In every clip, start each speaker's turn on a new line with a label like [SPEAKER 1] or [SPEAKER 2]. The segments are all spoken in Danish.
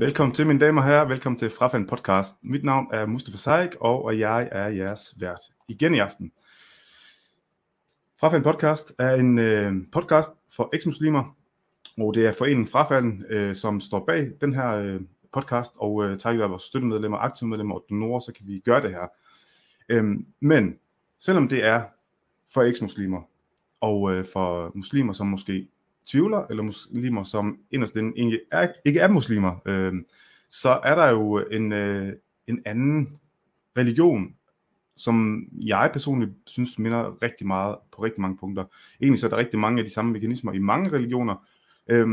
[SPEAKER 1] Velkommen til, mine damer og herrer. Velkommen til Frafald Podcast. Mit navn er Mustafa Saik, og jeg er jeres vært igen i aften. Frafald Podcast er en øh, podcast for eksmuslimer, og det er foreningen Frafalden, øh, som står bag den her øh, podcast, og øh, takket være vores støttemedlemmer, aktive medlemmer og donorer, så kan vi gøre det her. Øhm, men selvom det er for eksmuslimer, og øh, for muslimer, som måske tvivler, eller muslimer, som inderst inde egentlig er, ikke er muslimer, øh, så er der jo en, øh, en anden religion, som jeg personligt synes minder rigtig meget på rigtig mange punkter. Egentlig så er der rigtig mange af de samme mekanismer i mange religioner, øh,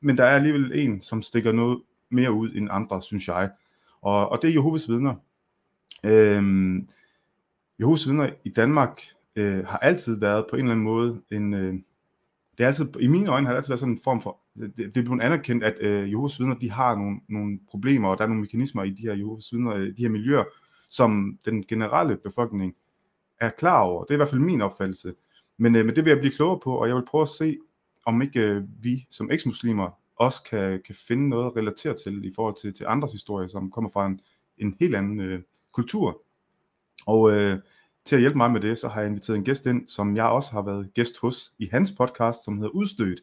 [SPEAKER 1] men der er alligevel en, som stikker noget mere ud end andre, synes jeg. Og, og det er Jehovas vidner. Øhm, Jehovas vidner i Danmark øh, har altid været på en eller anden måde en... Øh, det er altid, i mine øjne har det altid været sådan en form for, det, det er blevet anerkendt, at øh, Jehovas vidner, de har nogle, nogle problemer, og der er nogle mekanismer i de her Jehovas vidner, øh, de her miljøer, som den generelle befolkning er klar over. Det er i hvert fald min opfattelse. Men, øh, men det vil jeg blive klogere på, og jeg vil prøve at se, om ikke øh, vi som eksmuslimer også kan, kan finde noget at relatere til i forhold til, til andres historier, som kommer fra en, en helt anden øh, kultur. Og øh, til at hjælpe mig med det, så har jeg inviteret en gæst ind, som jeg også har været gæst hos i hans podcast, som hedder Udstødt.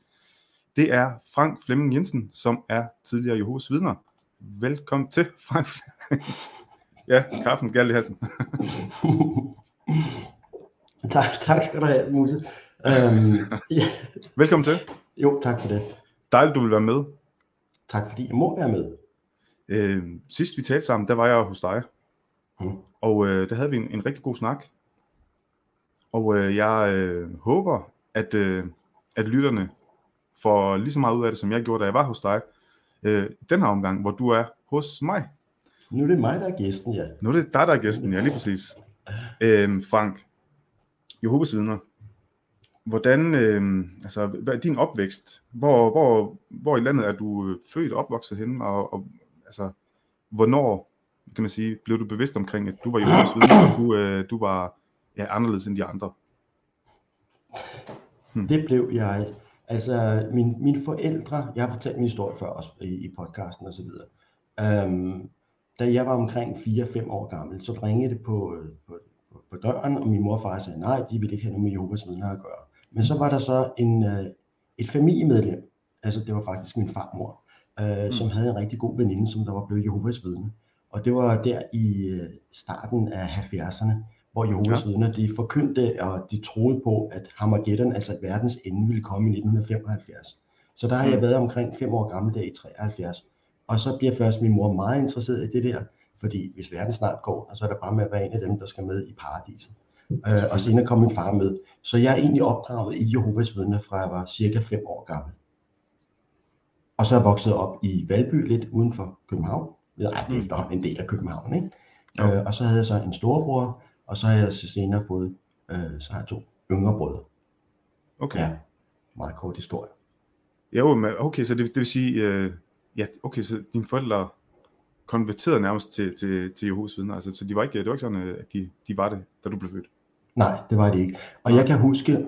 [SPEAKER 1] Det er Frank Flemming Jensen, som er tidligere Jehovas vidner. Velkommen til, Frank. ja, kaffen galt i halsen.
[SPEAKER 2] tak, tak skal du have, Muse.
[SPEAKER 1] Øhm, ja. Velkommen til.
[SPEAKER 2] Jo, tak for det.
[SPEAKER 1] Dejligt, du vil være med.
[SPEAKER 2] Tak fordi jeg må være med.
[SPEAKER 1] Øh, sidst vi talte sammen, der var jeg hos dig. Mm. Og øh, der havde vi en, en rigtig god snak. Og øh, jeg øh, håber, at, øh, at lytterne får lige så meget ud af det, som jeg gjorde, da jeg var hos dig. Øh, den her omgang, hvor du er hos mig.
[SPEAKER 2] Nu er det mig, der er gæsten, ja.
[SPEAKER 1] Nu er det dig, der er gæsten, ja, lige præcis. Øh, Frank, Jehovas vidner. Hvordan, øh, altså, hvad er din opvækst? Hvor, hvor, hvor i landet er du øh, født og opvokset henne? Og, og altså, hvornår kan man sige, blev du bevidst omkring, at du var jordens vidne, og du, øh, du var ja, anderledes end de andre?
[SPEAKER 2] Hmm. Det blev jeg. Altså, min, mine forældre, jeg har fortalt min historie før også i, i podcasten og så videre. Um, da jeg var omkring 4-5 år gammel, så ringede det på, øh, på, på, på døren, og min mor og far sagde, nej, de ville ikke have noget med Jehovas vidner at gøre. Men så var der så en, uh, et familiemedlem, altså det var faktisk min farmor, uh, mm. som havde en rigtig god veninde, som der var blevet Jehovas vidne. Og det var der i øh, starten af 70'erne, hvor Jehovas ja. vidner de forkyndte, og de troede på, at Harmageddon, altså verdens ende, ville komme i 1975. Så der har jeg mm. været omkring fem år gammel der i 73. Og så bliver først min mor meget interesseret i det der, fordi hvis verden snart går, så er der bare med at være en af dem, der skal med i paradiset. Øh, og senere kom min far med. Så jeg er egentlig opdraget i Jehovas vidner, fra jeg var cirka 5 år gammel. Og så er jeg vokset op i Valby, lidt uden for København. Ej, det er en del af København, ikke? Ja. Øh, og så havde jeg så en storebror, og så har jeg så senere fået, øh, så har jeg to yngre brødre.
[SPEAKER 1] Okay. Ja,
[SPEAKER 2] meget kort historie.
[SPEAKER 1] Jo, men okay, så det, det vil sige, øh, ja, okay, så dine forældre konverterede nærmest til, til, til Jehovas vidner, altså, så de var ikke, det var ikke sådan, øh, at de, de var det, da du blev født?
[SPEAKER 2] Nej, det var det ikke. Og jeg kan huske,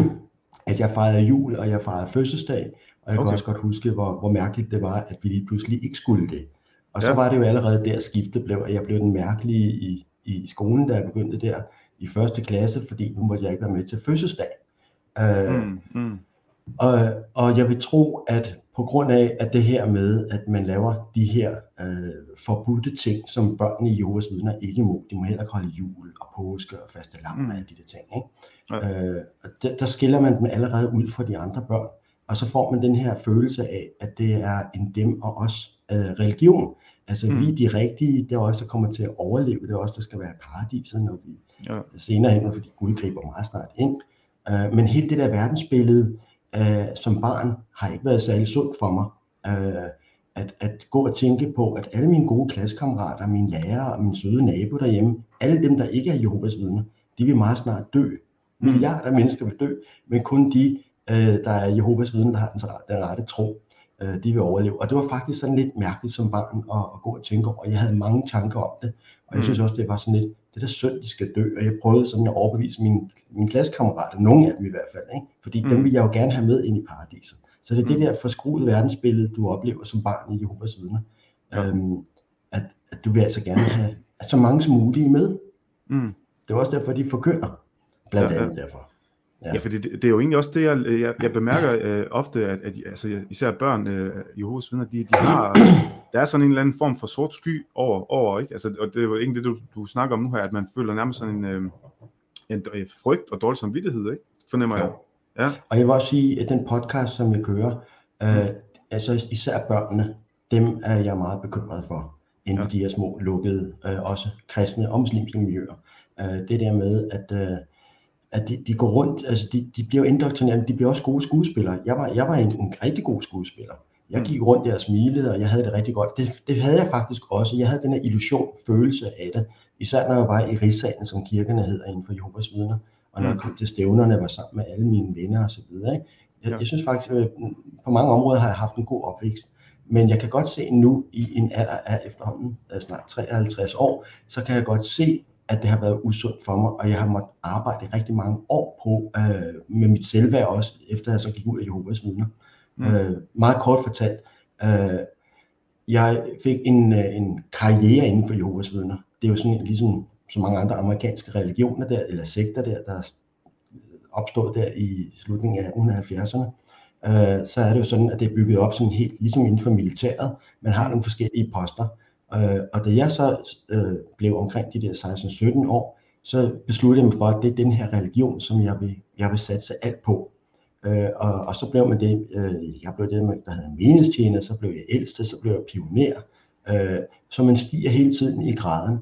[SPEAKER 2] at jeg fejrede jul, og jeg fejrede fødselsdag, og jeg okay. kan også godt huske, hvor, hvor mærkeligt det var, at vi lige pludselig ikke skulle det. Og så ja. var det jo allerede der skiftet blev, at jeg blev den mærkelige i, i skolen, da jeg begyndte der i første klasse, fordi nu måtte jeg ikke være med til fødselsdag. Øh, mm, mm. Og, og jeg vil tro, at på grund af at det her med, at man laver de her øh, forbudte ting, som børn i Jehovas vidner ikke må, de må heller ikke holde jul og påske og faste lam mm. og alle de der ting. Ikke? Ja. Øh, der, der skiller man dem allerede ud fra de andre børn, og så får man den her følelse af, at det er en dem og os øh, religion. Altså mm. vi er de rigtige, det er også der kommer til at overleve, det er også der skal være paradiset, når vi ja. senere hen, fordi Gud griber meget snart ind. Uh, men hele det der verdensbillede uh, som barn har ikke været særlig sundt for mig. Uh, at, at gå og tænke på, at alle mine gode klassekammerater, mine lærere og min søde nabo derhjemme, alle dem, der ikke er Jehovas vidner, de vil meget snart dø. Mm. Milliarder af mennesker vil dø, men kun de, uh, der er Jehovas vidner, der har den, den rette tro. øh, de vil overleve. Og det var faktisk sådan lidt mærkeligt som barn at, at gå og tænke over. Jeg havde mange tanker om det, og jeg mm. synes også, det var sådan lidt, det der synd, de skal dø, og jeg prøvede sådan at overbevise mine, mine klassekammerater, nogle af dem i hvert fald, ikke? fordi mm. dem vil jeg jo gerne have med ind i paradiset. Så det er mm. det der forskruede verdensbillede, du oplever som barn i Jehovas vidner, ja. øhm, at, at du vil altså gerne have så mange som muligt med. Mm. Det er også derfor, de forkører, blandt ja, andet ja. derfor.
[SPEAKER 1] Ja, ja for det, det er jo egentlig også det, jeg, jeg, jeg bemærker øh, ofte, at, at altså, især børn øh, i vidner, de, de har, der er sådan en eller anden form for sort sky over, over ikke? Altså, og det er jo egentlig det, du, du snakker om nu her, at man føler nærmest sådan en, øh, en, en frygt og dårlig samvittighed, ikke? Fornemmer ja. jeg.
[SPEAKER 2] Ja. Og jeg vil også sige, at den podcast, som jeg kører, øh, mm. altså især børnene, dem er jeg meget bekymret for, inden ja. de her små lukkede, øh, også kristne og muslimske miljøer. Øh, det der med, at øh, at de, de går rundt, altså de, de bliver indoktrineret, de bliver også gode skuespillere. Jeg var, jeg var en, en rigtig god skuespiller. Jeg gik rundt der og smilede, og jeg havde det rigtig godt. Det, det havde jeg faktisk også. Jeg havde den her illusion, følelse af det. Især når jeg var i rigssalen, som kirkerne hedder inden for Jehovas vidner. Og når jeg mm. kom til stævnerne, var sammen med alle mine venner osv. Jeg, ja. jeg synes faktisk, at på mange områder har jeg haft en god opvækst. Men jeg kan godt se nu, i en alder af efterhånden snart 53 år, så kan jeg godt se, at det har været usundt for mig, og jeg har måttet arbejde rigtig mange år på øh, med mit selvværd også, efter jeg så gik ud af Jehovas vidner. Mm. Mm. Øh, meget kort fortalt, øh, jeg fik en, øh, en karriere inden for Jehovas vidner. Det er jo sådan ligesom så mange andre amerikanske religioner der, eller sekter der, der er opstået der i slutningen af 1870'erne. Øh, så er det jo sådan, at det er bygget op sådan helt ligesom inden for militæret. Man har nogle forskellige poster. Øh, og da jeg så øh, blev omkring de der 16-17 år, så besluttede jeg mig for, at det er den her religion, som jeg vil, jeg vil satse alt på. Øh, og, og så blev man det, øh, jeg blev det, der havde menigstjener, så blev jeg ældste, så blev jeg pioner. Øh, så man stiger hele tiden i graden.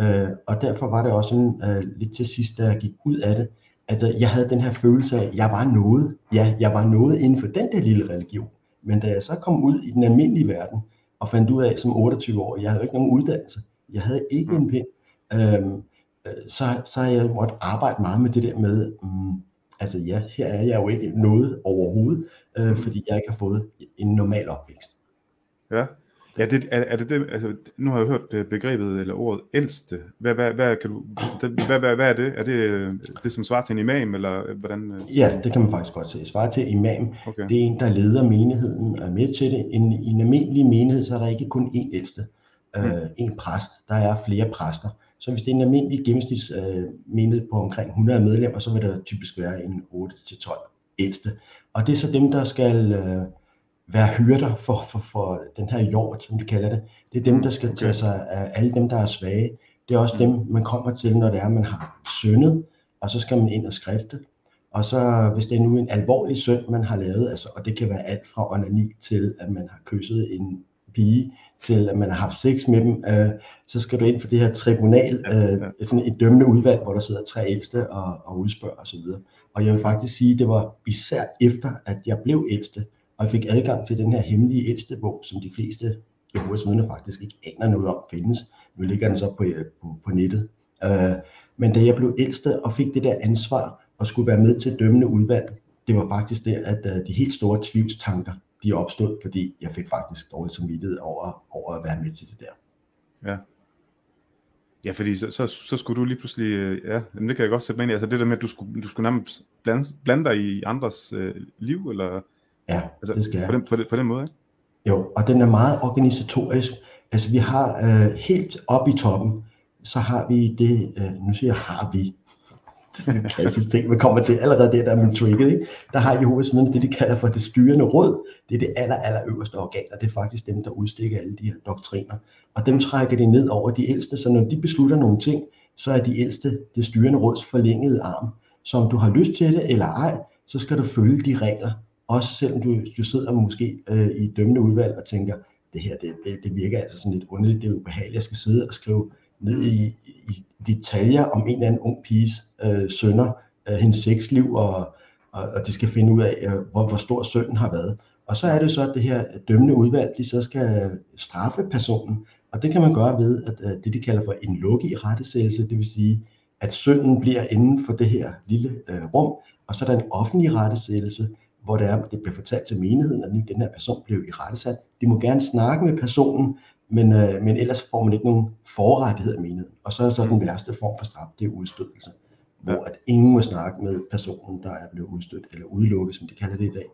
[SPEAKER 2] Øh, og derfor var det også sådan, øh, lidt til sidst, da jeg gik ud af det, at øh, jeg havde den her følelse af, at jeg var noget. Ja, jeg var noget inden for den der lille religion. Men da jeg så kom ud i den almindelige verden, og fandt ud af som 28 år, jeg havde ikke nogen uddannelse, jeg havde ikke en pind, øhm, øh, så, så har jeg måttet arbejde meget med det der med, um, altså ja, her er jeg jo ikke noget overhovedet, øh, fordi jeg ikke har fået en normal opvækst.
[SPEAKER 1] Ja, Ja, det, er, er det det, altså, nu har jeg hørt øh, begrebet eller ordet ældste. Hvad, hvad, hvad, kan du, hvad, hvad, hvad er det? Er det øh, det, som svarer til en imam, eller hvordan?
[SPEAKER 2] Øh, ja, det kan man faktisk godt se. Svarer til imam, okay. det er en, der leder menigheden og er med til det. En, I en almindelig menighed, så er der ikke kun én ældste, øh, mm. en præst. Der er flere præster. Så hvis det er en almindelig gennemsnits menighed på omkring 100 medlemmer, så vil der typisk være en 8-12 ældste. Og det er så dem, der skal... Øh, være hyrder for, for, for den her jord, som de kalder det. Det er dem, der skal okay. tage sig af alle dem, der er svage. Det er også mm. dem, man kommer til, når det er, man har syndet, og så skal man ind og skrifte. Og så hvis det er nu en alvorlig synd, man har lavet, altså, og det kan være alt fra onani til, at man har kysset en pige, til at man har haft sex med dem, øh, så skal du ind for det her tribunal, øh, sådan et dømmende udvalg, hvor der sidder tre ældste og, og udspørger osv. Og, og jeg vil faktisk sige, det var især efter, at jeg blev ældste, og jeg fik adgang til den her hemmelige ældste bog, som de fleste Jehovas vidner faktisk ikke aner noget om findes. Nu ligger den så på, på, på nettet. Uh, men da jeg blev ældste og fik det der ansvar og skulle være med til dømmende udvalg, det var faktisk der, at uh, de helt store tvivlstanker, de opstod, fordi jeg fik faktisk dårligt samvittighed over, over at være med til det der.
[SPEAKER 1] Ja. Ja, fordi så, så, så skulle du lige pludselig, øh, ja, det kan jeg godt sætte mig ind i, altså det der med, at du skulle, du skulle nærmest blande, blande dig i andres øh, liv, eller
[SPEAKER 2] Ja, altså, det skal jeg.
[SPEAKER 1] På den, på, den, på den måde, ikke?
[SPEAKER 2] Jo, og den er meget organisatorisk. Altså vi har øh, helt oppe i toppen, så har vi det, øh, nu siger jeg har vi, det er sådan en klassisk ting, man kommer til allerede der, der er min trigget, ikke? Der har Jehovas vidner det, de kalder for det styrende råd. Det er det aller, aller øverste organ, og det er faktisk dem, der udstikker alle de her doktriner. Og dem trækker de ned over de ældste, så når de beslutter nogle ting, så er de ældste det styrende råds forlængede arm. Så om du har lyst til det eller ej, så skal du følge de regler, også selvom du, du sidder måske øh, i et dømmende udvalg og tænker, det her, det, det, det virker altså sådan lidt underligt, det er ubehageligt, jeg skal sidde og skrive ned i, i detaljer om en eller anden ung piges øh, sønner, øh, hendes sexliv, og, og, og de skal finde ud af, øh, hvor, hvor stor sønnen har været. Og så er det så, at det her dømmende udvalg, de så skal straffe personen, og det kan man gøre ved, at øh, det de kalder for en lukke i rettesættelse, det vil sige, at sønnen bliver inden for det her lille øh, rum, og så er der en offentlig rettesættelse, hvor det er, det bliver fortalt til menigheden, at den her person blev i rettesat. De må gerne snakke med personen, men, øh, men ellers får man ikke nogen forrettighed af menigheden. Og så er så den mm. værste form for straf, det er udstødelse. Hvor at ingen må snakke med personen, der er blevet udstødt, eller udelukket, som de kalder det i dag.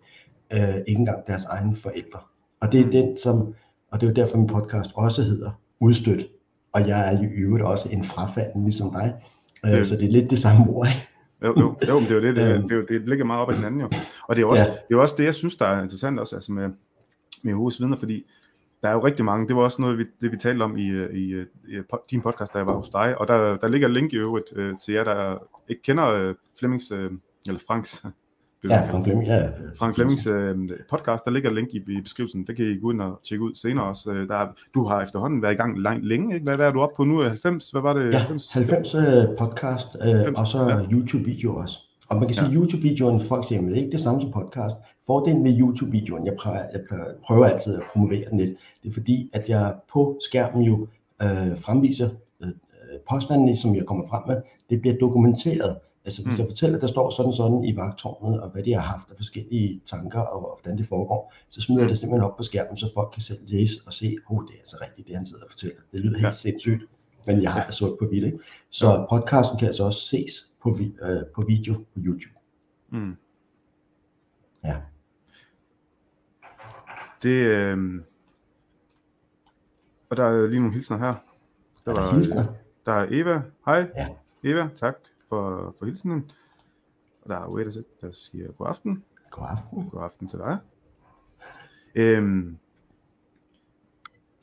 [SPEAKER 2] Øh, ikke engang deres egne forældre. Og det er mm. den, som, og det er jo derfor min podcast også hedder Udstødt. Og jeg er i øvrigt også en frafalden, ligesom dig. Øh, det, så det er lidt det samme ord, ikke?
[SPEAKER 1] Jo, jo, jo men det er jo det, det, det, det, det ligger meget op ad hinanden jo. Og det er, også, ja. det er også det, jeg synes, der er interessant også, altså med, med Jehovas vidner, fordi der er jo rigtig mange, det var også noget, vi, det vi talte om i, i, i din podcast, da jeg var hos dig, og der, der ligger link i øvrigt øh, til jer, der ikke kender øh, Flemmings, øh, eller Franks
[SPEAKER 2] Ja, Frank Flemming, ja.
[SPEAKER 1] Frank Flemmings øh, podcast, der ligger link i, i beskrivelsen. Det kan I gå ind og tjekke ud senere også. Øh, der, du har efterhånden været i gang lang, længe, ikke? Hvad, hvad er du oppe på nu? 90? Hvad var det?
[SPEAKER 2] Ja, 90, 90 uh, podcast, uh, 90, og så ja. YouTube-video også. Og man kan sige, at YouTube-videoen, folk siger, at det er ikke det samme som podcast. Fordelen med YouTube-videoen, jeg prøver, jeg prøver altid at promovere den lidt, det er fordi, at jeg på skærmen jo øh, fremviser øh, påstandene, som jeg kommer frem med. Det bliver dokumenteret. Altså hvis mm. jeg fortæller, at der står sådan sådan i vagtårnet, og hvad de har haft af forskellige tanker, og hvordan det foregår, så smider jeg det simpelthen op på skærmen, så folk kan selv læse og se, oh, det er altså rigtigt, det han sidder og fortæller. Det lyder helt ja. sindssygt, men jeg har det sort på video. Så ja. podcasten kan altså også ses på, øh, på video på YouTube. Mm. Ja.
[SPEAKER 1] Det, øh... Og der er lige nogle hilsner her.
[SPEAKER 2] Der, er der, var, hilsner?
[SPEAKER 1] der er Eva. Hej. Ja. Eva, tak for, for hilsenen. Og der er Wait der siger god aften.
[SPEAKER 2] God aften.
[SPEAKER 1] God aften til dig. Øhm,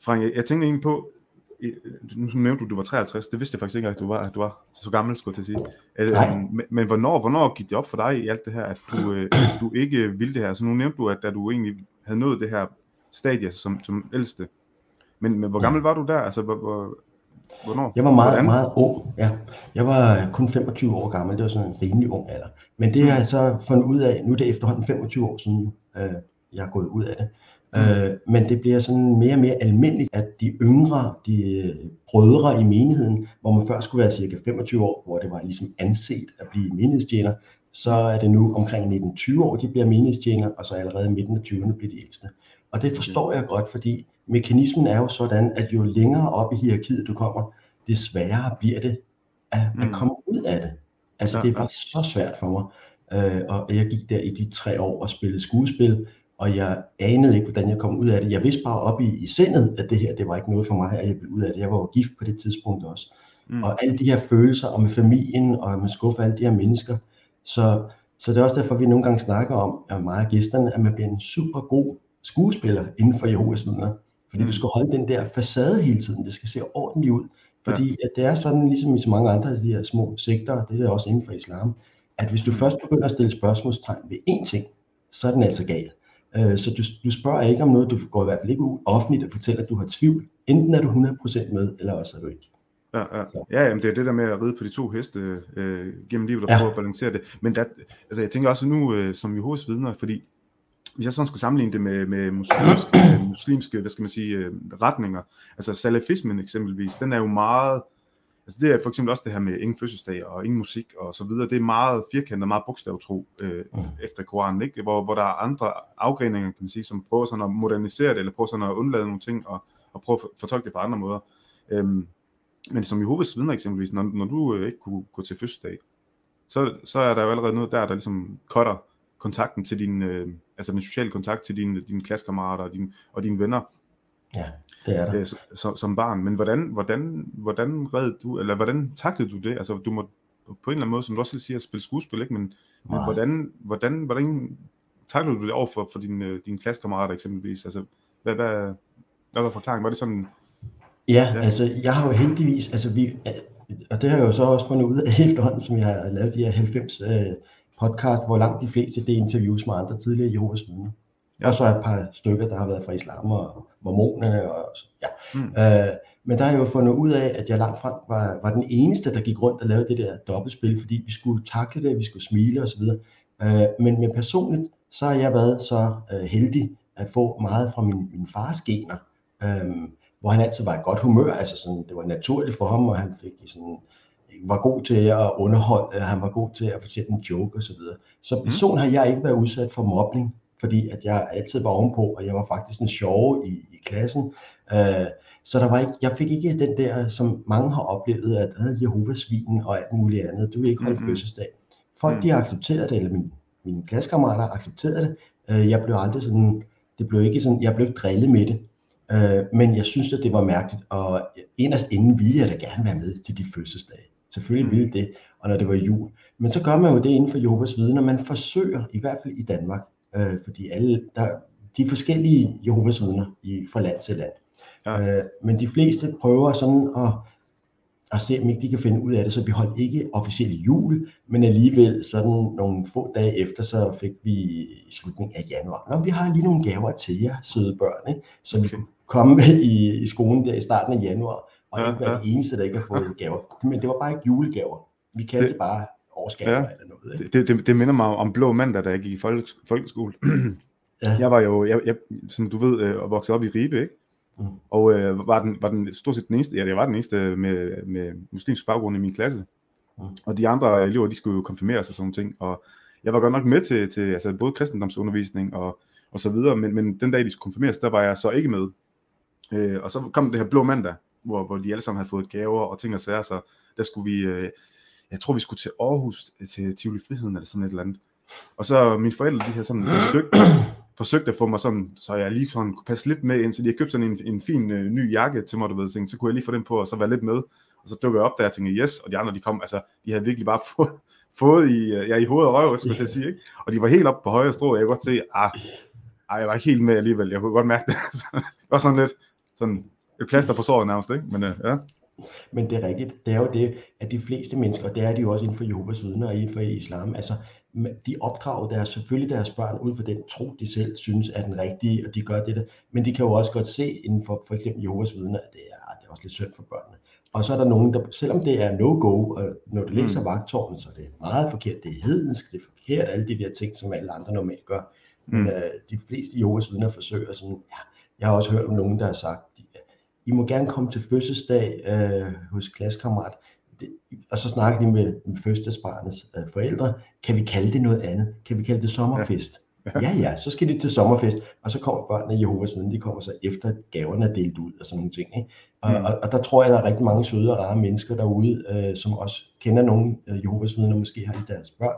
[SPEAKER 1] Frank, jeg, jeg tænkte egentlig på, nu nævnte du, du var 53, det vidste jeg faktisk ikke, at du var, at du var så gammel, skulle jeg til at sige. Øhm, men, men hvornår, hvornår gik det op for dig i alt det her, at du, øh, at du ikke ville det her? Så nu nævnte du, at da du egentlig havde nået det her stadie som, som ældste, men, men hvor gammel var du der? Altså, hvor, hvor, Hvornår?
[SPEAKER 2] Jeg var meget, Hvordan? meget ung, ja. Jeg var kun 25 år gammel, det var sådan en rimelig ung alder. Men det har jeg så fundet ud af, nu er det efterhånden 25 år siden, øh, jeg er gået ud af det. Mm. Øh, men det bliver sådan mere og mere almindeligt, at de yngre, de øh, brødre i menigheden, hvor man før skulle være cirka 25 år, hvor det var ligesom anset at blive menighedstjener, så er det nu omkring 19-20 år, de bliver menighedstjener, og så allerede midten af 20'erne bliver de ældste. Og det forstår jeg godt, fordi mekanismen er jo sådan, at jo længere op i hierarkiet du kommer, det sværere bliver det at, mm. at komme ud af det. Altså det var så svært for mig. Øh, og jeg gik der i de tre år og spillede skuespil, og jeg anede ikke, hvordan jeg kom ud af det. Jeg vidste bare op i, i sindet, at det her, det var ikke noget for mig, at jeg ville ud af det. Jeg var jo gift på det tidspunkt også. Mm. Og alle de her følelser, og med familien, og med skuffe alle de her mennesker. Så, så det er også derfor, vi nogle gange snakker om, at meget af gæsterne, at man bliver en super god skuespiller inden for Jehovas vidner. Fordi mm. du skal holde den der facade hele tiden. Det skal se ordentligt ud. Fordi ja. at det er sådan, ligesom i så mange andre af de her små sektorer, det er også inden for islam, at hvis du mm. først begynder at stille spørgsmålstegn ved én ting, så er den altså gal. Øh, så du, du spørger ikke om noget, du går i hvert fald ikke ud offentligt og fortæller, at du har tvivl. Enten er du 100% med, eller også er du ikke.
[SPEAKER 1] Ja, ja. ja jamen det er det der med at ride på de to heste øh, gennem livet og ja. prøve at balancere det. Men der, altså jeg tænker også nu, øh, som Jehovas vidner, fordi hvis jeg sådan skal sammenligne det med, med muslimske, muslimske, hvad skal man sige, øh, retninger, altså salafismen eksempelvis, den er jo meget, altså det er for eksempel også det her med ingen fødselsdag og ingen musik og så videre, det er meget firkantet, meget bogstavtro øh, mm. efter Koranen, ikke? Hvor, hvor der er andre afgreninger, kan man sige, som prøver sådan at modernisere det, eller prøver sådan at undlade nogle ting og, og prøve at fortolke det på andre måder. Øhm, men som Jehovas vidner eksempelvis, når, når du øh, ikke kunne gå til fødselsdag, så, så er der jo allerede noget der, der ligesom cutter kontakten til din, øh, altså den sociale kontakt til dine, dine klassekammerater og, din, og dine venner.
[SPEAKER 2] Ja, det er der. Øh,
[SPEAKER 1] som, som barn. Men hvordan, hvordan, hvordan red du, eller hvordan taklede du det? Altså du må på en eller anden måde, som du også selv siger, spille skuespil, ikke? Men, men hvordan, hvordan, hvordan taklede du det over for, for dine, øh, dine klassekammerater eksempelvis? Altså, hvad, hvad, hvad var forklaringen? Var det sådan...
[SPEAKER 2] Ja, ja, altså jeg har jo heldigvis, altså vi, og det har jeg jo så også fundet ud af efterhånden, som jeg har lavet de her 90 øh, podcast, hvor langt de fleste det interviews med andre tidligere Jehovas vidner. Ja. Og så et par stykker, der har været fra islam og mormonerne. Og, ja. Mm. Øh, men der har jeg jo fundet ud af, at jeg langt frem var, var den eneste, der gik rundt og lavede det der dobbeltspil, fordi vi skulle takle det, vi skulle smile osv. Øh, men, men personligt, så har jeg været så øh, heldig at få meget fra min, min fars gener, øh, hvor han altid var i godt humør, altså sådan, det var naturligt for ham, og han fik sådan var god til at underholde, han var god til at fortælle en joke osv. Så mm. person har jeg ikke været udsat for mobning, fordi at jeg altid var ovenpå, og jeg var faktisk en sjove i, i klassen. Øh, så der var ikke, jeg fik ikke den der, som mange har oplevet, at øh, Jehovas vin og alt muligt andet, du vil ikke holde mm-hmm. fødselsdag. Folk de accepterede det, eller mine, mine klassekammerater accepterede det. Øh, jeg blev aldrig sådan, det blev ikke sådan, jeg blev ikke drillet med det. Øh, men jeg synes, at det var mærkeligt, og inderst inden ville jeg da gerne være med til de fødselsdage. Selvfølgelig ville det, og når det var jul. Men så gør man jo det inden for Jehovas vidner. Man forsøger, i hvert fald i Danmark, øh, fordi alle, der, de forskellige Jehovas vidner i, fra land til land. Ja. Øh, men de fleste prøver sådan at, at se, om ikke de kan finde ud af det, så vi holdt ikke officielt jul, men alligevel sådan nogle få dage efter, så fik vi i slutningen af januar, Nå, vi har lige nogle gaver til jer, søde børn, ikke? så okay. vi kunne komme i, i skolen der i starten af januar, og ja, ikke være ja. det eneste, der ikke har fået gaver. Men det var bare ikke julegaver. Vi kaldte det, det bare årsgaver ja. eller noget. Ikke?
[SPEAKER 1] Det, det, det minder mig om Blå Mandag, da jeg gik i folkeskole. ja. Jeg var jo, jeg, jeg, som du ved, øh, vokset op i Ribe, ikke? Mm. Og øh, var, den, var den stort set den eneste, ja, jeg var den eneste med, med muslimsk baggrund i min klasse. Mm. Og de andre elever, de skulle jo konfirmeres og sådan ting. Og jeg var godt nok med til, til altså både kristendomsundervisning og, og så videre, men, men den dag, de skulle konfirmeres, der var jeg så ikke med. Øh, og så kom det her blå mandag, hvor, hvor de alle sammen havde fået gaver og ting og sager, så der skulle vi, øh, jeg tror vi skulle til Aarhus, til Tivoli Friheden eller sådan et eller andet. Og så mine forældre, de havde sådan forsøgt, forsøgt at få mig sådan, så jeg lige sådan kunne passe lidt med ind, så de har købt sådan en, en fin øh, ny jakke til mig, du ved, så, så kunne jeg lige få den på, og så være lidt med. Og så dukker jeg op der og tænker, yes, og de andre, de kom, altså, de havde virkelig bare fået, fået i, øh, ja, i hovedet og røv, skulle jeg sige, ikke? Og de var helt op på højre strå, og jeg kunne godt se, ah, ej, jeg var ikke helt med alligevel, jeg kunne godt mærke det. det var sådan lidt, sådan et plaster på såret nærmest, ikke? Men uh, ja.
[SPEAKER 2] Men det er rigtigt. Det er jo det, at de fleste mennesker, og det er de jo også inden for Jehovas vidner og inden for islam, altså de opdrager deres, selvfølgelig deres børn ud fra den tro, de selv synes er den rigtige, og de gør det, men de kan jo også godt se inden for for eksempel Jehovas vidner, at det er, det er også lidt synd for børnene. Og så er der nogen, der, selvom det er no-go, og når du læser mm. vagtårnen, så er det meget forkert, det er hedensk, det er forkert, alle de der ting, som alle andre normalt gør. Mm. Men uh, de fleste Jehovas vidner forsøger sådan, ja, jeg har også hørt om nogen, der har sagt, I må gerne komme til fødselsdag øh, hos klassekammerat, og så snakker de med, med fødselsbarnets øh, forældre, kan vi kalde det noget andet? Kan vi kalde det sommerfest? Ja. ja, ja, så skal de til sommerfest, og så kommer børnene i Jehovas vidne, de kommer så efter, at gaverne er delt ud og sådan nogle ting. Ikke? Og, mm. og, og der tror jeg, der er rigtig mange søde og rare mennesker derude, øh, som også kender nogle øh, Jehovas vidner, måske har de deres børn,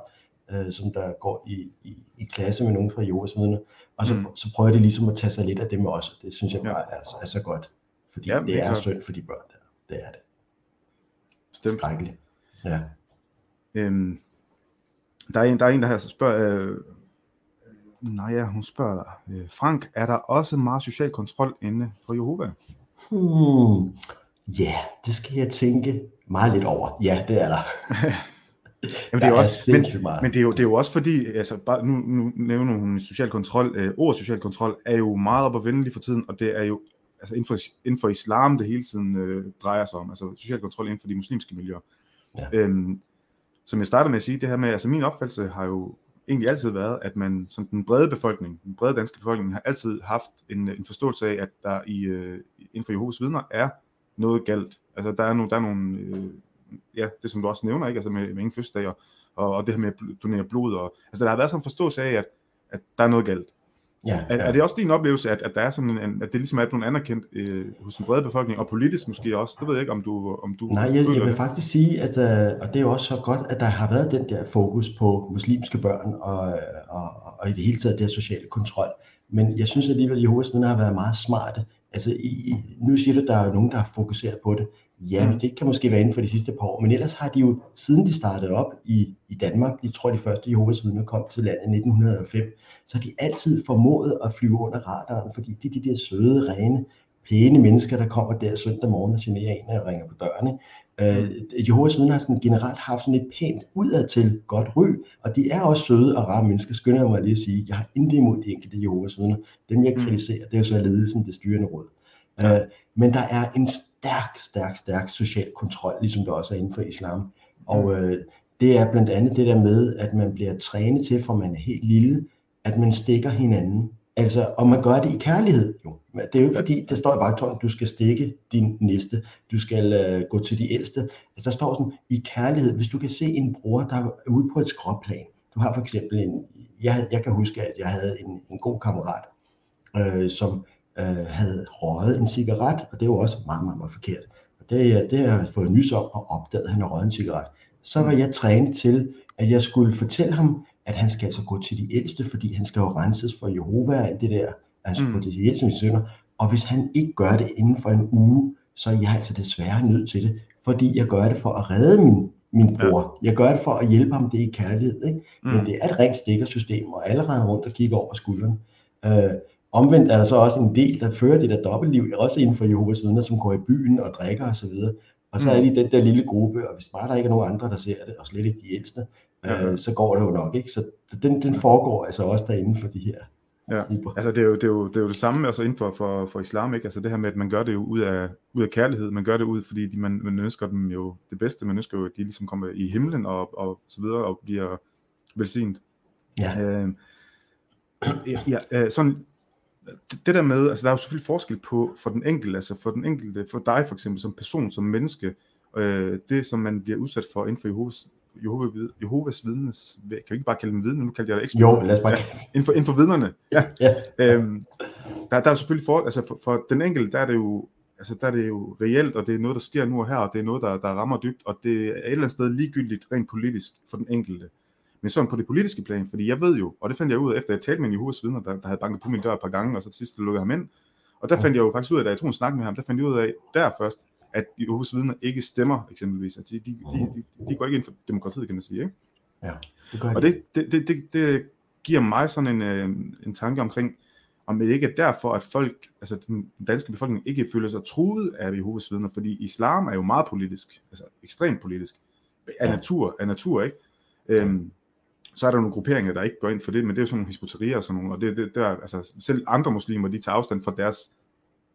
[SPEAKER 2] øh, som der går i, i, i klasse med nogen fra Jehovas vidner, og så, mm. så prøver de ligesom at tage sig lidt af dem også. Det synes jeg bare er, er så godt, fordi ja, det er synd for de børn der. Det er det.
[SPEAKER 1] Bestemt.
[SPEAKER 2] Skrækkeligt. Ja.
[SPEAKER 1] Øhm, der, er en, der er en, der her spørger, øh, nej, ja, hun spørger øh, Frank, er der også meget social kontrol inde for Jehova?
[SPEAKER 2] Hmm. Ja, yeah, det skal jeg tænke meget lidt over. Ja, det er der.
[SPEAKER 1] Jamen, det er, også, men, meget. men det er, jo, det er jo også fordi, altså bare, nu, nu nævner hun social kontrol, øh, ord social kontrol er jo meget op at vende lige for tiden, og det er jo altså inden for, inden for islam, det hele tiden øh, drejer sig om, altså social kontrol inden for de muslimske miljøer. Ja. Øhm, som jeg startede med at sige, det her med, altså min opfattelse har jo egentlig altid været, at man som den brede befolkning, den brede danske befolkning, har altid haft en, en forståelse af, at der i, øh, inden for Jehovas vidner er noget galt. Altså der er, no, der er nogle, øh, ja, det som du også nævner, ikke? Altså med, med ingen fødselsdag og, og, det her med at donere blod. Og, altså der har været sådan en forståelse af, at, at der er noget galt. Ja, er, ja. er det også din oplevelse, at, at der er sådan en, at det ligesom er blevet anerkendt øh, hos den brede befolkning, og politisk måske også? Det ved jeg ikke, om du... Om du
[SPEAKER 2] Nej, jeg, jeg vil faktisk sige, at, øh, og det er jo også så godt, at der har været den der fokus på muslimske børn, og, og, og i det hele taget der sociale kontrol. Men jeg synes alligevel, at Jehovas vidner har været meget smarte. Altså, i, nu siger du, at der er nogen, der har fokuseret på det. Ja, mm. det kan måske være inden for de sidste par år, men ellers har de jo, siden de startede op i, i Danmark, jeg tror de første Jehovas vidner kom til landet i 1905, så har de altid formået at flyve under radaren, fordi det er de der søde, rene, pæne mennesker, der kommer der søndag morgen og generer en og ringer på dørene. Øh, Jehovas vidner har sådan generelt haft sådan et pænt udadtil godt ry, og de er også søde og rare mennesker, skynder jeg mig lige at sige. Jeg har intet imod de enkelte Jehovas vidner. Dem jeg mm. kritiserer, det er jo så ledelsen, det styrende råd. Øh, men der er en stærk, stærk, stærk social kontrol, ligesom der også er inden for islam. Og mm. øh, det er blandt andet det der med, at man bliver trænet til, fra man er helt lille, at man stikker hinanden Altså, og man gør det i kærlighed. Jo. Det er jo ikke fordi, der står i vagtårnet, du skal stikke din næste, du skal uh, gå til de ældste. Altså, der står sådan, i kærlighed, hvis du kan se en bror, der er ude på et skråplan. Du har for eksempel en, jeg, jeg kan huske, at jeg havde en, en god kammerat, øh, som øh, havde røget en cigaret, og det var også meget, meget, meget forkert. Og det, det har jeg fået nys om og opdaget, at han har røget en cigaret. Så var jeg trænet til, at jeg skulle fortælle ham, at han skal altså gå til de ældste, fordi han skal jo renses for Jehova og alt det der, altså mm. på de ældste sønner. Og hvis han ikke gør det inden for en uge, så er jeg altså desværre nødt til det, fordi jeg gør det for at redde min, min bror. Ja. Jeg gør det for at hjælpe ham det i kærlighed. Ikke? Mm. Men det er et rent stikkersystem, og alle render rundt og kigger over skulderen. Øh, omvendt er der så også en del, der fører det der dobbeltliv, også inden for Jehovas vidner, som går i byen og drikker osv. Og, og så er mm. de den der lille gruppe, og hvis bare der ikke er nogen andre, der ser det, og slet ikke de ældste, ja. øh, så går det jo nok. ikke. Så den, den foregår altså også derinde for de her
[SPEAKER 1] Ja, altså det er, jo, det, er jo, det er jo det samme altså inden for, for, for islam, ikke? Altså det her med, at man gør det jo ud af, ud af kærlighed, man gør det ud, fordi de, man, man ønsker dem jo det bedste, man ønsker jo, at de ligesom kommer i himlen og, og så videre, og bliver velsignet. Ja. Øh, ja, ja, sådan, det, det der med, altså der er jo selvfølgelig forskel på for den enkelte, altså for den enkelte, for dig for eksempel som person, som menneske, øh, det som man bliver udsat for inden for Jehovas, Jehova, Jehovas vidnes, kan vi ikke bare kalde dem vidne, nu kalder jeg det ikke
[SPEAKER 2] Jo, lad os bare ja,
[SPEAKER 1] inden, for, inden for vidnerne, ja. ja. Øhm, der, der er selvfølgelig for, altså for, for den enkelte, der er det jo, altså der er det jo reelt, og det er noget, der sker nu og her, og det er noget, der, der rammer dybt, og det er et eller andet sted ligegyldigt rent politisk for den enkelte. Men sådan på det politiske plan, fordi jeg ved jo, og det fandt jeg ud af, efter jeg talte med en Jehovas vidner, der, der havde banket på min dør et par gange, og så til sidst lukkede ham ind. Og der fandt jeg jo faktisk ud af, da jeg tog en snak med ham, der fandt jeg ud af der først, at Jehovas vidner ikke stemmer, eksempelvis. Altså, de, de, de, de, de går ikke ind for demokratiet, kan man sige. Ikke?
[SPEAKER 2] Ja, det gør
[SPEAKER 1] og det, det, det, det, det giver mig sådan en, øh, en tanke omkring, om det ikke er derfor, at folk, altså den danske befolkning, ikke føler sig truet af Jehovas vidner, fordi islam er jo meget politisk, altså ekstremt politisk, af natur, af natur ikke? Øhm, så er der nogle grupperinger, der ikke går ind for det, men det er jo sådan nogle hispoterier og sådan nogle, og det, det der, altså selv andre muslimer, de tager afstand fra deres,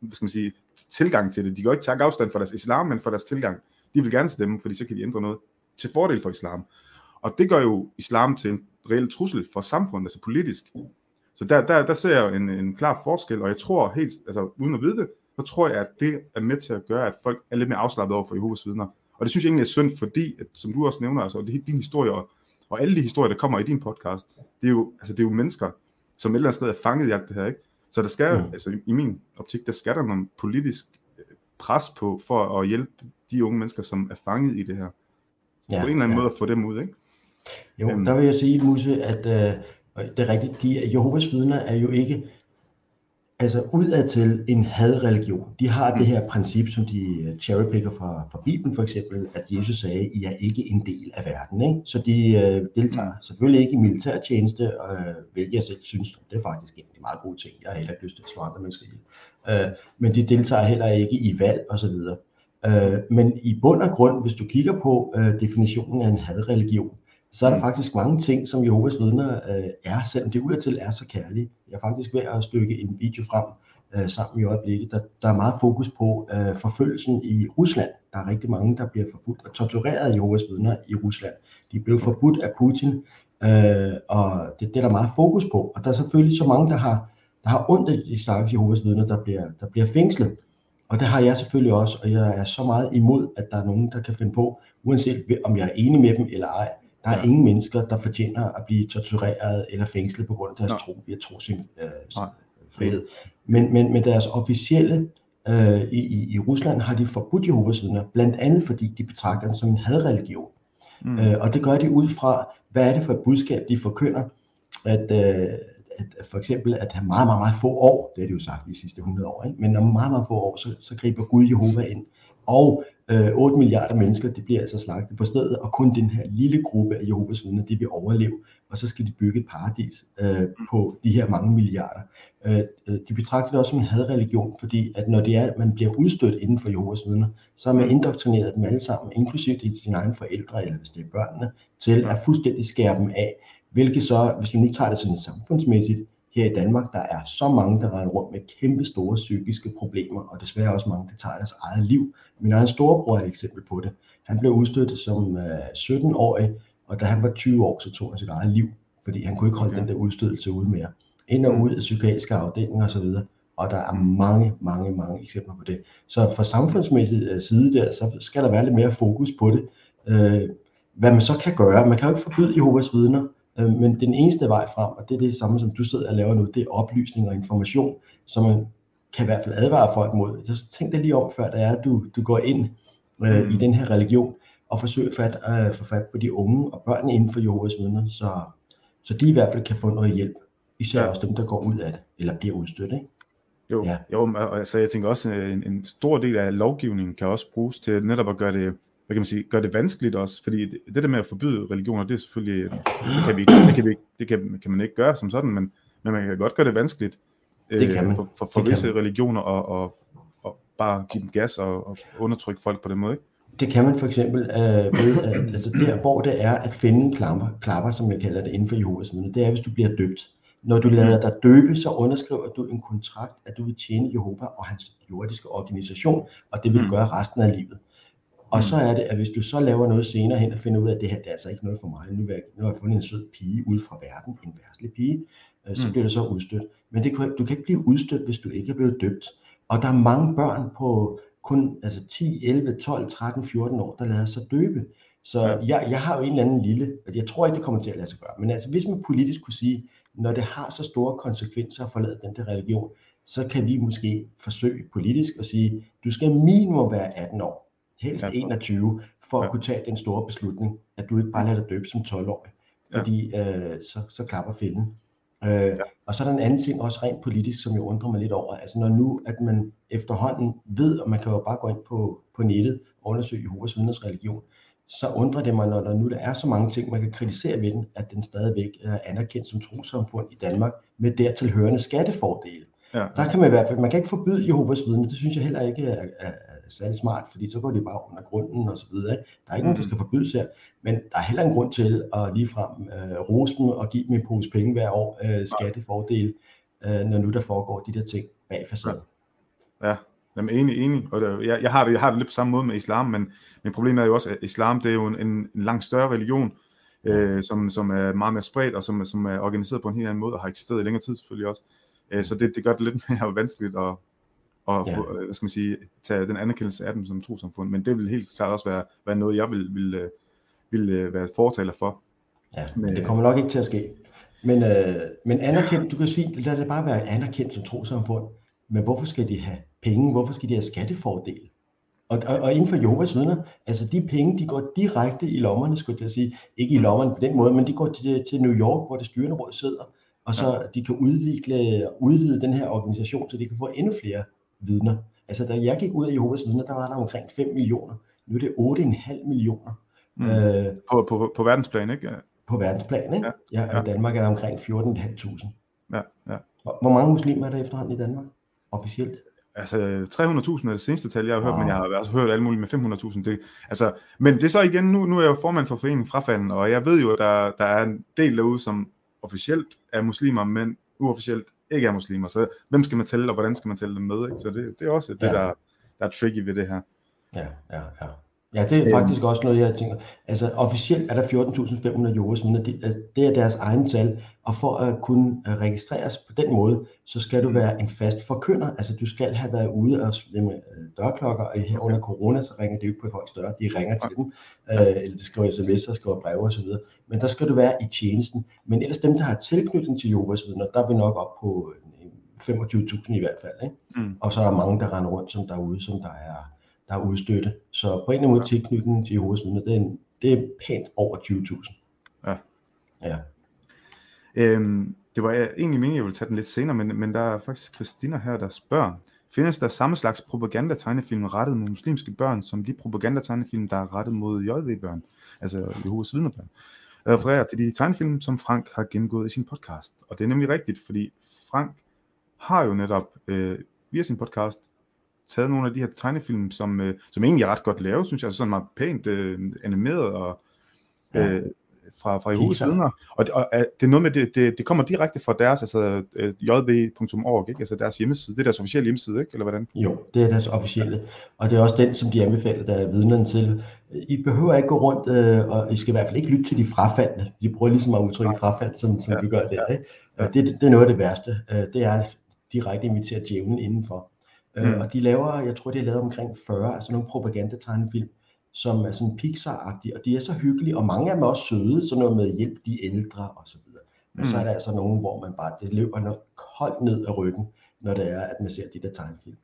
[SPEAKER 1] hvad skal man sige, tilgang til det. De går ikke tage afstand fra deres islam, men fra deres tilgang. De vil gerne stemme, fordi så kan de ændre noget til fordel for islam. Og det gør jo islam til en reel trussel for samfundet, altså politisk. Så der, der, der ser jeg en, en klar forskel, og jeg tror helt, altså uden at vide det, så tror jeg, at det er med til at gøre, at folk er lidt mere afslappet over for Jehovas vidner. Og det synes jeg egentlig er synd, fordi, at, som du også nævner, altså, det, din historie og alle de historier, der kommer i din podcast, det er jo, altså, det er jo mennesker, som et eller andet sted er fanget i alt det her, ikke? Så der skal, mm. altså i min optik, der skal der noget politisk øh, pres på, for at hjælpe de unge mennesker, som er fanget i det her. Så ja, på en eller anden ja. måde at få dem ud, ikke?
[SPEAKER 2] Jo, um, der vil jeg sige, Musse, at uh, det er rigtigt, de Jehovas vidner er jo ikke altså udad til en hadreligion. De har mm. det her princip, som de øh, cherrypicker fra, fra Bibelen for eksempel, at Jesus sagde, I er ikke en del af verden. Ikke? Så de øh, deltager mm. selvfølgelig ikke i militærtjeneste, øh, hvilket jeg selv synes, det er faktisk en meget god ting. Jeg har heller ikke lyst til at slå andre mennesker ihjel. Øh, men de deltager heller ikke i valg osv. Øh, men i bund og grund, hvis du kigger på øh, definitionen af en hadreligion, så er der mm. faktisk mange ting, som Jehovas vidner øh, er, selvom det udadtil er så kærlige. Jeg er faktisk ved at stykke en video frem øh, sammen i øjeblikket. Der, der er meget fokus på øh, forfølgelsen i Rusland. Der er rigtig mange, der bliver forfulgt og tortureret af Jehovas vidner i Rusland. De blev forbudt af Putin, øh, og det, det er der meget fokus på. Og der er selvfølgelig så mange, der har, der har ondt af de stakkels Jehovas vidner, der bliver, der bliver fængslet. Og det har jeg selvfølgelig også, og jeg er så meget imod, at der er nogen, der kan finde på, uanset om jeg er enig med dem eller ej, der er ja. ingen mennesker, der fortjener at blive tortureret eller fængslet på grund af deres tro. Vi tro sin øh, frihed. Men, men med deres officielle øh, i, i Rusland har de forbudt Jehovas vidner, blandt andet fordi de betragter den som en hadreligion. Mm. Øh, og det gør de ud fra, hvad er det for et budskab, de forkynder, at, øh, at for eksempel at have meget, meget, meget få år, det har de jo sagt de sidste 100 år, ikke? men om meget, meget få år, så, så griber Gud Jehova ind. Og øh, 8 milliarder mennesker, det bliver altså slagtet på stedet, og kun den her lille gruppe af Jehovas vidner, det vil overleve, og så skal de bygge et paradis øh, på de her mange milliarder. Øh, øh, de betragter det også som en hadreligion, fordi at når det er, at man bliver udstødt inden for Jehovas vidner, så har man indoktrineret dem alle sammen, inklusive sine egne forældre, eller hvis det er børnene, til at fuldstændig skære dem af, hvilket så, hvis vi nu tager det sådan samfundsmæssigt, her i Danmark, der er så mange, der render rundt med kæmpe store psykiske problemer, og desværre også mange, der tager deres eget liv. Min egen storebror er et eksempel på det. Han blev udstødt som øh, 17-årig, og da han var 20 år, så tog han sit eget liv, fordi han kunne ikke holde okay. den der udstødelse ud mere. ind og ud af psykiatriske afdelinger osv. Og der er mange, mange, mange eksempler på det. Så fra samfundsmæssig øh, side der, så skal der være lidt mere fokus på det. Øh, hvad man så kan gøre, man kan jo ikke forbyde Jehovas vidner, øh, men den eneste vej frem, og det er det samme, som du sidder og laver nu, det er oplysning og information, så man kan i hvert fald advare folk mod. Så tænk dig lige om, før det er, at du, du går ind øh, i den her religion, og forsøger at øh, få fat på de unge og børn inden for Jehovas vidner, så, så de i hvert fald kan få noget hjælp. Især ja. også dem, der går ud af det, eller bliver udstødt. Ikke?
[SPEAKER 1] Jo, ja. jo altså jeg tænker også, at en, en stor del af lovgivningen kan også bruges til netop at gøre det, hvad kan man sige, gøre det vanskeligt også, fordi det, det der med at forbyde religioner, det er selvfølgelig, det kan, vi, det kan, vi, det kan, kan man ikke gøre som sådan, men, men man kan godt gøre det vanskeligt
[SPEAKER 2] det kan øh, man.
[SPEAKER 1] for, for, for visse religioner og, og, og bare give dem gas og, og undertrykke folk på den måde, ikke?
[SPEAKER 2] Det kan man for eksempel øh, ved, at, altså der, hvor det er at finde klapper, klapper, som jeg kalder det inden for Jehovas vidner, det er, hvis du bliver døbt. Når du lader dig døbe, så underskriver du en kontrakt, at du vil tjene Jehova og hans jordiske organisation, og det vil du mm. gøre resten af livet. Og mm. så er det, at hvis du så laver noget senere hen og finder ud af, at det her det er altså ikke noget for mig, nu, jeg, nu har jeg fundet en sød pige ud fra verden, en værtslig pige, øh, så mm. bliver du så udstødt. Men det, du kan ikke blive udstødt, hvis du ikke er blevet døbt. Og der er mange børn på kun altså 10, 11, 12, 13, 14 år, der lader sig døbe. Så jeg, jeg har jo en eller anden lille, og jeg tror ikke, det kommer til at lade sig gøre, men altså hvis man politisk kunne sige, når det har så store konsekvenser at forlade den der religion, så kan vi måske forsøge politisk at sige, du skal minimum være 18 år, helst 21, for at ja. kunne tage den store beslutning, at du ikke bare lader dig døbe som 12-årig, fordi ja. øh, så, så klapper fælden. Øh, ja. Og så er der en anden ting, også rent politisk, som jeg undrer mig lidt over. Altså når nu, at man efterhånden ved, og man kan jo bare gå ind på, på nettet og undersøge Jehovas vidners religion, så undrer det mig, når der nu der er så mange ting, man kan kritisere ved den, at den stadigvæk er anerkendt som trosamfund i Danmark, med dertil hørende skattefordele. Ja. Der kan man i hvert fald, man kan ikke forbyde Jehovas vidner, det synes jeg heller ikke er, er, særlig smart, fordi så går de bare under grunden og så videre. Ikke? Der er ikke mm. nogen, der skal forbydes her, men der er heller en grund til at ligefrem øh, rose dem og give dem en pose penge hver år, øh, skattefordel, øh, når nu der foregår de der ting bag facaden.
[SPEAKER 1] Ja. ja. Jamen enig, enig. Og der, jeg, jeg, har det, jeg har det lidt på samme måde med islam, men, men problemet er jo også, at islam det er jo en, en, en langt større religion, øh, som, som er meget mere spredt, og som, som er organiseret på en helt anden måde, og har eksisteret i længere tid selvfølgelig også. Øh, så det, det gør det lidt mere vanskeligt at, og ja. få, øh, hvad skal man sige, tage den anerkendelse af dem som trosamfund. Men det vil helt klart også være, være noget, jeg vil, vil, øh, vil, øh, være fortaler for.
[SPEAKER 2] Ja, men det kommer nok ikke til at ske. Men, øh, men anerkendt, du kan sige, lad det bare være anerkendt som trosamfund. Men hvorfor skal de have penge? Hvorfor skal de have skattefordel? Og, og, og inden for Jehovas vidner, altså de penge, de går direkte i lommerne, skulle jeg sige. Ikke i lommerne på den måde, men de går til, til New York, hvor det styrende råd sidder. Og så ja. de kan udvikle, udvide den her organisation, så de kan få endnu flere vidner. Altså da jeg gik ud af Jehovas vidner, der var der omkring 5 millioner. Nu er det 8,5 millioner.
[SPEAKER 1] Mm. Øh, på, på, på verdensplan, ikke?
[SPEAKER 2] På verdensplan, ikke? Ja, ja, ja. I Danmark er der omkring 14.500.
[SPEAKER 1] Ja, ja.
[SPEAKER 2] Hvor mange muslimer er der efterhånden i Danmark, officielt?
[SPEAKER 1] Altså 300.000 er det seneste tal, jeg har hørt, wow. men jeg har også hørt alt muligt med 500.000. Det, altså, men det er så igen, nu, nu er jeg jo formand for foreningen Frafanden, og jeg ved jo, at der, der er en del derude, som officielt er muslimer, men uofficielt ikke er muslimer. Så hvem skal man tælle, og hvordan skal man tælle dem med? Ikke? Så det, det er også det, ja. der, der er tricky ved det her.
[SPEAKER 2] Ja, ja, ja. Ja, det er øhm. faktisk også noget, jeg tænker. Altså officielt er der 14.500 Jehovas vidner. Det, det er deres egen tal. Og for at kunne øh, registreres på den måde, så skal du være en fast forkynder. Altså du skal have været ude og med øh, dørklokker, og her under corona, så ringer de jo ikke på et højt dør. De ringer til dem, øh, eller de skriver sms'er, skriver breve osv. Men der skal du være i tjenesten. Men ellers dem, der har tilknytning til Jehovas vidner, der er vi nok op på 25.000 i hvert fald. Ikke? Mm. Og så er der mange, der render rundt som derude, som der er der er udstøtte. Så på en eller anden måde tilknytningen til Jehovas vidner, det er, det er pænt over 20.000.
[SPEAKER 1] Ja.
[SPEAKER 2] Ja.
[SPEAKER 1] Øhm, det var egentlig meningen, jeg ville tage den lidt senere, men, men der er faktisk Christina her, der spørger, findes der samme slags propagandategnefilm rettet mod muslimske børn, som de propagandategnefilm, der er rettet mod JV-børn, altså Jehovas vidnerbørn? Jeg refererer til de tegnefilm, som Frank har gennemgået i sin podcast. Og det er nemlig rigtigt, fordi Frank har jo netop øh, via sin podcast taget nogle af de her tegnefilm, som, øh, som egentlig er ret godt lavet, synes jeg, altså sådan meget pænt øh, animeret og ja. øh, fra, fra Jehovas vidner. Og, det, og det er noget med, det, det, det kommer direkte fra deres, altså øh, jv.org, ikke? altså deres hjemmeside. Det er deres officielle hjemmeside, ikke? eller hvordan?
[SPEAKER 2] Jo, det er deres officielle. Og det er også den, som de anbefaler, der er vidnerne til. I behøver ikke gå rundt, øh, og I skal i hvert fald ikke lytte til de frafaldne. De bruger ligesom at udtrykke frafald, som, som ja. vi gør der. Ikke? Ja. Det, det er noget af det værste. Øh, det er at direkte invitere djævlen indenfor. Øh, mm. Og de laver, jeg tror, de har lavet omkring 40, altså nogle propagandategnefilm, som er sådan Pixar-agtige, og de er så hyggelige, og mange af dem er også søde, sådan noget med hjælp de ældre og så videre. Men mm. så er der altså nogen, hvor man bare, det løber noget koldt ned af ryggen, når det er, at man ser de der tegnefilm.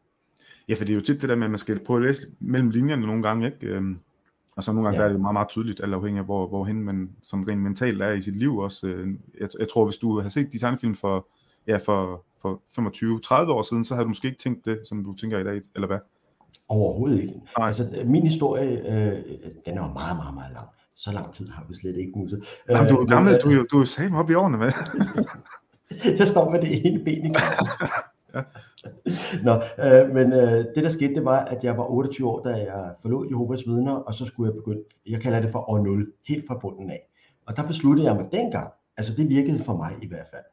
[SPEAKER 1] Ja, for det er jo tit det der med, at man skal prøve at læse mellem linjerne nogle gange, ikke? Øhm, og så nogle gange ja. der er det meget, meget tydeligt, alt afhængig af, hvor, hvorhen man som rent mentalt er i sit liv også. Øh, jeg, jeg tror, hvis du har set de tegnefilm for, ja, for, for 25-30 år siden, så har du måske ikke tænkt det, som du tænker i dag, eller hvad?
[SPEAKER 2] Overhovedet ikke. Nej. Altså, min historie, øh, den er meget, meget, meget lang. Så lang tid har vi slet ikke nu.
[SPEAKER 1] Jamen, du er øh, gammel, øh, du, er, du er sammen op i årene, hvad?
[SPEAKER 2] jeg står med det ene ben i ja. Nå, øh, men øh, det der skete, det var, at jeg var 28 år, da jeg forlod Jehovas vidner, og så skulle jeg begynde, jeg kalder det for år 0, helt fra bunden af. Og der besluttede jeg mig dengang, altså det virkede for mig i hvert fald,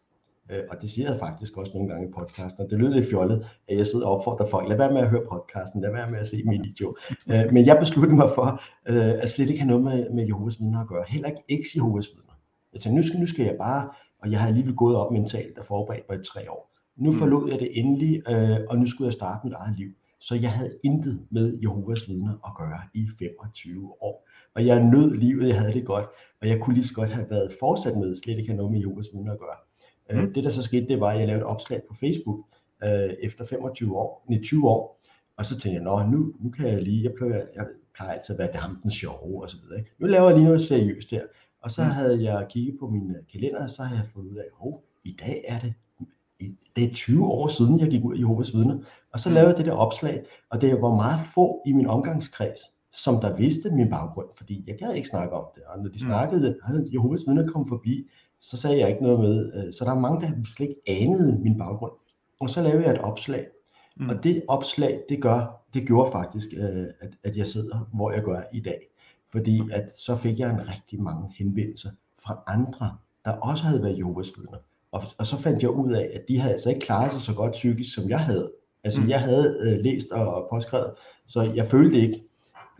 [SPEAKER 2] Øh, og det siger jeg faktisk også nogle gange i podcasten, og det lyder lidt fjollet, at jeg sidder og opfordrer folk, lad være med at høre podcasten, lad være med at se min video. Øh, men jeg besluttede mig for, øh, at slet ikke have noget med, med Jehovas vidner at gøre, heller ikke eks-Jehovas vidner. Jeg tænkte, nu skal, nu skal jeg bare, og jeg har alligevel gået op mentalt og forberedt mig i tre år. Nu mm. forlod jeg det endelig, og nu skulle jeg starte mit eget liv. Så jeg havde intet med Jehovas vidner at gøre i 25 år. Og jeg nød livet, jeg havde det godt, og jeg kunne lige så godt have været fortsat med, slet ikke have noget med Jehovas vidner at gøre. Øh, mm. Det der så skete, det var, at jeg lavede et opslag på Facebook øh, efter 25 år, 20 år, og så tænkte jeg, nu, nu kan jeg lige, jeg plejer, jeg plejer altid at være ham den sjove og så videre. Ikke? Nu laver jeg lige noget seriøst her. Og så mm. havde jeg kigget på min øh, kalender, og så havde jeg fundet ud af, at i dag er det det er 20 år siden, jeg gik ud i Jehovas vidner. Og så mm. lavede jeg det der opslag, og det var meget få i min omgangskreds, som der vidste min baggrund, fordi jeg gad ikke snakke om det. Og når de mm. snakkede, havde Jehovas vidner kom forbi, så sagde jeg ikke noget med. Øh, så der er mange, der slet ikke anede min baggrund. Og så lavede jeg et opslag. Mm. Og det opslag, det gør, det gjorde faktisk, øh, at, at jeg sidder, hvor jeg gør i dag. Fordi at så fik jeg en rigtig mange henvendelser fra andre, der også havde været Jehovas vidner. Og, og så fandt jeg ud af, at de havde altså ikke klaret sig så godt psykisk, som jeg havde. Altså mm. jeg havde øh, læst og, og påskrevet, så jeg følte ikke,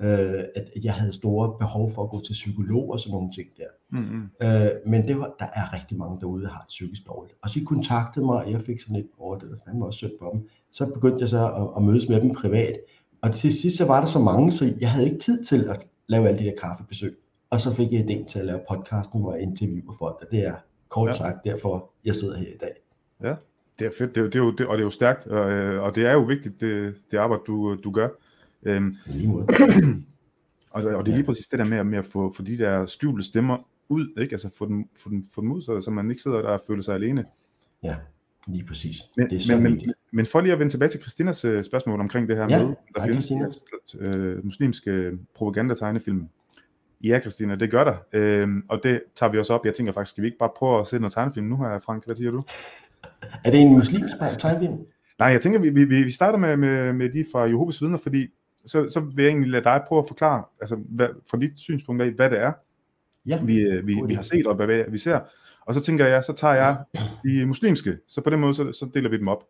[SPEAKER 2] øh, at jeg havde store behov for at gå til psykolog og sådan nogle ting der. Mm-hmm. Øh, men det var, der er rigtig mange derude, der har det psykisk dårligt. Og så de kontaktede mig, og jeg fik sådan et, over det var fandme også sødt på dem. Så begyndte jeg så at, at mødes med dem privat. Og til sidst så var der så mange, så jeg havde ikke tid til at lave alle de der kaffebesøg. Og så fik jeg idéen til at lave podcasten, hvor jeg interviewer folk, og det er kort ja. sagt derfor, jeg sidder her i dag.
[SPEAKER 1] Ja, det er fedt, det er, det er jo, det, og det er jo stærkt, og, øh, og det er jo vigtigt, det, det arbejde, du, du gør. Øhm, og, og det er lige præcis det der med, med at få, få de der skjulte stemmer ud, ikke? Altså få dem, få dem, få dem ud, så, så man ikke sidder der og føler sig alene.
[SPEAKER 2] Ja, lige præcis.
[SPEAKER 1] Men, det er men, men, men for lige at vende tilbage til Christinas uh, spørgsmål omkring det her ja, med, der findes de her uh, muslimske propagandategnefilm. Ja, Christina, det gør der. Uh, og det tager vi også op. Jeg tænker faktisk, skal vi ikke bare prøve at se noget tegnefilm nu her, Frank? Hvad siger du?
[SPEAKER 2] Er det en muslimsk tegnefilm?
[SPEAKER 1] Nej, jeg tænker, vi, vi, vi starter med, med, med de fra Jehovas vidner, fordi så, så vil jeg egentlig lade dig prøve at forklare, altså hvad, fra dit synspunkt af, hvad det er, ja. vi, øh, vi, vi har set, og hvad vi ser. Og så tænker jeg, så tager jeg de muslimske, så på den måde, så, så deler vi dem op.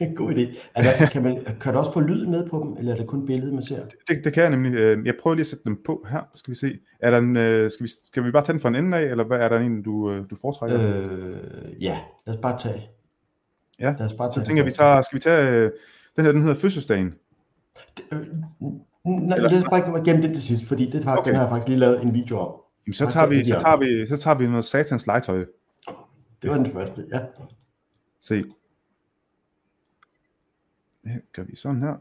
[SPEAKER 2] God idé. Altså, kan, man, kan du også få lyd med på dem, eller er det kun billedet, man ser?
[SPEAKER 1] Det, det kan jeg nemlig. Øh, jeg prøver lige at sætte dem på her, skal vi se. Er der en, øh, skal, vi, skal vi bare tage den fra en ende af, eller hvad er der en, du, du foretrækker?
[SPEAKER 2] Øh, ja, lad os bare tage.
[SPEAKER 1] Ja, lad os bare tage så tænker vi, tager, skal vi tage, den her, den hedder Fødselsdagen.
[SPEAKER 2] Nej, lad os bare gemme det til sidst, fordi det har, okay. den har jeg faktisk lige lavet en video om.
[SPEAKER 1] Jamen, så, tager vi, så, tager vi, så tager vi noget satans legetøj.
[SPEAKER 2] Det var den første, ja.
[SPEAKER 1] Se. Det gør vi sådan her.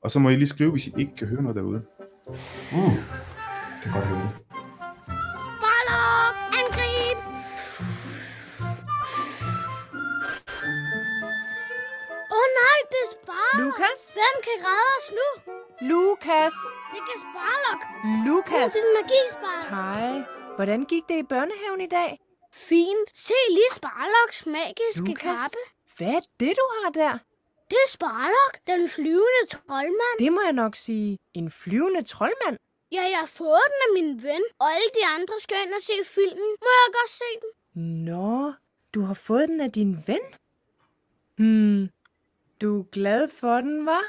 [SPEAKER 1] Og så må I lige skrive, hvis I ikke kan høre noget derude.
[SPEAKER 2] Mm. kan godt høre
[SPEAKER 3] Lukas? Hvem kan redde os nu? Lukas?
[SPEAKER 4] Det kan Sparlok.
[SPEAKER 3] Lukas?
[SPEAKER 4] Det er magisparlok.
[SPEAKER 3] Hej. Hvordan gik det i børnehaven i dag?
[SPEAKER 4] Fint. Se lige Sparloks magiske Lukas, kappe.
[SPEAKER 3] hvad er det, du har der?
[SPEAKER 4] Det er Sparlok, den flyvende troldmand.
[SPEAKER 3] Det må jeg nok sige. En flyvende troldmand?
[SPEAKER 4] Ja, jeg har fået den af min ven, og alle de andre skal ind og se filmen. Må jeg godt se den?
[SPEAKER 3] Nå, du har fået den af din ven? Hmm, du er glad for den, var?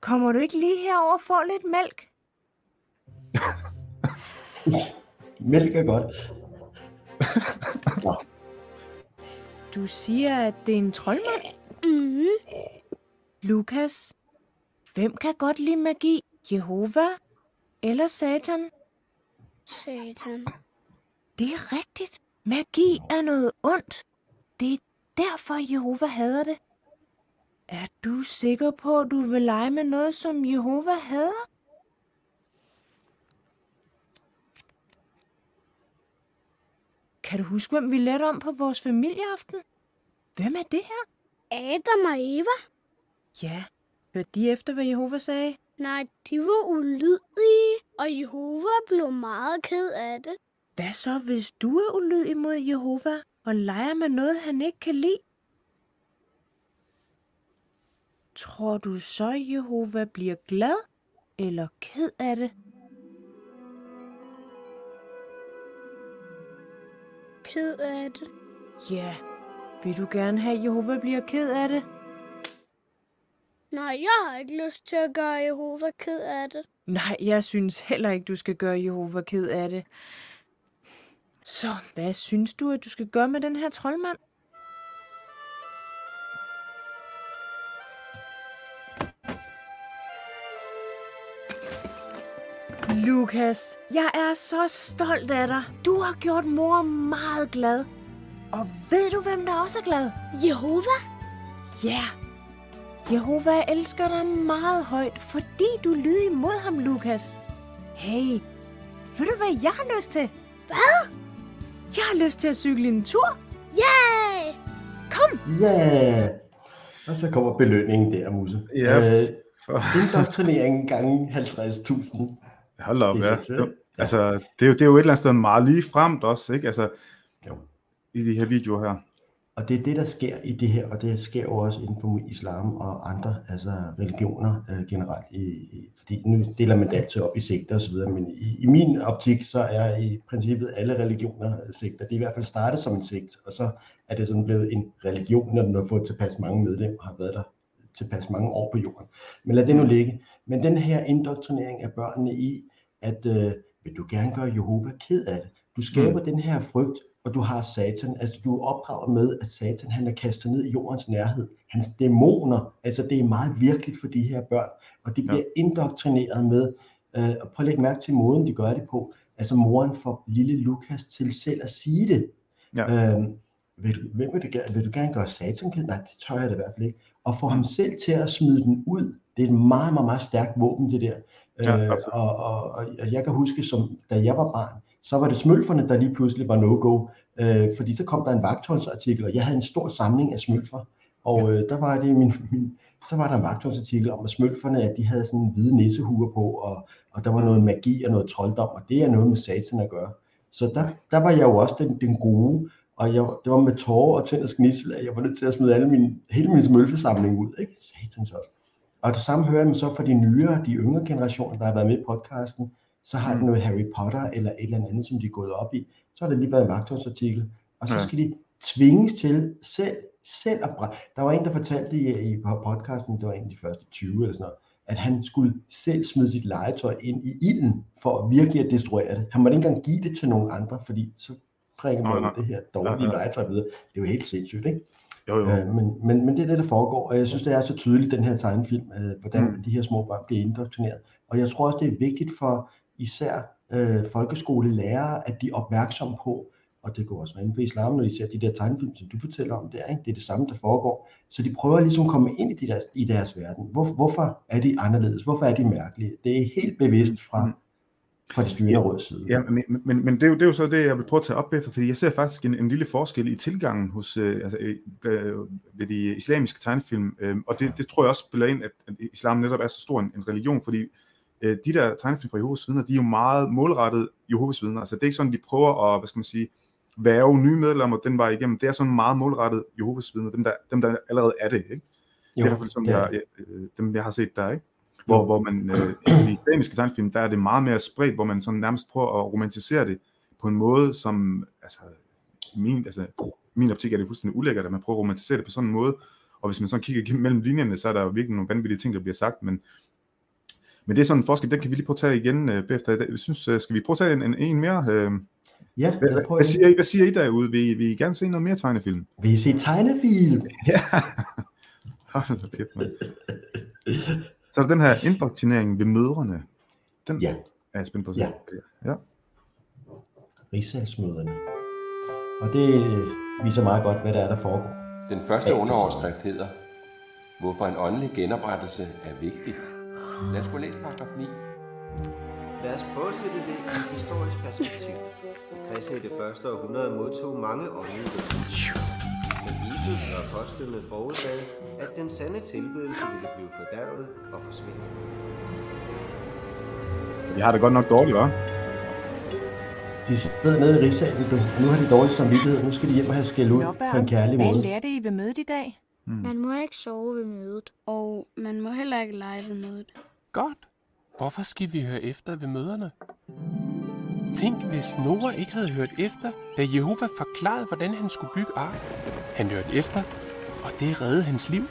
[SPEAKER 3] Kommer du ikke lige herover og får lidt mælk?
[SPEAKER 2] Mælk er godt. Nå,
[SPEAKER 3] Du siger, at det er en troldmand.
[SPEAKER 4] Mhm.
[SPEAKER 3] Lukas, hvem kan godt lide magi? Jehova eller Satan?
[SPEAKER 4] Satan.
[SPEAKER 3] Det er rigtigt. Magi er noget ondt. Det er derfor, Jehova hader det. Er du sikker på, at du vil lege med noget, som Jehova hader? Kan du huske, hvem vi lærte om på vores familieaften? Hvem er det her?
[SPEAKER 4] Adam og Eva?
[SPEAKER 3] Ja, hørte de efter, hvad Jehova sagde?
[SPEAKER 4] Nej, de var ulydige, og Jehova blev meget ked af det.
[SPEAKER 3] Hvad så, hvis du er ulydig mod Jehova og leger med noget, han ikke kan lide? Tror du så, Jehova bliver glad eller ked af det?
[SPEAKER 4] Ked af det.
[SPEAKER 3] Ja, vil du gerne have, at Jehova bliver ked af det?
[SPEAKER 4] Nej, jeg har ikke lyst til at gøre Jehova ked af det.
[SPEAKER 3] Nej, jeg synes heller ikke, du skal gøre Jehova ked af det. Så hvad synes du, at du skal gøre med den her troldmand? Lukas, jeg er så stolt af dig. Du har gjort mor meget glad. Og ved du, hvem der også er glad?
[SPEAKER 4] Jehova?
[SPEAKER 3] Ja. Jehova elsker dig meget højt, fordi du lyder imod ham, Lukas. Hey, ved du, hvad jeg har lyst til?
[SPEAKER 4] Hvad?
[SPEAKER 3] Jeg har lyst til at cykle en tur.
[SPEAKER 4] Yay!
[SPEAKER 3] Kom!
[SPEAKER 2] ja. Og så kommer belønningen der, Musse.
[SPEAKER 1] Ja,
[SPEAKER 2] Øh,
[SPEAKER 1] For,
[SPEAKER 2] indoktrinering gange 50.000.
[SPEAKER 1] hold op, ja.
[SPEAKER 2] Ja.
[SPEAKER 1] Altså, det er, jo, det er jo et eller andet sted meget lige fremt også, ikke? Altså,
[SPEAKER 2] Jo.
[SPEAKER 1] i de her videoer her.
[SPEAKER 2] Og det er det, der sker i det her, og det sker jo også inden for islam og andre altså religioner øh, generelt. I, i, fordi nu deler man det altid op i sekter osv., men i, i min optik, så er i princippet alle religioner øh, sekter. Det er i hvert fald startet som en sekt, og så er det sådan blevet en religion, når den har fået tilpas mange medlemmer og har været der tilpas mange år på jorden. Men lad det nu ligge. Men den her indoktrinering af børnene i, at øh, vil du gerne gøre Jehova ked af det? Du skaber mm. den her frygt, og du har Satan, altså du er opdraget med, at Satan han er kastet ned i jordens nærhed. Hans dæmoner, altså det er meget virkeligt for de her børn, og de bliver ja. indoktrineret med, øh, og prøv at lægge mærke til måden, de gør det på. Altså moren får lille Lukas til selv at sige det.
[SPEAKER 1] Ja.
[SPEAKER 2] Øhm, vil, du, hvem vil, du, gerne- vil du gerne gøre Satan ked? Nej, det tør jeg da i hvert fald ikke. Og få ham selv til at smide den ud, det er et meget, meget, meget stærkt våben, det der.
[SPEAKER 1] Ja,
[SPEAKER 2] øh, og, og, og, jeg kan huske, som da jeg var barn, så var det smølferne, der lige pludselig var no-go. Øh, fordi så kom der en vagtholdsartikel, og jeg havde en stor samling af smølfer. Og øh, der var det min, min, så var der en vagtholdsartikel om, at smølferne, at de havde sådan hvide nissehuer på, og, og der var noget magi og noget trolddom, og det er noget med satan at gøre. Så der, der var jeg jo også den, den gode, og jeg, det var med tårer og tænd og at jeg var nødt til at smide alle min, hele min smølfesamling ud. Ikke? Satans også. Og det samme hører man så fra de nyere, de yngre generationer, der har været med i podcasten, så har
[SPEAKER 1] Mm.
[SPEAKER 2] noget Harry Potter eller et eller andet, som de er gået op i. Så har det lige været en vagtholdsartikel, og så
[SPEAKER 1] Ja.
[SPEAKER 2] skal de tvinges til selv, selv at brænde. Der var en, der fortalte i, i podcasten, det var en af de første 20 eller sådan noget, at han skulle selv smide sit legetøj ind i ilden, for virkelig at destruere det. Han måtte ikke engang give det til nogen andre, fordi så
[SPEAKER 1] Nej,
[SPEAKER 2] man
[SPEAKER 1] nej.
[SPEAKER 2] det her dårlige
[SPEAKER 1] Ja, ja.
[SPEAKER 2] legetøj videre. Det er jo helt sindssygt, ikke?
[SPEAKER 1] Jo, jo.
[SPEAKER 2] Øh, men, men, men det er det, der foregår, og jeg synes, det er så tydeligt, den her tegnefilm, øh, hvordan
[SPEAKER 1] Mm.
[SPEAKER 2] de her små børn bliver indoktrineret. Og jeg tror også, det er vigtigt for især øh, folkeskolelærere, at de er opmærksomme på, og det går også inde på islam, når de ser de der tegnefilm, som du fortæller om der, ikke? det er det samme, der foregår. Så de prøver ligesom at komme ind i, de der, i deres verden. Hvor, hvorfor er de anderledes? Hvorfor er de mærkelige? Det er helt bevidst fra,
[SPEAKER 1] Mm.
[SPEAKER 2] Fra de styrende råds side.
[SPEAKER 1] Ja, men, men, men det, er jo, det er jo så det, jeg vil prøve at tage op efter, fordi jeg ser faktisk en, en lille forskel i tilgangen hos øh, altså, øh, øh, ved de islamiske tegnefilm, øh, og det, det tror jeg også spiller ind, at, at islam netop er så stor en, en religion, fordi øh, de der tegnefilm fra Jehovas vidner, de er jo meget målrettet Jehovas vidner, altså det er ikke sådan, de prøver at, hvad skal man sige, værve nye medlemmer den vej igennem, det er sådan meget målrettet Jehovas vidner, dem der, dem der allerede er det, ikke? det er i hvert fald som
[SPEAKER 2] ja.
[SPEAKER 1] jeg, øh, dem jeg har set der, ikke? Hvor, hvor man, øh, i de islamiske tegnefilm, der er det meget mere spredt, hvor man sådan nærmest prøver at romantisere det på en måde, som, altså, min, altså, min optik er det fuldstændig ulækkert, at man prøver at romantisere det på sådan en måde, og hvis man sådan kigger mellem linjerne, så er der virkelig nogle vanvittige ting, der bliver sagt, men, men det er sådan en forskel, den kan vi lige prøve at tage igen øh, bagefter. Jeg synes, øh, skal vi prøve at tage en, en, en mere? Øh,
[SPEAKER 2] Ja,
[SPEAKER 1] hvad, hvad, siger I, hvad siger I derude? Vil, I- vil I gerne se noget mere tegnefilm?
[SPEAKER 2] Vil I se tegnefilm?
[SPEAKER 1] Ja. Hold da kæft, mand. Så er der den her indoktrinering ved mødrene. Den
[SPEAKER 2] Ja,
[SPEAKER 1] er jeg spændt på at.
[SPEAKER 2] Ja.
[SPEAKER 1] ja.
[SPEAKER 2] rigssagsmøderne. Og det viser meget godt, hvad der er, der foregår.
[SPEAKER 5] Den første
[SPEAKER 2] er
[SPEAKER 5] underoverskrift hedder, hvorfor en åndelig genoprettelse er vigtig. Lad os gå og læse paragraf 9.
[SPEAKER 6] Lad os prøve at sætte det i et historisk perspektiv. Kristne i det første århundrede modtog mange åndelige Jesus og apostlene forudsagde, at den sande tilbedelse ville blive fordærvet og forsvinde.
[SPEAKER 1] Jeg har det godt nok dårligt, hva'?
[SPEAKER 2] De sidder nede i rigssalen, du. og nu har de dårlig samvittighed. Nu skal de hjem og have skæld ud
[SPEAKER 3] Nå,
[SPEAKER 2] på en kærlig
[SPEAKER 3] hvad
[SPEAKER 2] måde.
[SPEAKER 3] lærte I ved mødet i dag?
[SPEAKER 4] Man må ikke sove ved mødet.
[SPEAKER 7] Og man må heller ikke lege ved mødet.
[SPEAKER 8] Godt. Hvorfor skal vi høre efter ved møderne? Tænk, hvis Noah ikke havde hørt efter, da Jehova forklarede, hvordan han skulle bygge ark. Han hørte efter, og det reddede hans liv.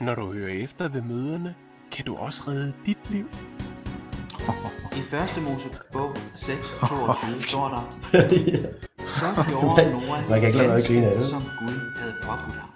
[SPEAKER 8] Når du hører efter ved møderne, kan du også redde dit liv.
[SPEAKER 9] I 1. Mosebog 6 og 22 står der, så gjorde Noah
[SPEAKER 2] man kan ikke lade
[SPEAKER 9] som Gud havde påbudt ham.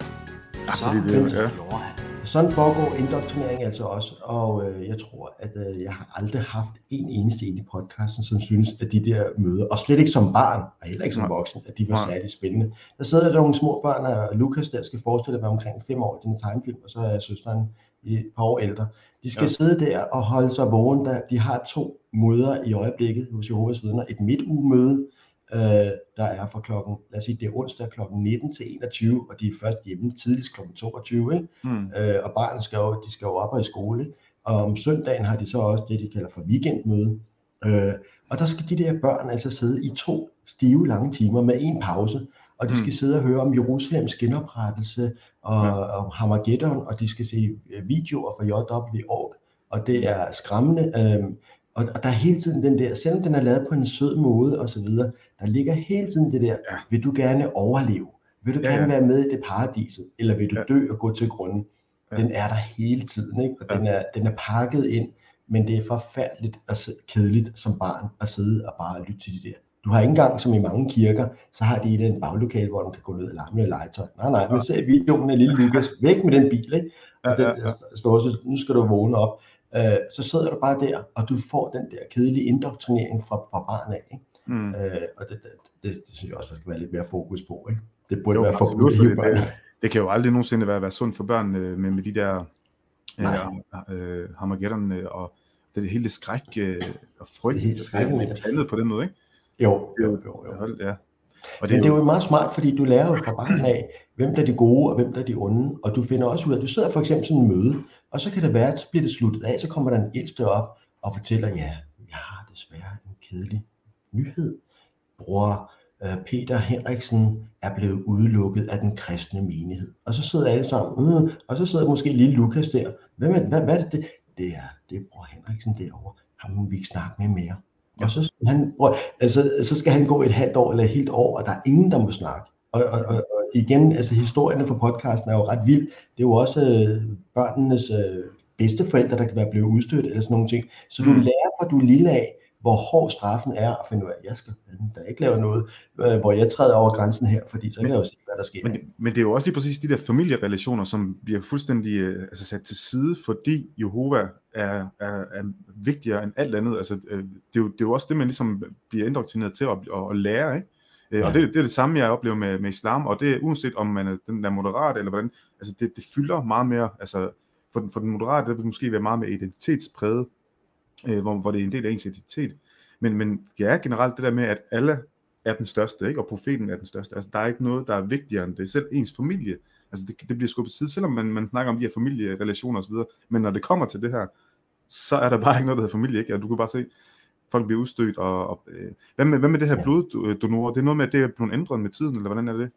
[SPEAKER 9] Så
[SPEAKER 1] fordi det- ja.
[SPEAKER 9] gjorde han.
[SPEAKER 2] Sådan foregår indoktrinering altså også, og øh, jeg tror, at øh, jeg har aldrig haft en eneste en i podcasten, som synes, at de der møder, og slet ikke som barn, og heller ikke som voksen, at de var særlig spændende. Der sidder der nogle små børn, og Lukas der skal forestille at være omkring fem år i den tegnefilm, og så er søsteren et par år ældre. De skal
[SPEAKER 1] Ja.
[SPEAKER 2] ja. sidde der og holde sig vågen, der de har to møder i øjeblikket hos Jehovas vidner. Et midtugemøde, øh, der er fra klokken, lad os sige, det er onsdag klokken 19 til 21, og de er først hjemme tidligst klokken 22, ikke?
[SPEAKER 1] Mm.
[SPEAKER 2] øh, og barnet skal jo, de skal jo op og i skole. Og om søndagen har de så også det, de kalder for weekendmøde. Øh, og der skal de der børn altså sidde i to stive lange timer med en pause, og de
[SPEAKER 1] Mm.
[SPEAKER 2] skal sidde og høre om Jerusalems genoprettelse og
[SPEAKER 1] Ja.
[SPEAKER 2] om Harmageddon, og de skal se øh, videoer fra JW.org, og det er skræmmende. Øh, og, og der er hele tiden den der, selvom den er lavet på en sød måde og så videre, der ligger hele tiden det der,
[SPEAKER 1] Ja.
[SPEAKER 2] vil du gerne overleve? Vil du
[SPEAKER 1] Ja,
[SPEAKER 2] gerne
[SPEAKER 1] ja.
[SPEAKER 2] være med i det paradiset, eller vil du
[SPEAKER 1] Ja.
[SPEAKER 2] dø og gå til grunden?
[SPEAKER 1] Ja.
[SPEAKER 2] Den er der hele tiden, ikke? og
[SPEAKER 1] Ja.
[SPEAKER 2] den, er, den er pakket ind, men det er forfærdeligt og kedeligt som barn at sidde og bare lytte til de der. Du har ikke engang, som i mange kirker, så har de i den baglokale, hvor du kan gå ned og lege med legetøj. Nej, nej, men se videoen af lille Lukas, væk med den bil, ikke? Og den står så, nu skal du vågne op. Øh, så sidder du bare der, og du får den der kedelige indoktrinering fra, fra barn af. Ikke?
[SPEAKER 1] Mm.
[SPEAKER 2] Øh, og det, det, det, det, synes jeg også, der skal være lidt mere fokus på. Ikke? Det burde
[SPEAKER 1] Jo,
[SPEAKER 2] være
[SPEAKER 1] absolut, fordi
[SPEAKER 2] i børn.
[SPEAKER 1] det, det kan jo aldrig nogensinde være, være sundt for børn øh, med, med de der øh, øh, øh, og det hele det skræk øh, og frygt,
[SPEAKER 2] Det er helt skrækkeligt.
[SPEAKER 1] det på den måde, ikke?
[SPEAKER 2] Jo, jo, jo, jo.
[SPEAKER 1] Hold, ja. Og
[SPEAKER 2] Men det er jo meget smart, fordi du lærer jo fra barn af, hvem der er de gode, og hvem der er de onde. Og du finder også ud af, at du sidder for eksempel sådan en møde, og så kan det være, at så bliver det sluttet af, så kommer der en ældste op og fortæller, ja, jeg har desværre en kedelig nyhed. Bror øh, Peter Henriksen er blevet udelukket af den kristne menighed. Og så sidder alle sammen, øh, og så sidder måske lille Lukas der. Hvem er, hvad, hvad er det? det? Er, det er bror Henriksen derovre. Ham må vi ikke snakke med mere.
[SPEAKER 1] Ja.
[SPEAKER 2] Og så skal, han, bror, altså, så skal han gå et halvt år eller et helt år, og der er ingen, der må snakke. Og, og, og, og igen, altså historierne for podcasten er jo ret vild. Det er jo også øh, børnenes øh, bedsteforældre, der kan være blevet udstødt eller sådan nogle ting. Så du
[SPEAKER 1] Mm.
[SPEAKER 2] lærer fra du er lille af, hvor hård straffen er, og finde ud af, at jeg skal da ikke lave noget, øh, hvor jeg træder over grænsen her, fordi så kan jeg jo se, hvad der sker.
[SPEAKER 1] Men, det- men det er jo også lige præcis de der familierelationer, som bliver fuldstændig øh, altså sat til side, fordi Jehova er, er, er vigtigere end alt andet. Altså, øh, det, er jo, det er jo også det, man ligesom bliver indoktrineret til at, at, at lære, ikke? Øh, Og
[SPEAKER 2] Ja.
[SPEAKER 1] det, det er det samme, jeg oplever med, med islam, og det er uanset om man er den der moderat, eller hvordan, altså det, det fylder meget mere, altså for den, for den moderate, det vil måske være meget mere identitetspræget, øh, hvor, hvor det er en del af ens identitet. Men, men det er generelt det der med, at alle er den største, ikke? og profeten er den største. Altså, der er ikke noget, der er vigtigere end det. Selv ens familie, altså det, det bliver skubbet til side, selvom man, man snakker om de her familierelationer osv., men når det kommer til det her, så er der bare ikke noget, der hedder familie, ikke? Og du kan bare se, folk bliver udstødt. Og, og, øh, hvad, med, hvad med det her ja. bloddonorer? Det er noget med, at det er blevet ændret med tiden, eller hvordan er det?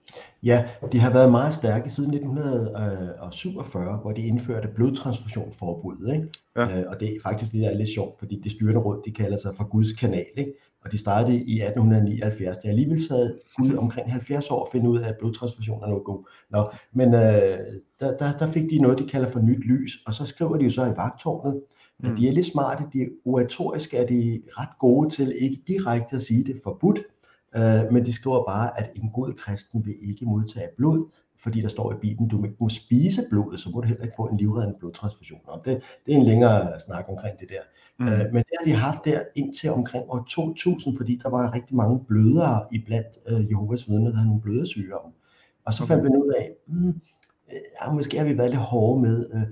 [SPEAKER 2] Ja, de har været meget stærke siden 1947, hvor de indførte blodtransfusionsforbuddet. Ikke? Ja. Øh, og det er faktisk det, der er lidt sjovt, fordi det styrende råd, de kalder sig for Guds kanal. Ikke? Og de startede i 1879. Det har alligevel taget Gud omkring 70 år at finde ud af, at blodtransfusion er noget god. Nå, men øh, der, der, der fik de noget, de kalder for nyt lys, og så skriver de jo så i vagtårnet, Mm. De er lidt smarte, de oratorisk er de ret gode til ikke direkte at sige det forbudt, øh, men de skriver bare, at en god kristen vil ikke modtage blod, fordi der står i Bibelen, du må spise blodet, så må du heller ikke få en livreddende blodtransfusion. Og det, det er en længere snak omkring det der. Mm. Øh, men det har de haft der indtil omkring år 2000, fordi der var rigtig mange blødere i blandt øh, Jehovas vidner, der havde nogle blødersygdomme. Og så okay. fandt vi ud af, mm, ja, måske har vi været lidt hårde med, øh,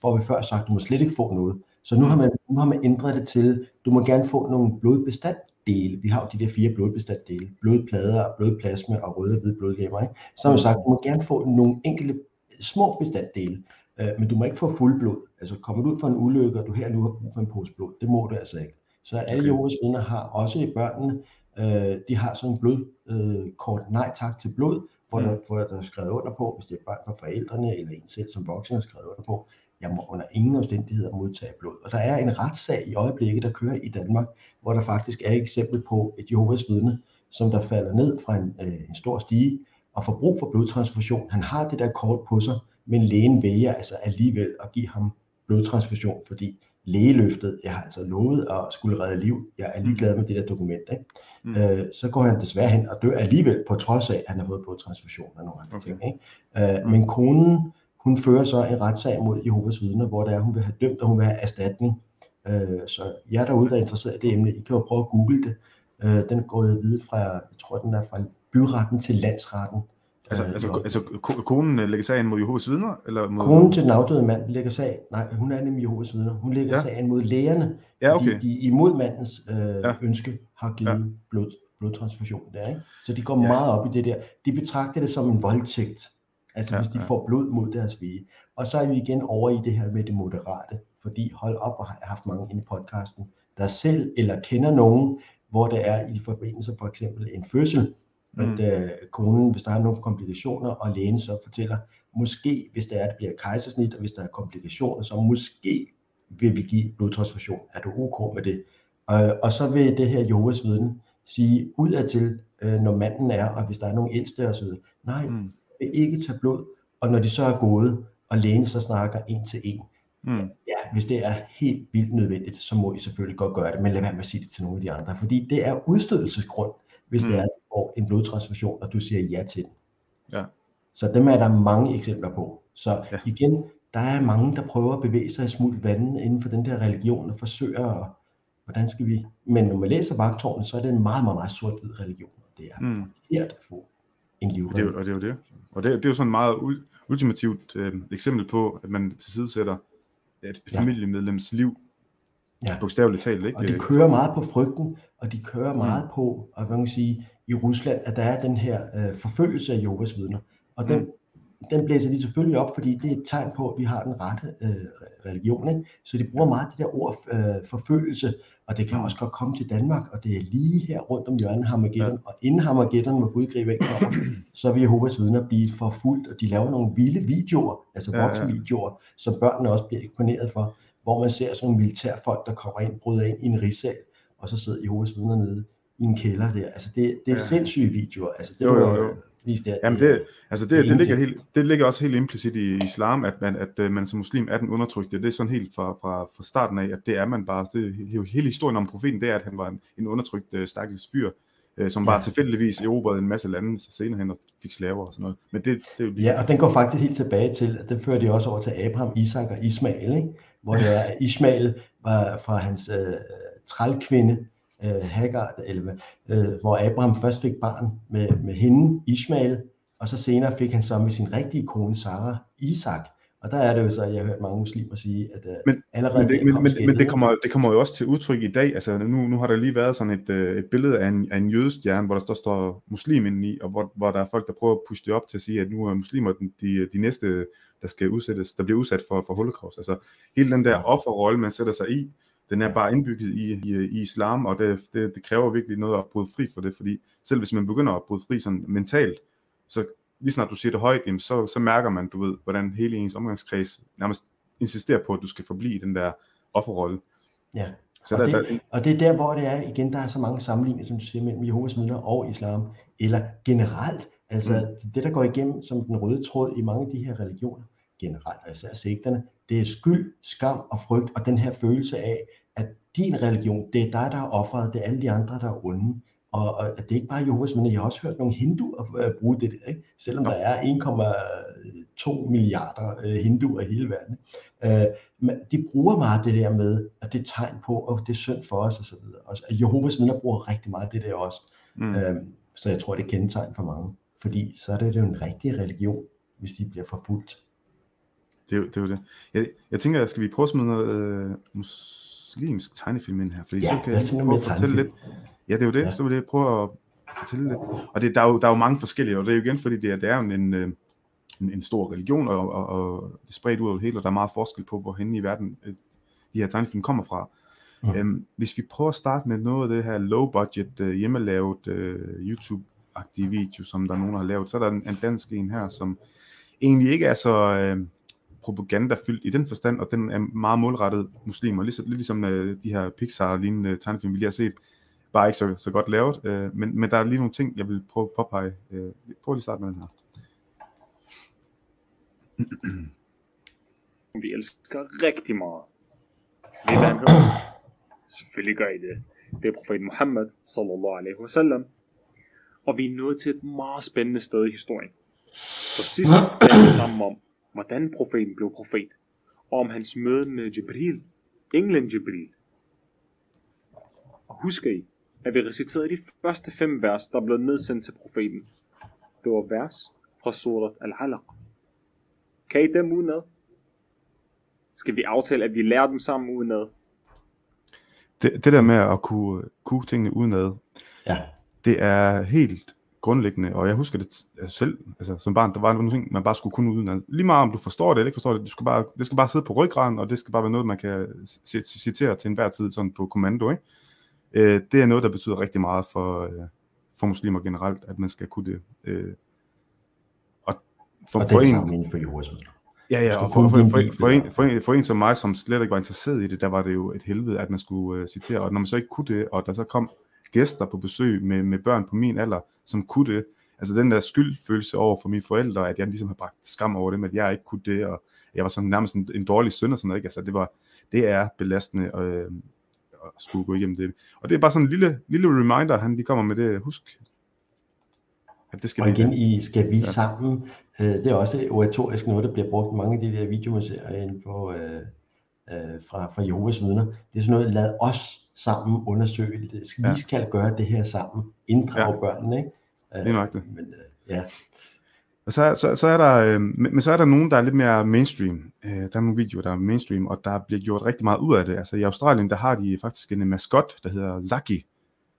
[SPEAKER 2] får vi før sagt, du må slet ikke få noget. Så nu har man, nu har man ændret det til, du må gerne få nogle blodbestanddele. Vi har jo de der fire blodbestanddele. Blodplader, blodplasma og røde og hvide blodlemmer. Ikke? Så har man sagt, du må gerne få nogle enkelte små bestanddele, øh, men du må ikke få fuld blod. Altså kommer du ud for en ulykke, og du her nu har brug for en pose blod, det må du altså ikke. Så alle okay. Jehovas vidner har også i børnene, øh, de har sådan en blodkort øh, nej tak til blod, hvor, mm. der, hvor der er skrevet under på, hvis det er børn fra forældrene, eller en selv som voksen har skrevet under på, jeg må under ingen omstændigheder modtage blod. Og der er en retssag i øjeblikket, der kører i Danmark, hvor der faktisk er et eksempel på et Jehovas vidne, som der falder ned fra en, øh, en stor stige og får brug for blodtransfusion. Han har det der kort på sig, men lægen vælger altså alligevel at give ham blodtransfusion, fordi lægeløftet, jeg har altså lovet at skulle redde liv, jeg er ligeglad med det der dokument, ikke? Mm. Øh, så går han desværre hen og dør alligevel, på trods af, at han har fået blodtransfusion og nogle andre okay. ting. Ikke? Øh, mm. Men konen hun fører så en retssag mod Jehovas vidner, hvor det er, hun vil have dømt, og hun vil have erstatning. Øh, så jer derude, der er interesseret i det emne, I kan jo prøve at google det. Øh, den går videre fra, jeg tror, den er fra byretten til landsretten.
[SPEAKER 1] Altså, øh, altså, altså konen lægger sagen mod Jehovas vidner? Eller mod...
[SPEAKER 2] Konen til den afdøde mand lægger sag, nej, hun er nemlig Jehovas vidner. Hun lægger ja. sagen mod lægerne,
[SPEAKER 1] ja, okay.
[SPEAKER 2] fordi de imod mandens øh, ja. ønske har givet ja. blod, blodtransfusion der, ikke? Så de går ja. meget op i det der. De betragter det som en voldtægt. Altså ja, hvis de ja. får blod mod deres vige. Og så er vi igen over i det her med det moderate, fordi hold op, og har haft mange inde i podcasten, der selv eller kender nogen, hvor det er i forbindelse for eksempel en fødsel, mm. at øh, konen, hvis der er nogle komplikationer, og lægen så fortæller, måske hvis det er, det bliver kejsersnit, og hvis der er komplikationer, så måske vil vi give blodtransfusion. Er du ok med det? Øh, og så vil det her Jehovas viden sige udadtil, øh, når manden er, og hvis der er nogle ældste osv., nej, mm vil ikke tage blod, og når de så er gået, og lægen så snakker en til en, mm. ja, hvis det er helt vildt nødvendigt, så må I selvfølgelig godt gøre det, men lad være med at sige det til nogle af de andre, fordi det er udstødelsesgrund, hvis mm. det er, at får en blodtransfusion, og du siger ja til den.
[SPEAKER 1] Ja.
[SPEAKER 2] Så dem er der mange eksempler på. Så ja. igen, der er mange, der prøver at bevæge sig i smult vandet inden for den der religion, og forsøger at, hvordan skal vi, men når man læser vagtårnet, så er det en meget, meget, meget sort-hvid religion, og det er mm. der får en livredning.
[SPEAKER 1] Og det, og det er jo det. Og det, det er jo sådan et meget ultimativt øh, eksempel på, at man tilsidesætter et ja. familiemedlems liv, ja. bogstaveligt talt. Ikke?
[SPEAKER 2] Og de kører meget på frygten, og de kører mm. meget på, og man sige, i Rusland, at der er den her øh, forfølgelse af Jehovas vidner. Og den, mm. den blæser de selvfølgelig op, fordi det er et tegn på, at vi har den rette øh, religion. Ikke? Så de bruger meget det der ord øh, forfølgelse, og det kan også godt komme til Danmark, og det er lige her rundt om hjørnet Hammergeddon, ja. og inden Hammergeddon, hvor Gud griber ind kommer, så vil Jehovas vidner blive forfulgt, og de laver nogle vilde videoer, altså voksenvideoer, ja, ja. som børnene også bliver eksponeret for, hvor man ser sådan nogle militærfolk, der kommer ind, bryder ind i en rigsal, og så sidder Jehovas vidner nede i en kælder der. Altså det, det er ja. sindssyge videoer. Altså det
[SPEAKER 1] jo, jo, jo vist det. Jamen det, altså det, det, det, ligger helt, det ligger også helt implicit i islam, at man, at øh, man som muslim er den undertrykte. Det er sådan helt fra, fra, fra starten af, at det er man bare. Det, hele historien om profeten, det er, at han var en, en undertrykt uh, stakkels fyr, uh, som ja. bare tilfældigvis erobrede en masse lande, så senere hen og fik slaver og sådan noget. Men det, det er jo
[SPEAKER 2] lige... Ja, og den går faktisk helt tilbage til, at den fører de også over til Abraham, Isak og Ismail, ikke? hvor det er, at Ismail var fra hans uh, trælkvinde, øh, Hagar, eller, øh, hvor Abraham først fik barn med, med hende, Ishmael, og så senere fik han så med sin rigtige kone, Sarah, Isak. Og der er det jo så, jeg har hørt mange muslimer sige, at uh, men, allerede
[SPEAKER 1] men det, men, men, men det, kommer, det kommer jo også til udtryk i dag. Altså nu, nu har der lige været sådan et, uh, et billede af en, af en jødestjerne, hvor der står, står muslim i, og hvor, hvor der er folk, der prøver at pushe det op til at sige, at nu er muslimer de, de næste, der skal udsættes, der bliver udsat for, for holocaust. Altså hele den der offerrolle, man sætter sig i, Den er bare indbygget i, i, i islam, og det, det, det kræver virkelig noget at bryde fri for det, fordi selv hvis man begynder at bryde fri sådan mentalt, så lige snart du siger det højt, jamen, så, så mærker man, du ved, hvordan hele ens omgangskreds nærmest insisterer på, at du skal forblive i den der offerrolle.
[SPEAKER 2] Ja, så og, der, det, der, og det er der, hvor det er, igen, der er så mange sammenligninger, som du siger, mellem Jehovas vidner og islam, eller generelt, altså mm. det, der går igennem som den røde tråd i mange af de her religioner, generelt, og især sekterne, det er skyld, skam og frygt, og den her følelse af, at din religion, det er dig, der er offeret, det er alle de andre, der er onde. Og, og det er ikke bare Jehovas, men jeg har også hørt nogle hinduer øh, bruge det, ikke? selvom der er 1,2 milliarder øh, hinduer i hele verden. Øh, men de bruger meget det der med, at det er tegn på, at det er synd for os osv. Og Jehovas vidner bruger rigtig meget det der også. Mm. så jeg tror, det er kendetegn for mange. Fordi så er det jo en rigtig religion, hvis de bliver forfulgt.
[SPEAKER 1] Det er jo det. Er jo det. Jeg, jeg tænker, skal vi prøve at smide noget øh, muslimsk tegnefilm ind her? Fordi
[SPEAKER 2] ja,
[SPEAKER 1] så kan jeg prøve at fortælle lidt. Ja, det er jo det. Ja. Så vil jeg prøve at fortælle lidt. Og det, der, er jo, der er jo mange forskellige, og det er jo igen, fordi det er, det er jo en, øh, en, en stor religion, og, og, og det er spredt ud over hele, og der er meget forskel på, hvor hen i verden øh, de her tegnefilm kommer fra. Mm. Øhm, hvis vi prøver at starte med noget af det her low budget, øh, hjemmelavet øh, YouTube-agtige video, som der er nogen, der har lavet, så er der en, en dansk en her, som egentlig ikke er så... Øh, propagandafyldt i den forstand, og den er meget målrettet muslimer, lidt, lidt ligesom uh, de her Pixar-lignende tegnefilm, vi lige har set, bare ikke så, så godt lavet, uh, men, men der er lige nogle ting, jeg vil prøve at påpege. Uh, prøv lige at starte med den her.
[SPEAKER 10] Vi elsker rigtig meget. Hvad han hører? Selvfølgelig gør I det. Det er profeten Muhammad, sallallahu alaihi wasallam. Og vi er nået til et meget spændende sted i historien. For sidst talte vi sammen om, hvordan profeten blev profet, og om hans møde med Jibril, englen Jibril. Og husker I, at vi reciterede de første fem vers, der blev nedsendt til profeten. Det var vers fra surat Al-Alaq. Kan I dem udenad? Skal vi aftale, at vi lærer dem sammen udenad?
[SPEAKER 1] Det, det der med at kunne, kunne tingene udenad,
[SPEAKER 2] ja.
[SPEAKER 1] det er helt grundlæggende, og jeg husker det altså selv, altså som barn, der var nogle ting, man bare skulle kunne uden. Lige meget om du forstår det eller ikke forstår det, du skal bare, det skal bare sidde på ryggraden, og det skal bare være noget, man kan citere til enhver tid sådan på kommando. Ikke? Øh, det er noget, der betyder rigtig meget for, øh, for muslimer generelt, at man skal kunne det. Øh,
[SPEAKER 2] og for, og for en, for Jehovas
[SPEAKER 1] Ja, ja, og for, for, for, for, en, for, en, for en som mig, som slet ikke var interesseret i det, der var det jo et helvede, at man skulle uh, citere, og når man så ikke kunne det, og der så kom gæster på besøg med, med børn på min alder, som kunne det. Altså den der skyldfølelse over for mine forældre, at jeg ligesom har bragt skam over dem, at jeg ikke kunne det, og jeg var sådan nærmest en, en dårlig søn og sådan noget. Ikke? Altså det, var, det er belastende øh, at skulle gå igennem det. Og det er bare sådan en lille, lille reminder, han de kommer med det. Husk,
[SPEAKER 2] at det skal og igen i Skal vi ja. sammen, øh, det er også oratorisk noget, der bliver brugt i mange af de der videomuseer inden for, øh, øh, fra, fra Jehovas vidner. Det er sådan noget, lad os sammen undersøge det. Vi ja. skal gøre det her sammen. Inddrage ja. børnene, ikke?
[SPEAKER 1] Det er nok det.
[SPEAKER 2] Men, uh, ja.
[SPEAKER 1] Og så, så, så er der, øh, men så er der nogen, der er lidt mere mainstream. Øh, der er nogle videoer, der er mainstream, og der bliver gjort rigtig meget ud af det. Altså i Australien, der har de faktisk en maskot, der hedder Zaki.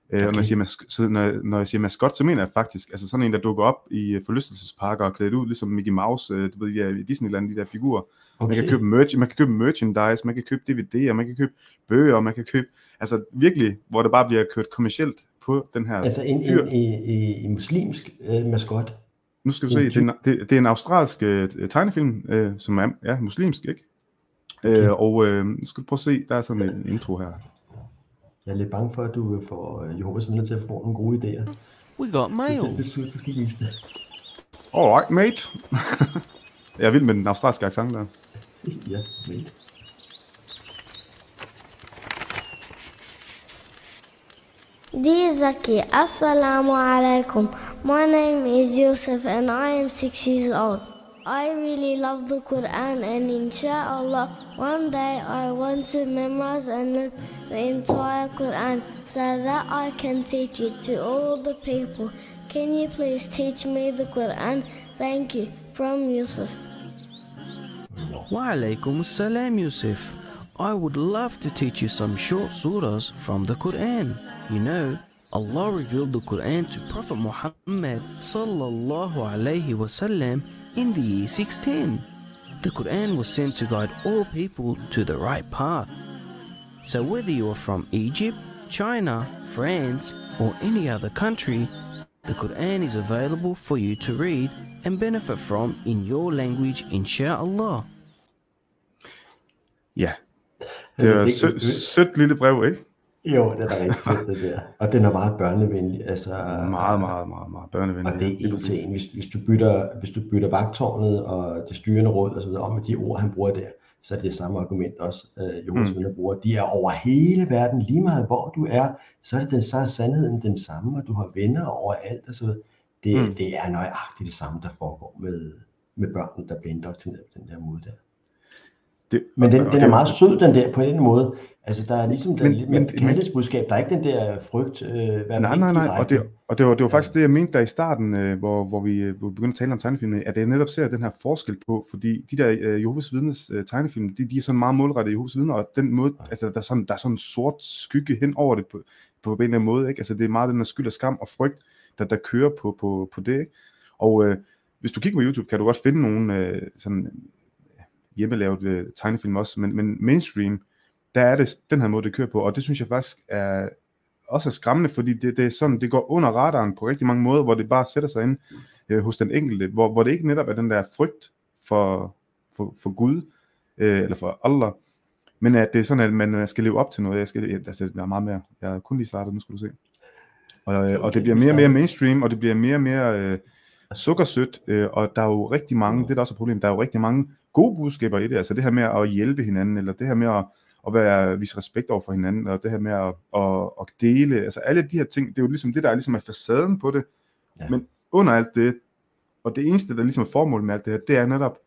[SPEAKER 1] Okay. Øh, og når jeg, siger mas- så når, når jeg siger maskot, så mener jeg faktisk, altså sådan en, der dukker op i øh, forlystelsesparker og klædt ud, ligesom Mickey Mouse, øh, du ved, de der, Disneyland, de der figurer. Okay. Man kan købe merch, man kan købe merchandise, man kan købe DVD'er, man kan købe bøger, man kan købe, altså virkelig, hvor det bare bliver kørt kommercielt på den her
[SPEAKER 2] Altså en, fyr. en, en, en muslimsk øh, maskot?
[SPEAKER 1] Nu skal du se, det er, en, det, det er en australsk øh, tegnefilm, øh, som er ja, muslimsk, ikke? Okay. Øh, og øh, nu skal du prøve at se, der er sådan en intro her.
[SPEAKER 2] Jeg er lidt bange for, at du får øh, Jehovas vidner til at få nogle gode idéer.
[SPEAKER 11] We got mail.
[SPEAKER 2] Det, det, det, det skal vise det.
[SPEAKER 1] Alright, mate. jeg vil med den australske accent der.
[SPEAKER 2] ja, mate.
[SPEAKER 4] Dear Zaki, Assalamu alaikum. My name is Yusuf and I am six years old. I really love the Quran and inshallah one day I want to memorize and learn the entire Quran so that I can teach it to all the people. Can you please teach me the Quran? Thank you. From Yusuf.
[SPEAKER 11] Wa alaikum salam Yusuf. I would love to teach you some short surahs from the Quran. You know, Allah revealed the Quran to Prophet Muhammad sallallahu alaihi wasallam in the year 610. The Quran was sent to guide all people to the right path. So whether you're from Egypt, China, France, or any other country, the Quran is available for you to read and benefit from in your language, inshallah.
[SPEAKER 1] Ja, det er et sødt, sødt lille brev, ikke?
[SPEAKER 2] Jo, det er rigtig sødt, det der. Og den er meget børnevenlig. Altså,
[SPEAKER 1] Meget, meget, meget, meget børnevenlig.
[SPEAKER 2] Og det er en til en. Hvis, hvis, du bytter, hvis du bytter vagtårnet og det styrende råd og så videre om med de ord, han bruger der, så er det samme argument også, øh, Jehovas
[SPEAKER 1] Mm.
[SPEAKER 2] bruger. De er over hele verden, lige meget hvor du er, så er, det den, så er sandheden den samme, og du har venner overalt og så videre. Det,
[SPEAKER 1] Mm.
[SPEAKER 2] det er nøjagtigt det samme, der foregår med, med børnene, der bliver indoktrineret på den der måde der.
[SPEAKER 1] Det,
[SPEAKER 2] Men den, den er meget sød, den der, på en måde. Altså, der er ligesom den
[SPEAKER 1] Men-
[SPEAKER 2] lidt
[SPEAKER 1] men-
[SPEAKER 2] mere kærlighedsbudskab. Der er ikke den der frygt. Øh,
[SPEAKER 1] Nej, nej, nej,
[SPEAKER 2] vigtig
[SPEAKER 1] og det, og det var, det var faktisk det, jeg mente der i starten, øh, hvor, hvor, vi, øh, hvor vi begyndte at tale om tegnefilmene, at jeg netop ser den her forskel på, fordi de der øh, Jehovas vidnes øh, tegnefilm, de, de er sådan meget målrettet Jehovas vidner, og den måde, altså der er sådan, der er sådan en sort skygge hen over det på, på en eller anden måde, ikke? Altså det er meget den her skyld og skam og frygt, der, der kører på, på, på det, ikke? Og øh, hvis du kigger på YouTube, kan du godt finde nogle øh, sådan hjemmelavet øh, tegnefilm også, men, men mainstream, der er det den her måde, det kører på, og det synes jeg faktisk er også er skræmmende, fordi det, det er sådan, det går under radaren på rigtig mange måder, hvor det bare sætter sig ind øh, hos den enkelte, hvor, hvor det ikke netop er den der frygt for, for, for Gud, øh, eller for Allah, men at det er sådan, at man øh, skal leve op til noget. Jeg skal, altså, der er meget mere. Jeg er kun lige startet, nu skal du se. Og, øh, og det bliver mere og mere mainstream, og det bliver mere og mere øh, sukkersødt, øh, og der er jo rigtig mange, det er der også et problem, der er jo rigtig mange gode budskaber i det, altså det her med at hjælpe hinanden, eller det her med at, at være, vise respekt over for hinanden, og det her med at, at, at dele, altså alle de her ting, det er jo ligesom det, der er ligesom er facaden på det, ja. men under alt det, og det eneste, der ligesom er formålet med alt det her, det er netop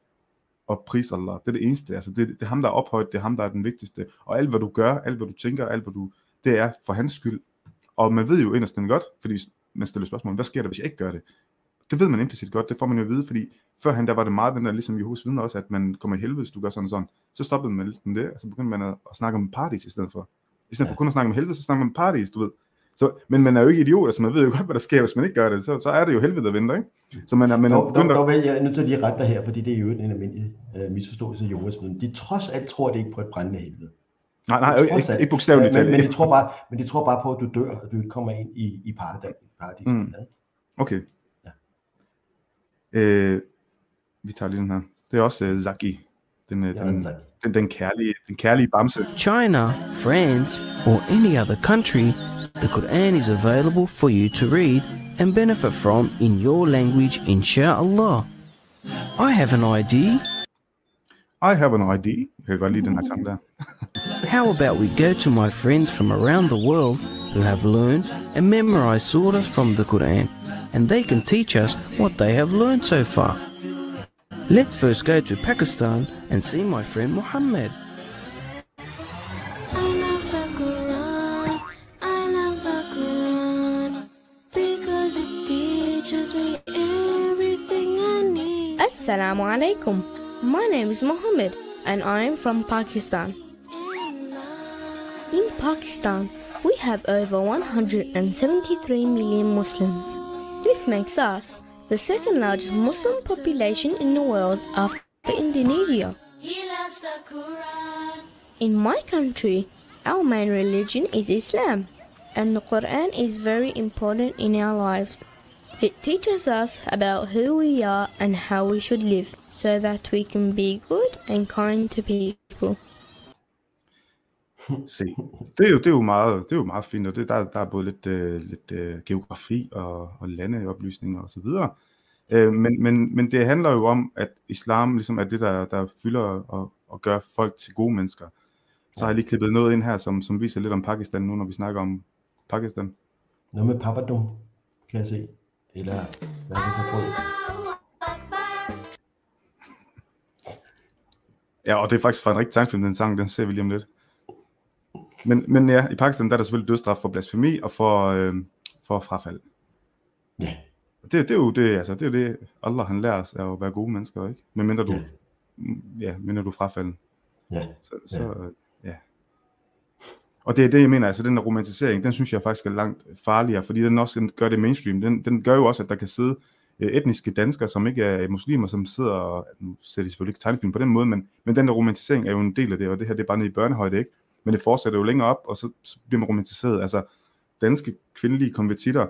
[SPEAKER 1] at prise Allah. Det er det eneste. Altså det, det er ham, der er ophøjet, det er ham, der er den vigtigste. Og alt, hvad du gør, alt, hvad du tænker, alt, hvad du, det er for hans skyld. Og man ved jo inderst den godt, fordi man stiller spørgsmål, hvad sker der, hvis jeg ikke gør det? Det ved man implicit godt, det får man jo at vide, fordi førhen der var det meget den der, ligesom Jehovas vidner også, at man kommer i helvede, hvis du gør sådan og sådan. Så stoppede man lidt med det, og så begyndte man at, at snakke om paradis i stedet for. I stedet ja. for kun at snakke om helvede, så snakker man om paradis, du ved. Så, men man er jo ikke idiot, altså man ved jo godt, hvad der sker, hvis man ikke gør det. Så, så er det jo helvede, der venter, ikke? Så man er, man
[SPEAKER 2] dog, dog, dog, jeg er nødt til at lige rette dig her, fordi det er jo en almindelig øh, misforståelse af vidner. De trods alt tror det ikke på et brændende helvede.
[SPEAKER 1] Nej, nej,
[SPEAKER 2] Trods
[SPEAKER 1] ikke, ikke bogstaveligt
[SPEAKER 2] men,
[SPEAKER 1] talt.
[SPEAKER 2] men, de tror bare, men de tror bare på, at du dør, og du ikke kommer ind i, i paradis. paradis
[SPEAKER 1] Mm. Okay. Øh, vi tager lige den her. Det er også uh, Zaki. Den, uh, den, den, den, kærlige, den kærlige bamse.
[SPEAKER 11] China, France, or any other country, the Quran is available for you to read and benefit from in your language, inshallah. I have an idea.
[SPEAKER 1] I have an idea. Jeg kan godt lide den accent der.
[SPEAKER 11] How about we go to my friends from around the world who have learned and memorized surahs from the Quran, and they can teach us what they have learned so far. Let's first go to Pakistan and see my friend Muhammad.
[SPEAKER 4] I love the Quran. I love the Quran because it teaches me everything I need.
[SPEAKER 12] Assalamu alaikum. My name is Mohammed and I am from Pakistan. In Pakistan, we have over 173 million Muslims. This makes us the second largest Muslim population in the world after Indonesia. In my country, our main religion is Islam, and the Quran is very important in our lives. It teaches us about who we are and how we should live so that we can be good and kind to people.
[SPEAKER 1] Se. Det er jo, det er jo, meget, det er jo meget fint, og det, der, der er både lidt, øh, lidt øh, geografi og, og landeoplysninger og så videre. Øh, men, men, men det handler jo om, at islam ligesom er det, der, der fylder og, og gør folk til gode mennesker. Så har jeg lige klippet noget ind her, som, som viser lidt om Pakistan nu, når vi snakker om Pakistan.
[SPEAKER 2] Noget med papadum, kan jeg se. Eller hvad er det for brød?
[SPEAKER 1] Ja, og det er faktisk fra en rigtig tegnfilm, den sang, den ser vi lige om lidt. Men, men ja, i Pakistan der er der selvfølgelig dødsstraf for blasfemi og for, øh, for frafald.
[SPEAKER 2] Ja.
[SPEAKER 1] Det, det er jo det, altså, det er jo det, Allah han lærer os at være gode mennesker, ikke? Men mindre du, ja, mindre du frafalden.
[SPEAKER 2] Ja.
[SPEAKER 1] Så, så ja. ja. Og det er det, jeg mener, altså den der romantisering, den synes jeg faktisk er langt farligere, fordi den også gør det mainstream. Den, den gør jo også, at der kan sidde øh, etniske danskere, som ikke er muslimer, som sidder og, nu ser de selvfølgelig ikke tegnefilm på den måde, men, men den der romantisering er jo en del af det, og det her det er bare nede i børnehøjde, ikke? Men det fortsætter jo længere op, og så, så bliver man romantiseret. Altså, danske kvindelige konvertitter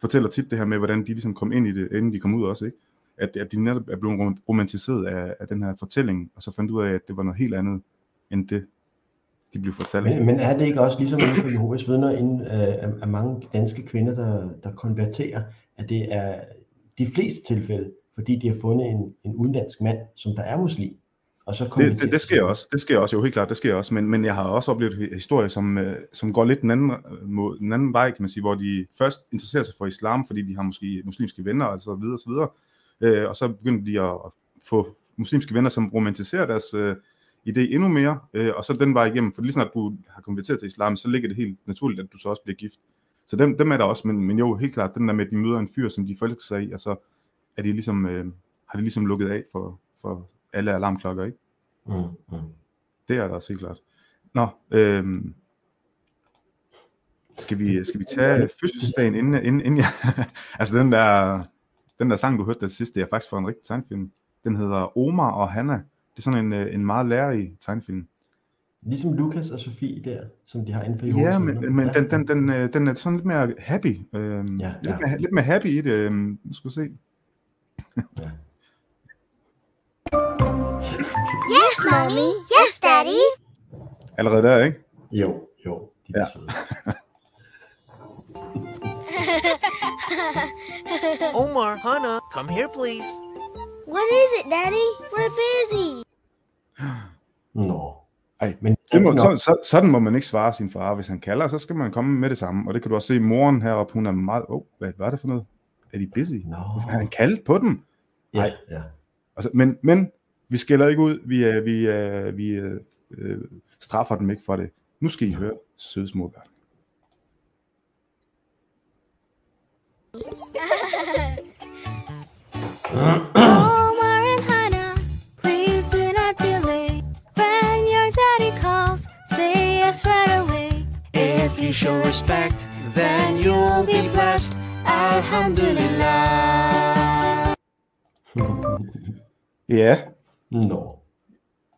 [SPEAKER 1] fortæller tit det her med, hvordan de ligesom kom ind i det, inden de kom ud også, ikke? At, at de netop er blevet romantiseret af, af den her fortælling, og så fandt ud af, at det var noget helt andet, end det, de blev fortalt.
[SPEAKER 2] Men, men er det ikke også ligesom inden for Jehovas vidner, inden, øh, af mange danske kvinder, der, der konverterer, at det er de fleste tilfælde, fordi de har fundet en, en udenlandsk mand, som der er muslim, og så
[SPEAKER 1] det, det, det sker også, det sker også, jo helt klart, det sker også, men, men jeg har også oplevet historier, som, øh, som går lidt den anden, mod, den anden vej, kan man sige, hvor de først interesserer sig for islam, fordi de har måske muslimske venner, og så videre, og så videre, øh, og så begynder de at få muslimske venner, som romantiserer deres øh, idé endnu mere, øh, og så den vej igennem, for lige snart du har konverteret til islam, så ligger det helt naturligt, at du så også bliver gift. Så dem, dem er der også, men, men jo, helt klart, den der med, at de møder en fyr, som de forelsker sig i, og så er de ligesom, øh, har de ligesom lukket af for, for alle alarmklokker, ikke?
[SPEAKER 2] Mm, mm.
[SPEAKER 1] Det er der også helt klart. Nå, øhm, skal vi, skal vi tage fødselsdagen inden, inden, inden jeg, altså den der, den der sang, du hørte der sidste, det er faktisk fra en rigtig tegnefilm. Den hedder Omar og Hanna. Det er sådan en, øh, en meget lærerig tegnefilm.
[SPEAKER 2] Ligesom Lukas og Sofie der, som de har inden for
[SPEAKER 1] Ja, men, men ja. den, den, den, øh, den er sådan lidt mere happy. Øhm, ja, ja. Lidt, mere, lidt mere happy i det. Øhm, nu skal vi se.
[SPEAKER 2] ja.
[SPEAKER 4] Yes, mommy. Yes, daddy.
[SPEAKER 1] Allerede der, ikke?
[SPEAKER 2] Jo, jo. De
[SPEAKER 1] ja.
[SPEAKER 13] Omar, Hannah, come here, please.
[SPEAKER 4] What is it, daddy? We're busy.
[SPEAKER 2] Nå.
[SPEAKER 1] Ej, men det må, så, så, sådan må man ikke svare sin far. Hvis han kalder, så skal man komme med det samme. Og det kan du også se, moren heroppe, hun er meget... Åh, oh, hvad var det for noget? Er de busy?
[SPEAKER 2] No.
[SPEAKER 1] Han kaldt på dem.
[SPEAKER 2] Ja, ja.
[SPEAKER 1] Altså, men, men vi skælder ikke ud, vi, uh, vi, uh, vi uh, uh, straffer dem ikke for det. Nu skal I høre søde små børn.
[SPEAKER 14] Omar and Hannah, please do not delay. When your daddy calls, say yes right away.
[SPEAKER 13] If you show respect, then you'll be blessed. Alhamdulillah.
[SPEAKER 1] Ja.
[SPEAKER 2] Nå.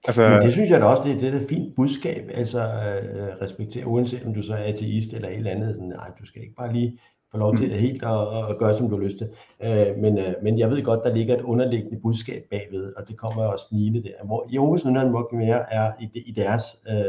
[SPEAKER 1] Altså,
[SPEAKER 2] Men det synes jeg da også, det, det er et fint budskab, altså øh, respektere, uanset om du så er ateist eller et eller andet, sådan, nej, du skal ikke bare lige få lov til mm. helt at, at gøre, som du har lyst til. Øh, men, øh, men jeg ved godt, der ligger et underliggende budskab bagved, og det kommer også snigende der, hvor Jehovas vidner nok mere er i, i deres øh,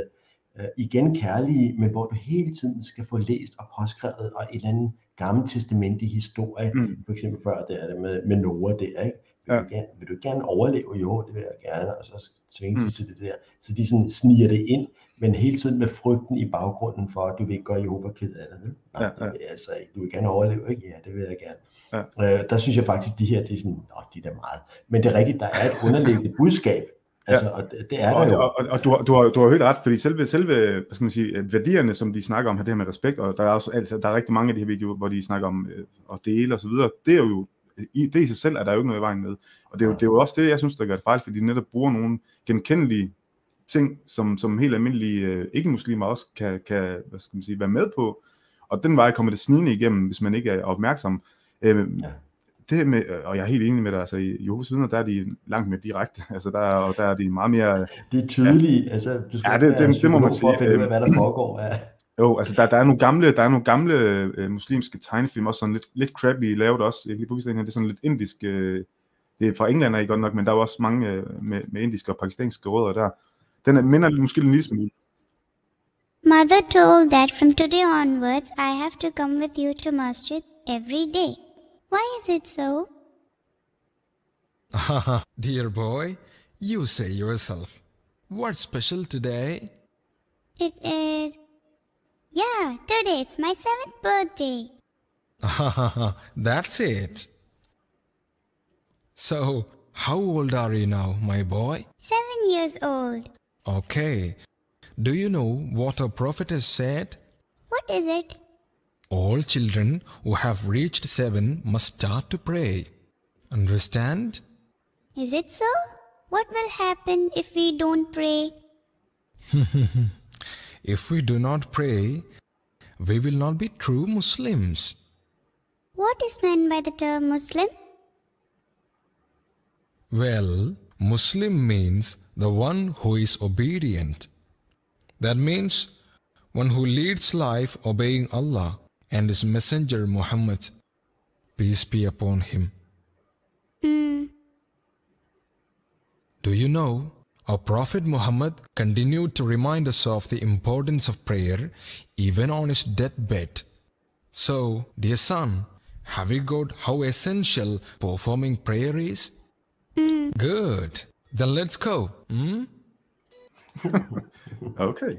[SPEAKER 2] øh, igen kærlige, men hvor du hele tiden skal få læst og påskrevet og et eller andet gammel testamentlig historie, mm. for eksempel før det er det med, med Noah der, ikke? Vil, ja. du gerne, vil du gerne overleve? Jo, det vil jeg gerne, og så tvinge mm. til det der. Så de sådan sniger det ind, men hele tiden med frygten i baggrunden for, at du vil ikke gøre Jehova ked af det. Nej, ja, ja. det vil jeg altså ikke. Du vil gerne overleve, ikke? Ja, det vil jeg gerne. Ja. Øh, der synes jeg faktisk, de her, de er sådan, Nå, de er meget. Men det er rigtigt, der er et underliggende budskab, Altså, ja. og det, det er
[SPEAKER 1] og,
[SPEAKER 2] der jo.
[SPEAKER 1] Og, og, og du, har, du, har, du har helt ret, fordi selve, selve hvad skal man sige, værdierne, som de snakker om her, det her med respekt, og der er, også, altså, der er rigtig mange af de her videoer, hvor de snakker om øh, at dele og så videre, det er jo, i, det i sig selv er der jo ikke noget i vejen med. Og det er jo, det er jo også det, jeg synes, der gør det fejl, fordi de netop bruger nogle genkendelige ting, som, som helt almindelige øh, ikke-muslimer også kan, kan hvad skal man sige, være med på. Og den vej kommer det snigende igennem, hvis man ikke er opmærksom. Øh, ja det med, og jeg er helt enig med dig, altså i Jehovas vidner, der er de langt mere direkte, altså der, og der er de meget mere...
[SPEAKER 2] Det er tydelige, ja, altså du skal
[SPEAKER 1] ja, det, det, det må man sige. For
[SPEAKER 2] at finde ud af, hvad der foregår. Ja.
[SPEAKER 1] Jo, altså der, der er nogle gamle, der er nogle gamle øh, muslimske tegnefilm, også sådan lidt, lidt crappy lavet også, jeg kan lige påvise det er sådan lidt indisk, øh, det er fra England er ikke godt nok, men der er også mange øh, med, med indiske og pakistanske rødder der. Den er, minder måske en lille smule.
[SPEAKER 14] Mother told that from today onwards I have to come with you to masjid every day. Why is it so?
[SPEAKER 15] Ah, dear boy, you say yourself. What's special today?
[SPEAKER 14] It is. Yeah, today it's my seventh birthday.
[SPEAKER 15] That's it. So, how old are you now, my boy?
[SPEAKER 14] Seven years old.
[SPEAKER 15] Okay. Do you know what a prophet has said?
[SPEAKER 14] What is it?
[SPEAKER 15] All children who have reached seven must start to pray. Understand?
[SPEAKER 14] Is it so? What will happen if we don't pray?
[SPEAKER 15] if we do not pray, we will not be true Muslims.
[SPEAKER 14] What is meant by the term Muslim?
[SPEAKER 15] Well, Muslim means the one who is obedient. That means one who leads life obeying Allah and His Messenger Muhammad, peace be upon him.
[SPEAKER 7] Mm.
[SPEAKER 15] Do you know our Prophet Muhammad continued to remind us of the importance of prayer even on his deathbed? So, dear son, have you got how essential performing prayer is? Good. Then let's go. Hmm?
[SPEAKER 1] Okay.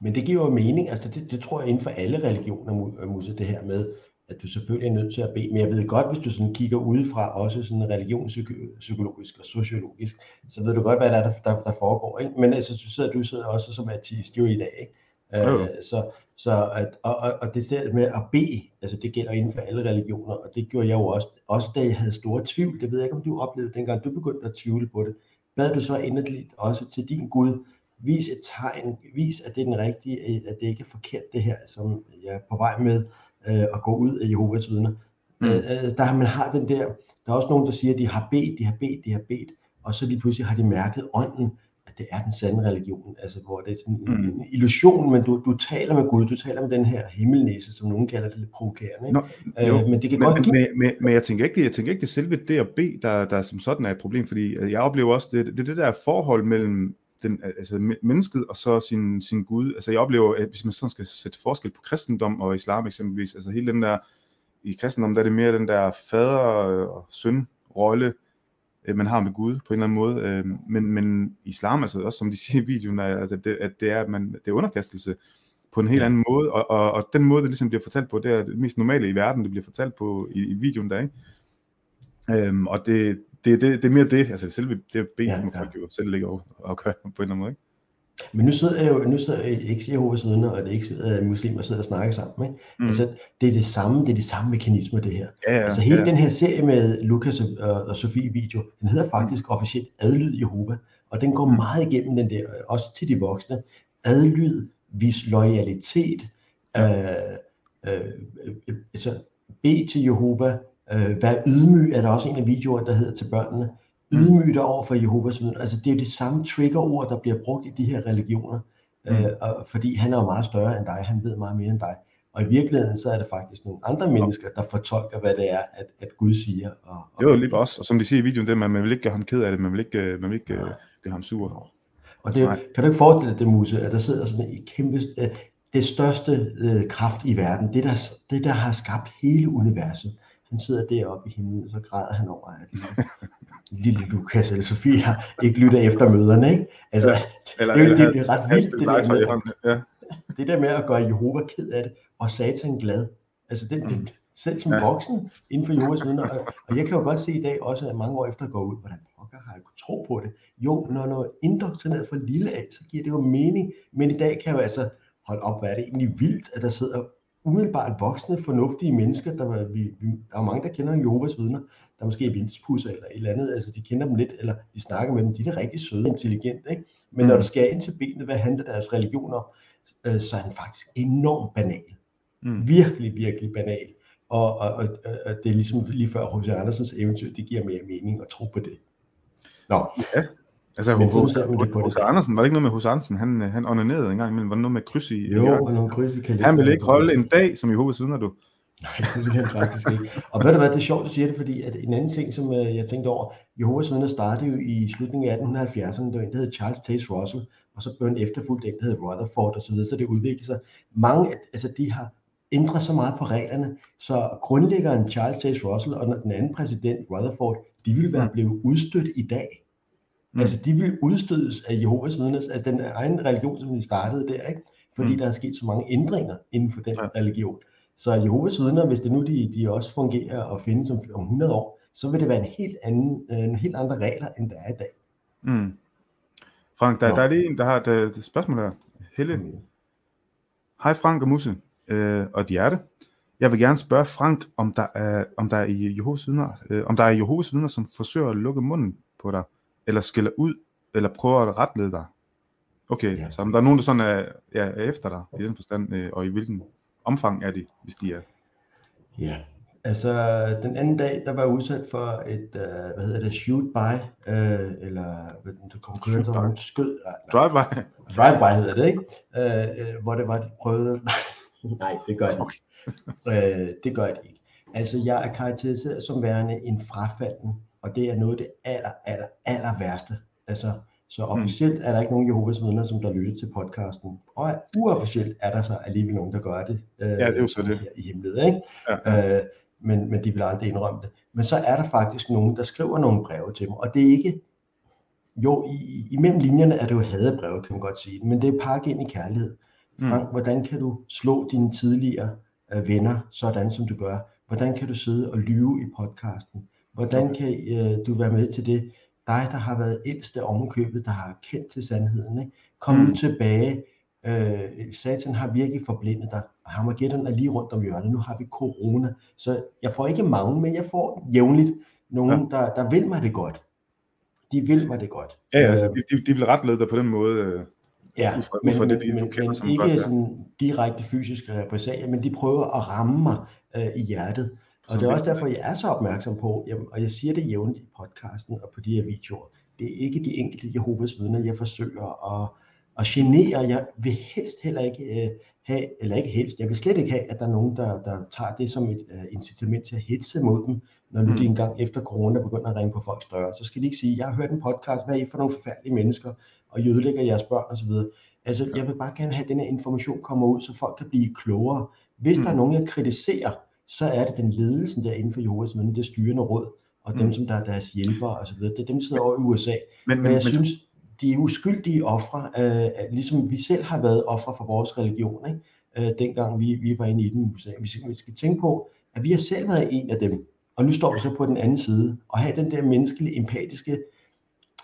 [SPEAKER 2] Men det giver jo mening, altså det, det tror jeg inden for alle religioner, Mu- Musse, det her med, at du selvfølgelig er nødt til at bede. Men jeg ved godt, hvis du sådan kigger udefra, også sådan religionspsykologisk og sociologisk, så ved du godt, hvad der er, der, der, foregår. Ikke? Men altså, du sidder, du sidder også som artist jo i dag. Ikke? Øh, så, så at, og, og, og det der med at bede, altså det gælder inden for alle religioner, og det gjorde jeg jo også, også da jeg havde store tvivl, det ved jeg ikke, om du oplevede dengang, du begyndte at tvivle på det, bad du så endeligt også til din Gud, vis et tegn, vis at det er den rigtige, at det ikke er forkert det her, som jeg er på vej med øh, at gå ud af Jehovas vidner. Mm. Øh, øh, der man har den der, der er også nogen, der siger, at de har bedt, de har bedt, de har bedt, og så lige pludselig har de mærket ånden, at det er den sande religion, altså hvor det er sådan en,
[SPEAKER 1] Mm.
[SPEAKER 2] en illusion, men du, du taler med Gud, du taler med den her himmelnæse, som nogen kalder det lidt provokerende, ikke?
[SPEAKER 1] Nå, jo,
[SPEAKER 2] øh, men det kan
[SPEAKER 1] men,
[SPEAKER 2] godt
[SPEAKER 1] men, men, men jeg tænker ikke, det, jeg tænker ikke, det er selve det at bede, der, der som sådan er et problem, fordi øh, jeg oplever også, det, det det der forhold mellem den, altså, men- mennesket og så sin, sin Gud. Altså jeg oplever, at hvis man sådan skal sætte forskel på kristendom og islam eksempelvis, altså hele den der, i kristendom, der er det mere den der fader og søn rolle, øh, man har med Gud på en eller anden måde. Øh, men, men islam, altså også som de siger i videoen, er, altså det, at det er, at man, det er underkastelse på en helt
[SPEAKER 2] Ja.
[SPEAKER 1] anden måde, og, og, og den måde, det ligesom bliver fortalt på, det er det mest normale i verden, det bliver fortalt på i, i videoen der, ikke? Øhm, og det, det, det, det er mere det, altså selve det ben, ja,
[SPEAKER 2] Ja, ja.
[SPEAKER 1] folk jo selv ligge og, og gøre på en eller anden måde, ikke?
[SPEAKER 2] Men nu sidder jeg jo, nu sidder jeg ikke Jehovas vidner, og det er ikke uh, muslimer, der sidder og snakker sammen. Ikke?
[SPEAKER 1] Mm.
[SPEAKER 2] Mm. Altså, det er det samme, det er de samme mekanismer, det her.
[SPEAKER 1] Ja, ja,
[SPEAKER 2] altså hele
[SPEAKER 1] ja.
[SPEAKER 2] den her serie med Lukas og, og, og Sofie video, den hedder faktisk officielt Adlyd Jehova, og den går meget igennem den der, øh, også til de voksne. Adlyd, vis loyalitet, øh, øh, øh, altså bed til Jehova, øh, vær ydmyg, er der også en af videoerne, der hedder til børnene. Ydmyg dig over for Jehovas vidner. Altså det er det samme triggerord, der bliver brugt i de her religioner,
[SPEAKER 1] Mm.
[SPEAKER 2] øh, og, fordi han er jo meget større end dig, han ved meget mere end dig. Og i virkeligheden, så er det faktisk nogle andre mennesker, der fortolker, hvad det er, at, at Gud siger. Og, og,
[SPEAKER 1] Jo, lige også, og som de siger i videoen, det at man vil ikke gøre ham ked af det, man vil ikke, øh, man vil ikke øh, gøre ham sur.
[SPEAKER 2] Og det,
[SPEAKER 1] Nej.
[SPEAKER 2] kan du ikke forestille dig det, Musse, at der sidder sådan en kæmpe, øh, det største øh, kraft i verden, det der, det der har skabt hele universet, han sidder deroppe i himlen, og så græder han over, at lille Lukas eller Sofia ikke lytter efter møderne, ikke? Altså,
[SPEAKER 1] Ja, eller-
[SPEAKER 2] det, er
[SPEAKER 1] eller
[SPEAKER 2] det, det er ret vildt,
[SPEAKER 1] et
[SPEAKER 2] det der, med,
[SPEAKER 1] hånden, ja.
[SPEAKER 2] det der med at gøre Jehova ked af det, og Satan glad. Altså, det, det, selv som
[SPEAKER 1] Ja.
[SPEAKER 2] voksen inden for Jehovas vidner, og, og jeg kan jo godt se i dag også, at mange år efter at gå ud, hvordan pokker har jeg kunne tro på det? Jo, når noget er indoktrineret fra lille af, så giver det jo mening, men i dag kan jeg jo altså holde op, hvad er det egentlig vildt, at der sidder umiddelbart voksne, fornuftige mennesker, der, var- vi, vi, der er mange, der kender Jehovas vidner, der måske er vindspusser eller et eller andet, altså de kender dem lidt, eller de snakker med dem, de er rigtig søde og intelligente, ikke? Men når
[SPEAKER 1] Mm.
[SPEAKER 2] du skal ind til benet, hvad handler deres religion om, øh, så er den faktisk enormt banal.
[SPEAKER 1] Mm.
[SPEAKER 2] Virkelig, virkelig banal. Og, og, og, og det er ligesom lige før H.C. Andersens eventyr, det giver mere mening at tro på det. Nå.
[SPEAKER 1] Ja. Altså,
[SPEAKER 2] Men sådan det på det.
[SPEAKER 1] H.C. Andersen, var det ikke noget med H.C. Andersen, han, øh, han onanerede en gang imellem, var det noget med kryds i?
[SPEAKER 2] Jo,
[SPEAKER 1] hjørnet?
[SPEAKER 2] nogle kryds i kalenderen.
[SPEAKER 1] Han ville ikke holde en dag som Jehovas vidner, du.
[SPEAKER 2] Nej, det vil han faktisk ikke. Og ved du hvad, det er sjovt, at du siger det, fordi at en anden ting, som øh, jeg tænkte over, Jehovas vidner startede jo i slutningen af 1870'erne, der var en, der hed Charles Taze Russell, og så blev en efterfulgt en, der hed Rutherford osv., så, videre, så det udviklede sig. Mange, altså de har ændret så meget på reglerne, så grundlæggeren Charles Taze Russell og den anden præsident Rutherford, de ville være blevet udstødt i dag. Mm. Altså de ville udstødes af Jehovas vidner, altså den egen religion, som de startede der, ikke? fordi
[SPEAKER 1] Mm.
[SPEAKER 2] der er sket så mange ændringer inden for den ja. religion. Så Jehovas vidner, hvis det nu de, de også fungerer og findes om, om 100 år, så vil det være en helt anden, øh, en helt andre regler, end der er i dag.
[SPEAKER 1] Mm. Frank, der,
[SPEAKER 2] Nå.
[SPEAKER 1] der er lige en, der har et, et spørgsmål her. Helle.
[SPEAKER 2] Mm.
[SPEAKER 1] Hej Frank og Musse, øh, og Dierte. Jeg vil gerne spørge Frank, om der er, om der er i Jehovas vidner, øh, om der er Jehovas vidner, som forsøger at lukke munden på dig, eller skælder ud, eller prøver at retlede dig. Okay, ja. så der er nogen, der sådan er, ja, er efter dig i den forstand, øh, og i hvilken omfang er de, hvis de er?
[SPEAKER 2] Ja, Altså, den anden dag, der var jeg udsat for et, uh, hvad hedder det, shoot by, uh, eller hvad den konkurrent, der var skød.
[SPEAKER 1] Drive-by.
[SPEAKER 2] Drive-by hedder det, ikke? Uh, uh, hvor det var, de prøvede, nej, det gør det ikke. Uh, det gør det ikke. Altså, jeg er karakteriseret som værende en frafalden, og det er noget af det aller, aller, aller værste. Altså, så officielt er der ikke nogen Jehovas vidner, som der lytter til podcasten. Og uofficielt er der så alligevel nogen, der gør det.
[SPEAKER 1] Øh, ja, det er jo så det.
[SPEAKER 2] I hemmelighed, ikke? Ja. Øh, men, men de vil aldrig indrømme det. Men så er der faktisk nogen, der skriver nogle breve til mig, og det er ikke, jo, i, imellem linjerne er det jo hadebreve, kan man godt sige, men det er pakket ind i kærlighed. Frank, mm. hvordan kan du slå dine tidligere øh, venner, sådan som du gør? Hvordan kan du sidde og lyve i podcasten? Hvordan kan øh, du være med til det? Dig, der har været ældste ovenkøbet, der har kendt til sandheden. Ikke? Kom mm. nu tilbage. Øh, satan har virkelig forblindet dig. Harmageddon er lige rundt om hjørnet. Nu har vi corona. Så jeg får ikke mange, men jeg får jævnligt nogen, ja. der, der vil mig det godt. De vil mig det godt.
[SPEAKER 1] Ja, altså, de, de, de vil ret dig på den måde. Øh,
[SPEAKER 2] ja,
[SPEAKER 1] ud fra,
[SPEAKER 2] men,
[SPEAKER 1] ud fra det, de,
[SPEAKER 2] men,
[SPEAKER 1] du kender
[SPEAKER 2] men
[SPEAKER 1] som
[SPEAKER 2] ikke
[SPEAKER 1] godt, ja.
[SPEAKER 2] sådan direkte fysiske repressalier, men de prøver at ramme mig øh, i hjertet. Og det er også derfor, jeg er så opmærksom på, jamen, og jeg siger det jævnligt i podcasten og på de her videoer, det er ikke de enkelte Jehovas vidner, jeg forsøger at, at genere. Jeg vil helst heller ikke øh, have, eller ikke helst, jeg vil slet ikke have, at der er nogen, der, der tager det som et uh, incitament til at hetze mod dem, når nu
[SPEAKER 1] Mm.
[SPEAKER 2] de engang efter corona begynder at ringe på folks døre. Så skal de ikke sige, jeg har hørt en podcast, hvad er I for nogle forfærdelige mennesker, og I ødelægger jeres børn osv. Altså, jeg vil bare gerne have, at den her information kommer ud, så folk kan blive klogere. Hvis
[SPEAKER 1] Mm.
[SPEAKER 2] der er nogen, jeg kritiserer, så er det den ledelsen der inden for Jehovas vidner, det styrende råd, og dem,
[SPEAKER 1] Mm.
[SPEAKER 2] som der er deres hjælpere osv. Det er dem, der sidder over i USA.
[SPEAKER 1] Men-
[SPEAKER 2] Men,
[SPEAKER 1] men-
[SPEAKER 2] jeg
[SPEAKER 1] men-
[SPEAKER 2] synes, de er uskyldige ofre, øh, ligesom vi selv har været ofre for vores religion, ikke? Øh, dengang vi, vi var inde i den USA. Vi skal, vi skal tænke på, at vi har selv været en af dem, og nu står vi så på den anden side, og have den der menneskelige, empatiske,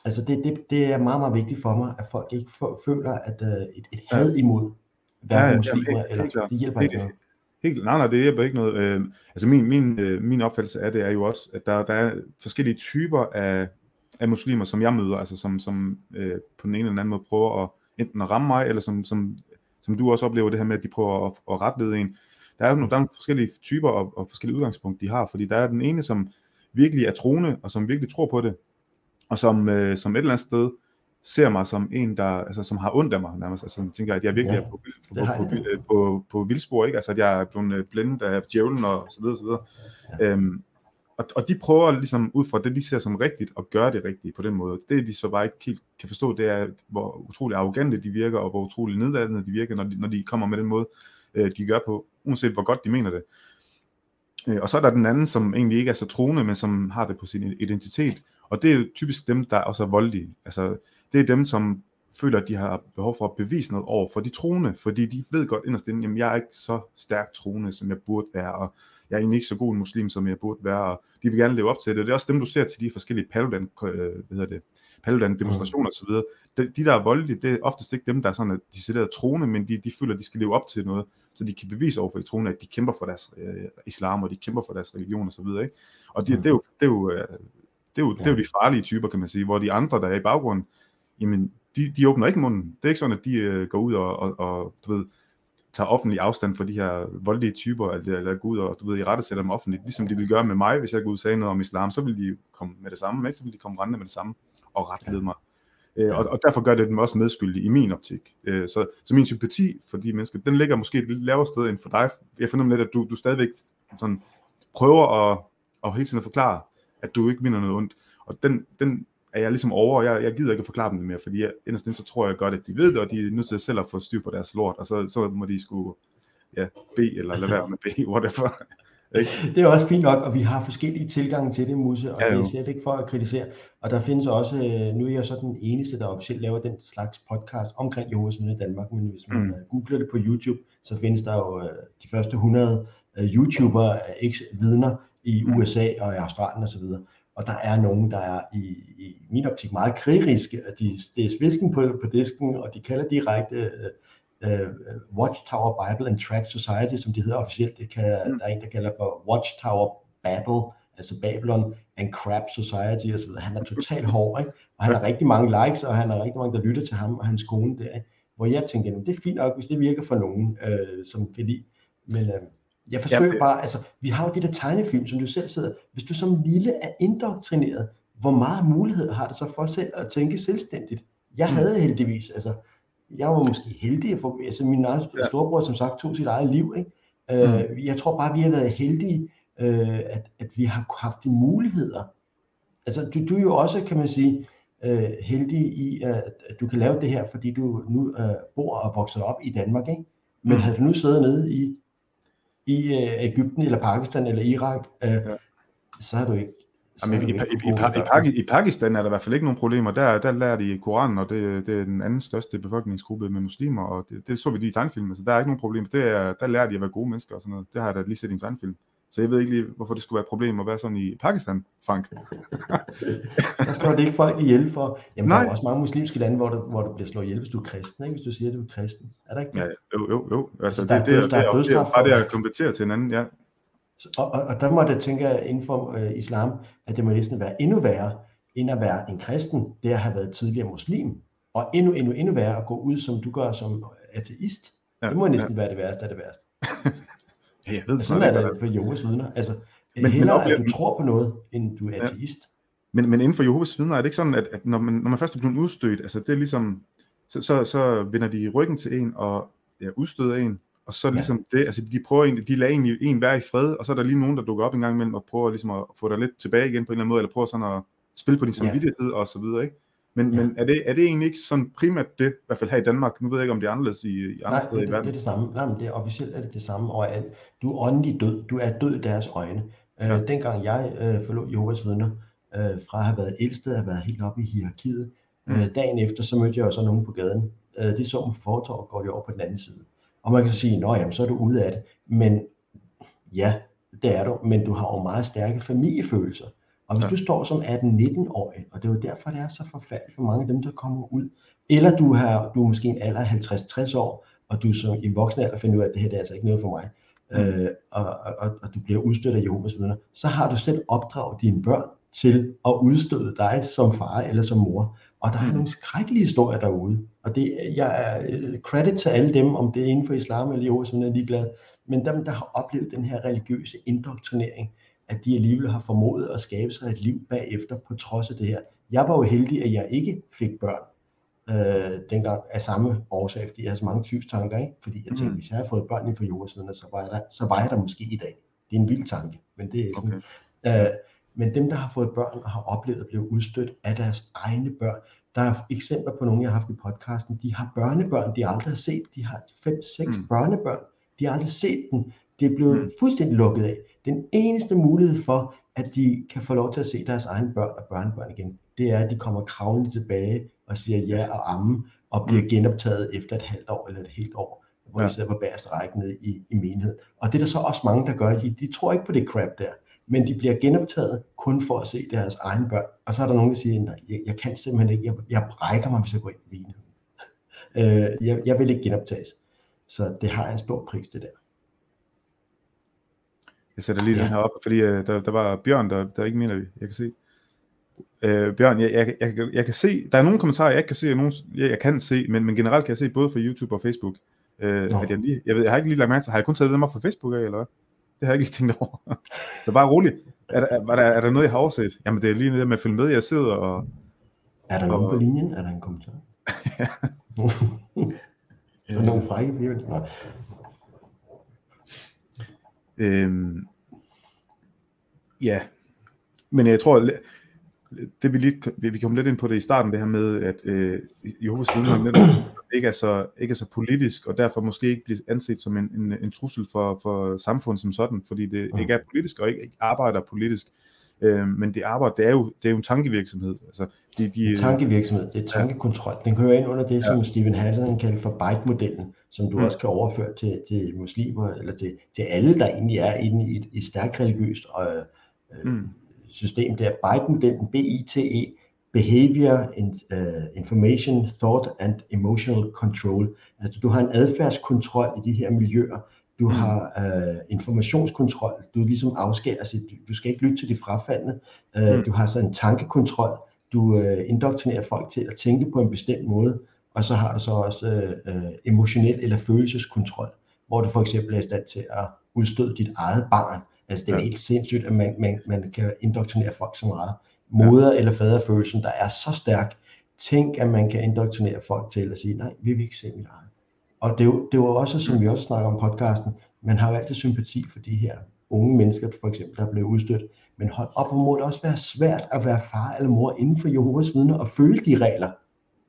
[SPEAKER 2] altså det, det, det er meget, meget vigtigt for mig, at folk ikke fø- føler, at øh, et, et had imod hverken muslimer, eller det hjælper ikke noget.
[SPEAKER 1] Helt, nej, nej, det hjælper ikke noget. Øh, altså min, min, øh, min opfattelse af det er jo også, at der, der er forskellige typer af, af muslimer, som jeg møder, altså som, som øh, på den ene eller den anden måde prøver at enten at ramme mig, eller som, som, som du også oplever det her med, at de prøver at, at retlede en. Der er jo nogle, der er nogle forskellige typer og, og forskellige udgangspunkter, de har, fordi der er den ene, som virkelig er troende, og som virkelig tror på det, og som, øh, som et eller andet sted ser mig som en, der, altså, som har ondt af mig nærmest, altså som tænker, at jeg virkelig
[SPEAKER 2] Ja,
[SPEAKER 1] er på, på, på,
[SPEAKER 2] jeg
[SPEAKER 1] på, på, på, vildspor, ikke? Altså, at jeg er blevet øh, blændet af djævlen og så videre, så videre. Ja. Øhm, og, og de prøver ligesom ud fra det, de ser som rigtigt, at gøre det rigtige på den måde. Det, de så bare ikke helt kan forstå, det er, hvor utrolig arrogante de virker, og hvor utrolig nedladende de virker, når de, når de kommer med den måde, øh, de gør på, uanset hvor godt de mener det. Øh, og så er der den anden, som egentlig ikke er så troende, men som har det på sin identitet. Og det er typisk dem, der også er voldelige. Altså, det er dem, som føler, at de har behov for at bevise noget over for de troende, fordi de ved godt inderst inde, jamen jeg er ikke så stærkt troende, som jeg burde være, og jeg er egentlig ikke så god en muslim, som jeg burde være, og de vil gerne leve op til det. Og det er også dem, du ser til de forskellige Paludan, øh, hvad hedder det, Paludan demonstrationer osv. De, de, der er voldelige, det er oftest ikke dem, der er sådan at decideret troende, men de, de føler, at de skal leve op til noget, så de kan bevise over for de troende, at de kæmper for deres øh, islam, og de kæmper for deres religion osv. Ikke? Og det, det, er jo, det, er jo, øh, det, er jo, det er jo de farlige typer, kan man sige, hvor de andre, der er i baggrunden, jamen, de, de åbner ikke munden. Det er ikke sådan, at de øh, går ud og, og, og du ved, tager offentlig afstand for de her voldelige typer, eller, eller går ud og du ved, i rette sætter dem offentligt, ligesom de ville gøre med mig, hvis jeg går ud og sagde noget om islam, så ville de komme med det samme, ikke? så ville de komme rendende med det samme og retlede mig. Øh, og, og derfor gør det dem også medskyldige i min optik. Øh, så, så min sympati for de mennesker, den ligger måske et lidt lavere sted end for dig. Jeg fornemmer lidt, at du, du stadigvæk sådan, prøver at, at hele tiden at forklare, at du ikke mener noget ondt. Og den, den er jeg ligesom over, og jeg, jeg gider ikke at forklare dem det mere, fordi jeg, inderst inde, så tror jeg godt, at de ved det, og de er nødt til selv at få styr på deres lort, og så, så må de skulle ja, bede eller lade være med bede, whatever. Ikke?
[SPEAKER 2] Det er også fint nok, og vi har forskellige tilgange til det, Musse, og
[SPEAKER 1] Ja,
[SPEAKER 2] det er slet ikke for at kritisere. Og der findes også, øh, nu er jeg så den eneste, der officielt laver den slags podcast omkring Jehovas vidner i Danmark, men hvis man
[SPEAKER 1] Mm.
[SPEAKER 2] mm. googler det på YouTube, så findes der jo øh, de første 100 øh, YouTubere af eks-vidner i
[SPEAKER 1] Mm.
[SPEAKER 2] USA og i Australien osv. Og der er nogen, der er i, i min optik meget krigeriske, og de, det er svisken på, på disken, og de kalder direkte øh, øh, Watchtower Bible and Tract Society, som de hedder officielt. Det kan,
[SPEAKER 1] Mm.
[SPEAKER 2] Der er en, der kalder for Watchtower Babel, altså Babylon and Crap Society osv. Han er totalt hård, ikke? og han har rigtig mange likes, og han har rigtig mange, der lytter til ham og hans kone der. ikke? Hvor jeg tænker, det er fint nok, hvis det virker for nogen, øh, som kan lide. Men, øh, Jeg forsøger ja, bare, altså, vi har jo de der tegnefilm, som du selv sidder, hvis du som lille er indoktrineret, hvor meget mulighed har det så for selv at tænke selvstændigt? Jeg havde heldigvis, altså, jeg var måske heldig at få, altså min egen storebror som sagt tog sit eget liv, ikke? Øh, jeg tror bare, vi har været heldige, øh, at, at vi har haft de muligheder. Altså, du, du er jo også, kan man sige, øh, heldig i, at, at du kan lave det her, fordi du nu øh, bor og vokser op i Danmark, ikke? Men
[SPEAKER 1] Mm.
[SPEAKER 2] havde du nu siddet nede i, i øh, Ægypten eller Pakistan eller Irak, øh, ja. så har du ikke
[SPEAKER 1] Jamen, i, Pakistan er der i hvert fald ikke nogen problemer. Der, der lærer de Koranen, og det, det er den anden største befolkningsgruppe med muslimer, og det, det så vi lige i tegnefilmen, så der er ikke nogen problemer. Det er, der lærer de at være gode mennesker og sådan noget. Det har jeg da lige set i en tegnefilm. Så jeg ved ikke lige, hvorfor det skulle være et problem at være sådan i Pakistan, Frank.
[SPEAKER 2] Der slår det ikke folk ihjel for. Jamen,
[SPEAKER 1] Nej.
[SPEAKER 2] der er også mange muslimske lande, hvor du, hvor du bliver slået ihjel, hvis du er kristen, ikke? hvis du siger, at du er kristen. Er der ikke det?
[SPEAKER 1] Ja, jo, jo, jo. Altså,
[SPEAKER 2] der
[SPEAKER 1] det,
[SPEAKER 2] er
[SPEAKER 1] det, er-
[SPEAKER 2] døds-
[SPEAKER 1] det,
[SPEAKER 2] der er
[SPEAKER 1] er- det, er bare det at konvertere til hinanden, ja.
[SPEAKER 2] Og, og, og der må det, tænker jeg, inden for øh, islam, at det må næsten være endnu værre, end at være en kristen, det at have været tidligere muslim. Og endnu, endnu, endnu værre at gå ud, som du gør som ateist.
[SPEAKER 1] Ja,
[SPEAKER 2] det må næsten
[SPEAKER 1] ja.
[SPEAKER 2] være det værste af det værste.
[SPEAKER 1] Ja, jeg ved det
[SPEAKER 2] sådan er det for Jehovas vidner. Altså,
[SPEAKER 1] Men-
[SPEAKER 2] men,
[SPEAKER 1] men
[SPEAKER 2] hellere
[SPEAKER 1] oplever-
[SPEAKER 2] at du tror på noget, end du er
[SPEAKER 1] Ja.
[SPEAKER 2] ateist.
[SPEAKER 1] Men, men inden for Jehovas vidner er det ikke sådan, at, at når, man, når man først er blevet udstødt, altså det er ligesom, så, så, så vender de ryggen til en og ja, udstøder en, og så
[SPEAKER 2] Ja.
[SPEAKER 1] ligesom det, altså de prøver egentlig, de lader egentlig en være i fred, og så er der lige nogen, der dukker op en gang imellem og prøver ligesom at få dig lidt tilbage igen på en eller anden måde, eller prøver sådan at spille på din
[SPEAKER 2] Ja.
[SPEAKER 1] samvittighed og så videre, ikke? Men,
[SPEAKER 2] Ja.
[SPEAKER 1] men er, det, er det egentlig ikke sådan primært det, i hvert fald her i Danmark, nu ved jeg ikke, om det er anderledes i, i andre
[SPEAKER 2] Nej,
[SPEAKER 1] steder
[SPEAKER 2] det,
[SPEAKER 1] i
[SPEAKER 2] det, det
[SPEAKER 1] verden.
[SPEAKER 2] er det samme. Nej, men det er officielt er det det samme overalt. Du er åndelig død. Du er død i deres øjne.
[SPEAKER 1] Ja.
[SPEAKER 2] Øh, dengang jeg øh, forlod Jehovas vidner, øh, fra at have været ældste, at have været helt oppe i hierarkiet,
[SPEAKER 1] Mm.
[SPEAKER 2] øh, dagen efter, så mødte jeg jo så nogen på gaden. Øh, de så mig på fortorv og går de over på den anden side. Og man kan så sige, nå jamen, så er du ude af det. Men ja, det er du, men du har jo meget stærke familiefølelser. Og hvis
[SPEAKER 1] Ja.
[SPEAKER 2] du står som 18-19-årig, og det er jo derfor, det er så forfærdeligt for mange af dem, der kommer ud, eller du, har, du er måske en alder af 50-60 år, og du som i en voksen alder finder ud af, at det her det er altså ikke noget for mig,
[SPEAKER 1] Mm.
[SPEAKER 2] øh, og, og, og, du bliver udstødt af Jehovas vidner, så har du selv opdraget dine børn til at udstøde dig som far eller som mor. Og der er nogle skrækkelige historier derude. Og det, jeg er øh, credit til alle dem, om det er inden for islam eller Jehovas vidner, er ligeglad. Men dem, der har oplevet den her religiøse indoktrinering, at de alligevel har formået at skabe sig et liv bagefter på trods af det her. Jeg var jo heldig, at jeg ikke fik børn øh, dengang af samme årsag, fordi jeg havde så mange tvivlstanker, ikke? Fordi jeg tænkte,
[SPEAKER 1] Mm.
[SPEAKER 2] hvis jeg havde fået børn inden for jordesvidner, så var jeg der, så var jeg der måske i dag. Det er en vild tanke, men det er sådan. Okay. Øh, men dem, der har fået børn og har oplevet at blive udstødt af deres egne børn, der er eksempler på nogle, jeg har haft i podcasten, de har børnebørn, de aldrig har set, de har 5-6 mm. børnebørn, de har aldrig set dem, det er blevet mm. fuldstændig lukket af. Den eneste mulighed for, at de kan få lov til at se deres egne børn og børnebørn igen, det er, at de kommer kravlende tilbage og siger ja og amme, og bliver genoptaget efter et halvt år eller et helt år, hvor ja.
[SPEAKER 1] Ja.
[SPEAKER 2] de sidder på bagerste række nede i, i menighed. Og det er der så også mange, der gør, de, de tror ikke på det crap der, men de bliver genoptaget kun for at se deres egne børn. Og så er der nogen, der siger, nej, jeg, jeg kan simpelthen ikke, jeg, jeg brækker mig, hvis jeg går ind i menigheden. Øh, jeg, jeg vil ikke genoptages. Så det har en stor pris, det der.
[SPEAKER 1] Jeg sætter lige
[SPEAKER 2] Ja.
[SPEAKER 1] den her op, fordi øh, der, der var Bjørn, der, der ikke mener, jeg kan se. Øh, Bjørn, jeg, jeg, jeg, jeg, kan se, der er nogle kommentarer, jeg ikke kan se, og nogle, jeg, jeg kan se, men, men generelt kan jeg se både fra YouTube og Facebook, øh,
[SPEAKER 2] Nå.
[SPEAKER 1] at jeg, lige, jeg, ved, jeg har ikke lige lagt mærke til, har jeg kun taget dem op fra Facebook af, eller hvad? Det har jeg ikke lige tænkt over. så bare roligt. Er der, er, er, der, er der noget, jeg har overset? Jamen, det er lige det med at følge med, jeg sidder og...
[SPEAKER 2] Er der nogen på linjen? Er der en kommentar? Så nogle frække bliver Nej.
[SPEAKER 1] Øhm, ja, men jeg tror, det vi lige, vi kom lidt ind på det i starten, det her med, at øh, Jehovas vidner ikke er, så, ikke er så politisk, og derfor måske ikke bliver anset som en, en, en trussel for, for samfundet som sådan, fordi det
[SPEAKER 2] Mm.
[SPEAKER 1] ikke er politisk, og ikke, ikke arbejder politisk. Øh, men det arbejde, det er jo, det er jo en tankevirksomhed. Altså, de, de,
[SPEAKER 2] En tankevirksomhed, det er tankekontrol. Den hører ind under det, som Stephen Hassan kalder for byte-modellen, som du
[SPEAKER 1] Mm.
[SPEAKER 2] også kan overføre til, til muslimer, eller til, til alle, der egentlig er inde i et, et stærkt religiøst øh,
[SPEAKER 1] Mm.
[SPEAKER 2] system. Det er byte-modellen, B-I-T-E, Behavior, in, uh, Information, Thought and Emotional Control. Altså du har en adfærdskontrol i de her miljøer. Du
[SPEAKER 1] Mm.
[SPEAKER 2] har øh, informationskontrol. Du ligesom afskærer sig. Du, du skal ikke lytte til de frafaldne. Øh,
[SPEAKER 1] Mm.
[SPEAKER 2] Du har så en tankekontrol. Du øh, indoktrinerer folk til at tænke på en bestemt måde. Og så har du så også øh, øh, emotionel eller følelseskontrol. hvor du for eksempel er i stand til at udstøde dit eget barn. Altså det er ja. helt sindssygt, at man, man, man kan indoktrinere folk så meget. Moder- ja. eller faderfølelsen, der er så stærk. Tænk, at man kan indoktrinere folk til at sige, nej, vi vil ikke se mit eget. Og det er, jo, det jo også, som vi også snakker om podcasten, man har jo altid sympati for de her unge mennesker, for eksempel, der er blevet udstødt. Men hold op, hvor må det også være svært at være far eller mor inden for Jehovas vidner og føle de regler.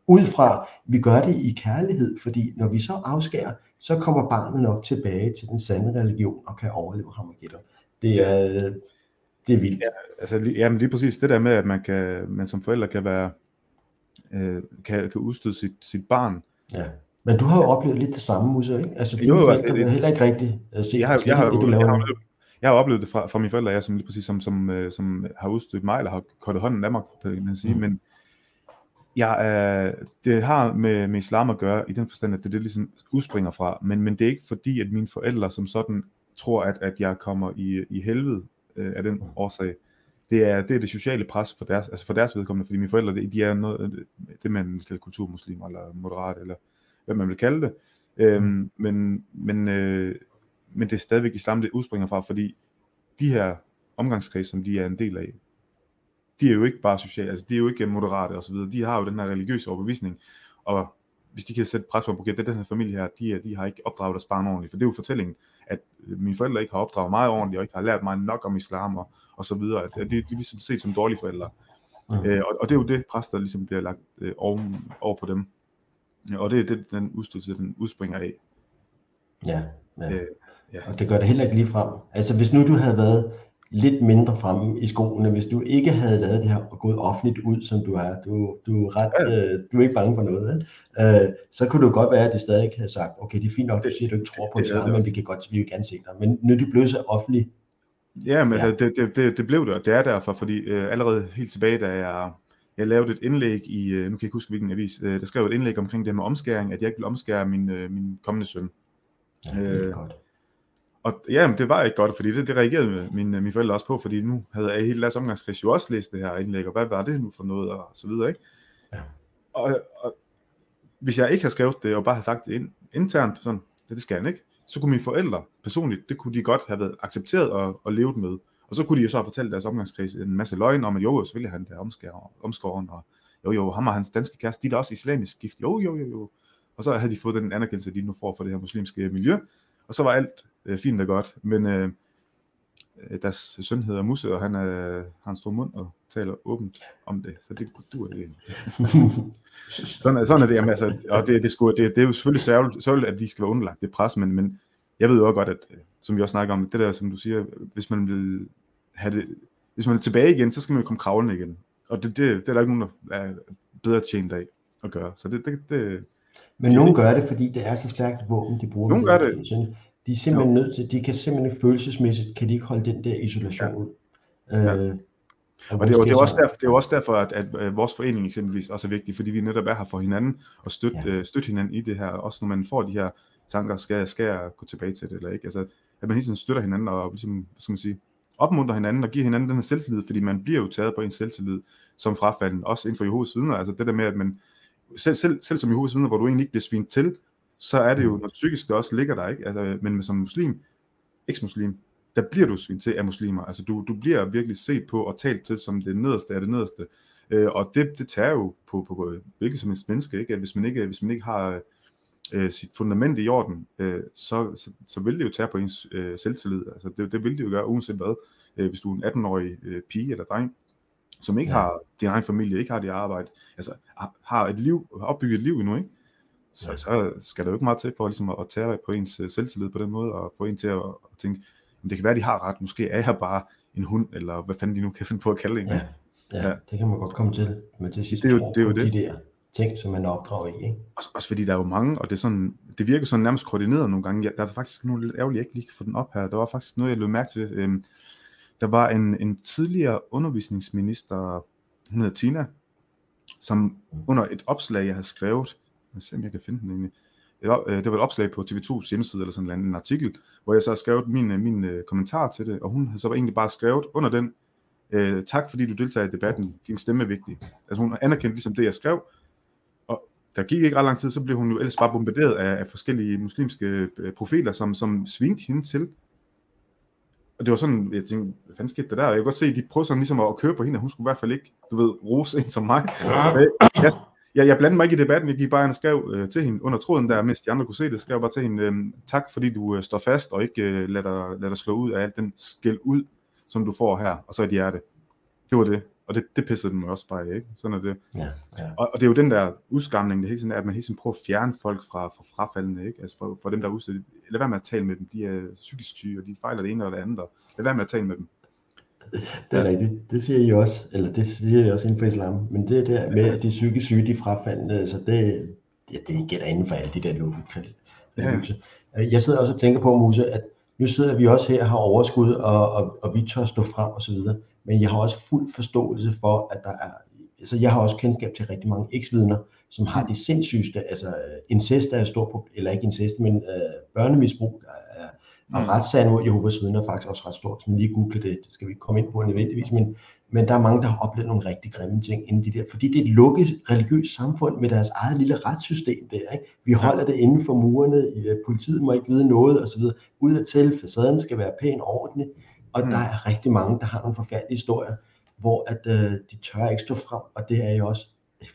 [SPEAKER 2] Ud fra, vi gør det i kærlighed, fordi når vi så afskærer, så kommer barnet nok tilbage til den sande religion og kan overleve Armageddon. Det er, det er vildt.
[SPEAKER 1] Ja, altså, ja, men lige præcis det der med, at man, kan, man som forældre kan være øh, kan, kan udstøde sit, sit barn.
[SPEAKER 2] Ja. Men du har jo oplevet lidt det samme, Musa, ikke? Altså, dine jo, forældre altså, heller ikke rigtig uh, set
[SPEAKER 1] jeg har, jeg har, det, du laver. Jeg har, jeg har oplevet det fra, fra mine forældre, jeg som lige præcis som, som, som, som har udstødt mig, eller har kottet hånden af mig, kan man sige, mm. men jeg, øh, det har med, med islam at gøre, i den forstand, at det, det ligesom udspringer fra, men, men det er ikke fordi, at mine forældre som sådan tror, at, at jeg kommer i, i helvede øh, af den årsag. Det er, det er det sociale pres for deres, altså for deres vedkommende, fordi mine forældre, de er noget, det man vil kalde kulturmuslimer, eller moderat, eller hvad man vil kalde det. Øhm, mm. men, men, øh, men det er stadigvæk islam, det udspringer fra, fordi de her omgangskreds, som de er en del af, de er jo ikke bare sociale, altså de er jo ikke moderate og så videre, de har jo den her religiøse overbevisning, og hvis de kan sætte pres på, er den her familie her, de, de har ikke opdraget deres barn ordentligt, for det er jo fortællingen, at mine forældre ikke har opdraget mig ordentligt, og ikke har lært mig nok om islam og, og så videre, at, at det, er ligesom set som dårlige forældre. Mm. Øh, og, og det er jo det pres, der ligesom bliver lagt øh, over, over på dem. Og det er det, den udstødelse, den udspringer af.
[SPEAKER 2] Ja, ja. Øh, ja. og det gør det heller ikke lige frem. Altså hvis nu du havde været lidt mindre fremme i skoene, hvis du ikke havde lavet det her og gået offentligt ud, som du er. Du, du, er, ret, øh, du er ikke bange for noget. Øh, så kunne det godt være, at det stadig havde sagt, okay, det er fint nok, du siger, at du ikke tror på det, det, det men vi kan godt, vi vil gerne se dig. Men nu er du blevet så offentlig.
[SPEAKER 1] Ja, men ja. Det, det, det, det blev det, og det er derfor, fordi øh, allerede helt tilbage, da jeg, jeg lavede et indlæg i, øh, nu kan jeg ikke huske hvilken avis, øh, der skrev et indlæg omkring det med omskæring, at jeg ikke vil omskære min, øh, min kommende søn. Ja, det er øh, godt. Og ja, men det var ikke godt, fordi det, det reagerede mine, mine forældre også på, fordi nu havde jeg hele deres omgangskreds jo også læst det her indlæg, og hvad var det nu for noget, og så videre, ikke? Ja. Og, og hvis jeg ikke havde skrevet det, og bare havde sagt det ind, internt, sådan, det, det skal han ikke, så kunne mine forældre personligt, det kunne de godt have været accepteret og, og levet med. Og så kunne de jo så have fortalt deres omgangskreds en masse løgn om, at jo, selvfølgelig han der omskåren, og jo, jo, ham og hans danske kæreste, de er da også islamisk gift, jo, jo, jo, jo. Og så havde de fået den anerkendelse, de nu får for det her muslimske miljø, og så var alt øh, fint og godt, men øh, øh, deres søn hedder Musse, og han er, har en stor mund og taler åbent om det, så det du er det. sådan, sådan er det, jamen, altså, og det, det, skulle, det, det er jo selvfølgelig sørgeligt, sørgeligt, at de skal være underlagt det pres, men, men jeg ved jo også godt, at, øh, som vi også snakker om, det der, som du siger, hvis man vil have det, hvis man er tilbage igen, så skal man jo komme kravlende igen. Og det, det, det er der ikke nogen, der er bedre tjent af at gøre. Så det, det, det
[SPEAKER 2] Men nogen gør det, fordi det er så stærkt våben, de bruger.
[SPEAKER 1] Nogen gør det.
[SPEAKER 2] De er simpelthen jo. nødt til, de kan simpelthen følelsesmæssigt, kan de ikke holde den der isolation. Ja. Øh,
[SPEAKER 1] og, det, er, det, er også derfor, det er også derfor, at, at, at vores forening eksempelvis også er vigtig, fordi vi netop er her for hinanden og støtte, ja. øh, støtte hinanden i det her, også når man får de her tanker, skal, skal jeg gå tilbage til det eller ikke? Altså, at man hele tiden støtter hinanden og ligesom, hvad skal man sige, opmuntrer hinanden og giver hinanden den her selvtillid, fordi man bliver jo taget på en selvtillid som frafalden, også inden for Jehovas vidner, altså det der med, at man, selv, selv, selv som Jehovas vidner, hvor du egentlig ikke bliver svint til, så er det jo noget psykisk, der også ligger der, ikke? Altså, men som muslim, eks-muslim, der bliver du svint til af muslimer. Altså du, du bliver virkelig set på og talt til som det nederste af det nederste. Øh, og det, det tager jo på, på, på hvilket som helst menneske, ikke? At hvis man ikke, hvis man ikke har øh, sit fundament i orden, øh, så, så, så vil det jo tage på ens øh, selvtillid. Altså det, det vil det jo gøre uanset hvad. Øh, hvis du er en 18-årig øh, pige eller dreng, som ikke ja. har din egen familie, ikke har dit arbejde, altså har et liv, har opbygget et liv endnu, ikke? så, så skal der jo ikke meget til for ligesom at tage på ens øh, selvtillid på den måde, og få en til at, at tænke, det kan være, de har ret, måske er jeg bare en hund, eller hvad fanden de nu kan finde på at kalde det.
[SPEAKER 2] Ja, ja, ja, det kan man godt komme til, men det sidste det er jo, det, er jo det. de der ting, som man opdrager i. Ikke?
[SPEAKER 1] Også, også fordi der er jo mange, og det, er sådan, det virker sådan nærmest koordineret nogle gange. Ja, der er faktisk nogle lidt ærgerligt, jeg ikke lige kan få den op her. Der var faktisk noget, jeg lød mærke til. Øhm, der var en, en tidligere undervisningsminister, hun hedder Tina, som under et opslag, jeg havde skrevet, jeg se, om jeg kan finde den egentlig. Øh, det var et opslag på TV2's hjemmeside, eller sådan en artikel, hvor jeg så har skrevet min, øh, min øh, kommentar til det, og hun har så egentlig bare skrevet under den, uh, tak fordi du deltager i debatten, din stemme er vigtig. Altså hun anerkendte ligesom det, jeg skrev, og der gik ikke ret lang tid, så blev hun jo ellers bare bombarderet af, af forskellige muslimske øh, profiler, som, som svingte hende til. Og det var sådan, jeg tænkte, hvad fanden skete der der? Jeg kan godt se, at de prøvede sådan ligesom at køre på hende, og hun skulle i hvert fald ikke, du ved, rose en som mig. Ja. Så jeg, jeg, jeg, blandede mig ikke i debatten, jeg gik bare og skrev øh, til hende under tråden der, mens de andre kunne se det, skrev jeg bare til hende, øh, tak fordi du øh, står fast, og ikke øh, lader, dig, lader dig slå ud af alt den skæld ud, som du får her, og så et hjerte. Det var det. Og det, det pissede dem også bare ikke? Sådan er det.
[SPEAKER 2] Ja, ja.
[SPEAKER 1] Og, og, det er jo den der udskamning, det hele tiden er, at man hele tiden prøver at fjerne folk fra, fra frafaldene, ikke? Altså for, for dem, der er udstødt. Lad være med at tale med dem. De er psykisk syge, og de fejler det ene og det andet. Og lad være med at tale med dem.
[SPEAKER 2] Det er rigtigt. Det siger I også, eller det siger I også inden for islam. Men det der med, at de psykisk syge, de frafaldende, så det, ja, det gælder inden for alle de der lukket ja. Jeg sidder også og tænker på, Muse, at nu sidder vi også her og har overskud, og, og, og vi tør stå frem og så videre. Men jeg har også fuld forståelse for, at der er, altså jeg har også kendskab til rigtig mange eksvidner, som har de sindssygeste, altså incest er et stort problem, eller ikke incest, men øh, børnemisbrug er, og mm. retssagen mod Jehovas vidner er faktisk også ret stort, men lige google det, det skal vi ikke komme ind på nødvendigvis, men, men der er mange, der har oplevet nogle rigtig grimme ting inden de der, fordi det er et lukket religiøst samfund med deres eget lille retssystem der, ikke? Vi holder det inden for murene, politiet må ikke vide noget osv. Ud til facaden skal være pæn og ordentlig, og mm. der er rigtig mange, der har nogle forfærdelige historier, hvor at øh, de tør ikke stå frem, og det er jeg også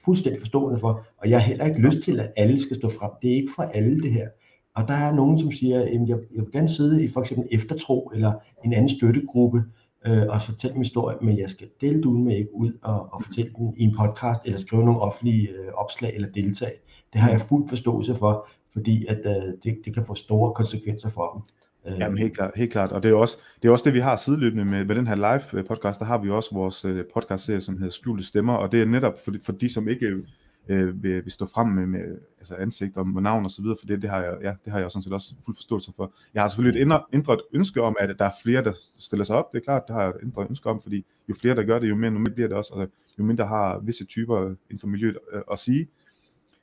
[SPEAKER 2] fuldstændig forstående for, og jeg har heller ikke lyst til, at alle skal stå frem. Det er ikke for alle det her. Og der er nogen, som siger, at jeg, jeg vil gerne sidde i for eksempel eftertro eller en anden støttegruppe øh, og fortælle min historie, men jeg skal dele det med ikke ud og, og fortælle den i en podcast eller skrive nogle offentlige øh, opslag eller deltage. Det har jeg fuld forståelse for, fordi at øh, det, det kan få store konsekvenser for dem.
[SPEAKER 1] Øh. Jamen helt klart, helt klart. Og det er, også, det er også det, vi har sideløbende med, med den her live øh, podcast. Der har vi også vores øh, podcast serie, som hedder Skjulte Stemmer, og det er netop for, for de, som ikke øh, vil, vil stå frem med, med altså ansigt og med navn og så videre, for det, det, har jeg, ja, det har jeg sådan set også fuld forståelse for. Jeg har selvfølgelig et indre, indre ønske om, at der er flere, der stiller sig op. Det er klart, det har jeg et indre ønske om, fordi jo flere, der gør det, jo mere normalt bliver det også, og jo mindre har visse typer inden for miljøet at, at sige.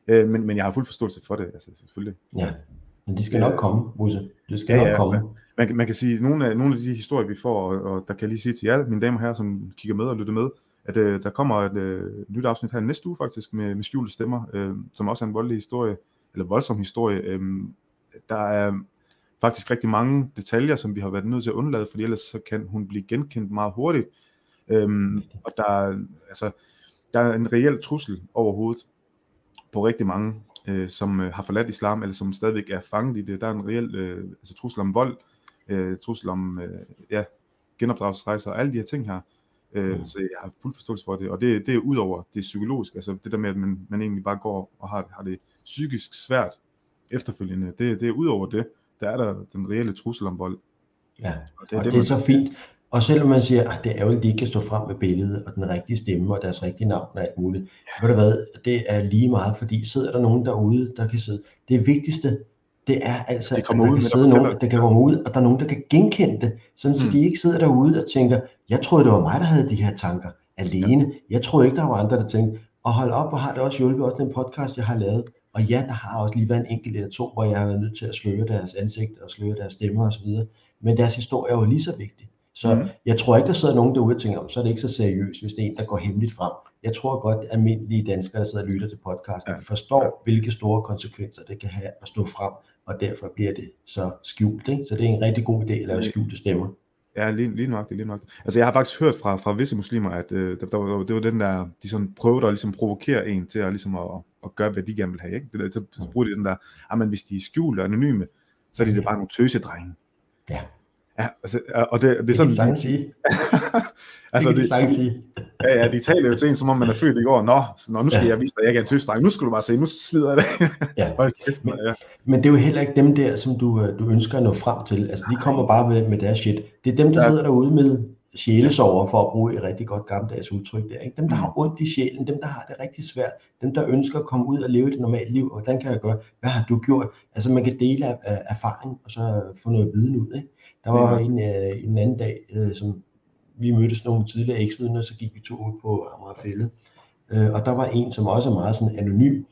[SPEAKER 1] Øh, men, men jeg har fuld forståelse for det, altså selvfølgelig.
[SPEAKER 2] Ja, men de skal nok komme, Musse. Det skal ja, nok ja, komme.
[SPEAKER 1] Man, man, man kan sige, at nogle af, nogle af de historier, vi får, og, og der kan jeg lige sige til jer, mine damer og herrer, som kigger med og lytter med, at øh, der kommer et øh, nyt afsnit her næste uge faktisk med, med skjulte stemmer, øh, som også er en voldelig historie, eller voldsom historie. Øh, der er faktisk rigtig mange detaljer, som vi har været nødt til at undlade, fordi ellers så kan hun blive genkendt meget hurtigt. Øh, og der er, altså, der er en reel trussel overhovedet på rigtig mange, øh, som øh, har forladt islam, eller som stadigvæk er fanget i det. Der er en reel øh, altså, trussel om vold, øh, trussel om øh, ja, genopdragelsesrejser og alle de her ting her. Øh, mm. Så jeg har fuld forståelse for det, og det, det er ud over det psykologiske, altså det der med, at man, man egentlig bare går og har, har det psykisk svært efterfølgende, det, det er ud over det, der er der den reelle trussel om vold.
[SPEAKER 2] Ja, og det, og det, det er så fint. Og selvom man siger, at det er jo, at de ikke kan stå frem med billedet og den rigtige stemme og deres rigtige navn og alt muligt, ja. ved du hvad, det er lige meget, fordi sidder der nogen derude, der kan sidde. Det vigtigste, det er altså,
[SPEAKER 1] de
[SPEAKER 2] at der
[SPEAKER 1] ud,
[SPEAKER 2] kan sidde nogen, der kan komme ud, og der er nogen, der kan genkende det, sådan så mm. de ikke sidder derude og tænker, jeg troede, det var mig, der havde de her tanker alene. Ja. Jeg troede ikke, der var andre, der tænkte, og hold op, og har det også hjulpet også den podcast, jeg har lavet. Og ja, der har også lige været en enkelt eller to, hvor jeg har været nødt til at sløre deres ansigt og sløre deres stemmer osv. Men deres historie er jo lige så vigtig. Så mm. jeg tror ikke, der sidder nogen derude og tænker, om, så er det ikke så seriøst, hvis det er en, der går hemmeligt frem. Jeg tror godt, at almindelige danskere, der sidder og lytter til podcasten, ja. forstår, ja. hvilke store konsekvenser det kan have at stå frem og derfor bliver det så skjult. Ikke? Så det er en rigtig god idé at lave skjulte stemmer.
[SPEAKER 1] Ja, lige, lige nok, lige nok. Altså jeg har faktisk hørt fra, fra visse muslimer, at øh, der, der, det var den der, de sådan prøvede at ligesom provokere en til at, ligesom at, at gøre, hvad de gerne vil have. Ikke? Det der, så, så bruger de den der, at men hvis de er skjult og anonyme, så er de det bare nogle tøsedrenge.
[SPEAKER 2] Ja.
[SPEAKER 1] Ja, altså, og det, det er sådan...
[SPEAKER 2] Det sige.
[SPEAKER 1] altså,
[SPEAKER 2] det kan de, sige.
[SPEAKER 1] ja, ja, de taler jo til en, som om man er født i går. Nå, så, nå nu skal ja. jeg vise dig, at jeg er en tøsdreng. Nu skal du bare se, nu slider jeg det.
[SPEAKER 2] ja. Hold kæft, men, ja. men det er jo heller ikke dem der, som du, øh, du ønsker at nå frem til. Altså, de kommer bare med, med deres shit. Det er dem, der ja. sidder derude med sjælesover, for at bruge et rigtig godt gammeldags udtryk der. Ikke? Dem, der har ondt i sjælen, dem, der har det rigtig svært, dem, der ønsker at komme ud og leve et normalt liv, og hvordan kan jeg gøre? Hvad har du gjort? Altså, man kan dele af, af erfaring, og så få noget viden ud, ikke? Der var en, øh, en anden dag, øh, som vi mødtes nogle tidligere eksvidner, så gik vi to ud på Amagerfællet. Øh, og der var en, som også er meget sådan anonym,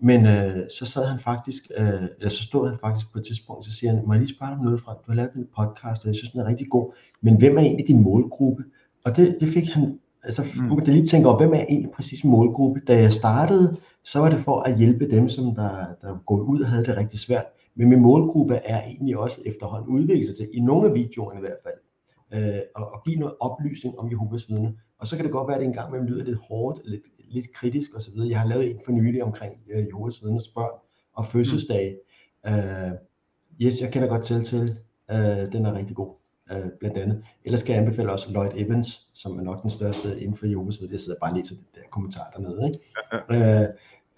[SPEAKER 2] men øh, så sad han faktisk, øh, eller så stod han faktisk på et tidspunkt, så siger han, må jeg lige spørge dig om noget fra, du har lavet en podcast, og jeg synes, den er rigtig god, men hvem er egentlig din målgruppe? Og det, det fik han, altså mm. man kan lige tænke over, hvem er egentlig præcis målgruppe? Da jeg startede, så var det for at hjælpe dem, som der, der går ud og havde det rigtig svært. Men min målgruppe er egentlig også efterhånden udviklet sig til, i nogle af videoerne i hvert fald, øh, og, og give noget oplysning om Jehovas vidner. Og så kan det godt være, at det engang imellem lyder lidt hårdt, lidt, lidt kritisk osv. Jeg har lavet en for nylig omkring øh, Jehovas vidners børn og fødselsdage. Mm. Øh, yes, jeg kender godt til til. Øh, den er rigtig god, øh, blandt andet. Ellers skal jeg anbefale også Lloyd Evans, som er nok den største inden for Jehovas vidner. Jeg sidder bare og læser det der kommentar dernede. Ikke? Ja, ja. Øh,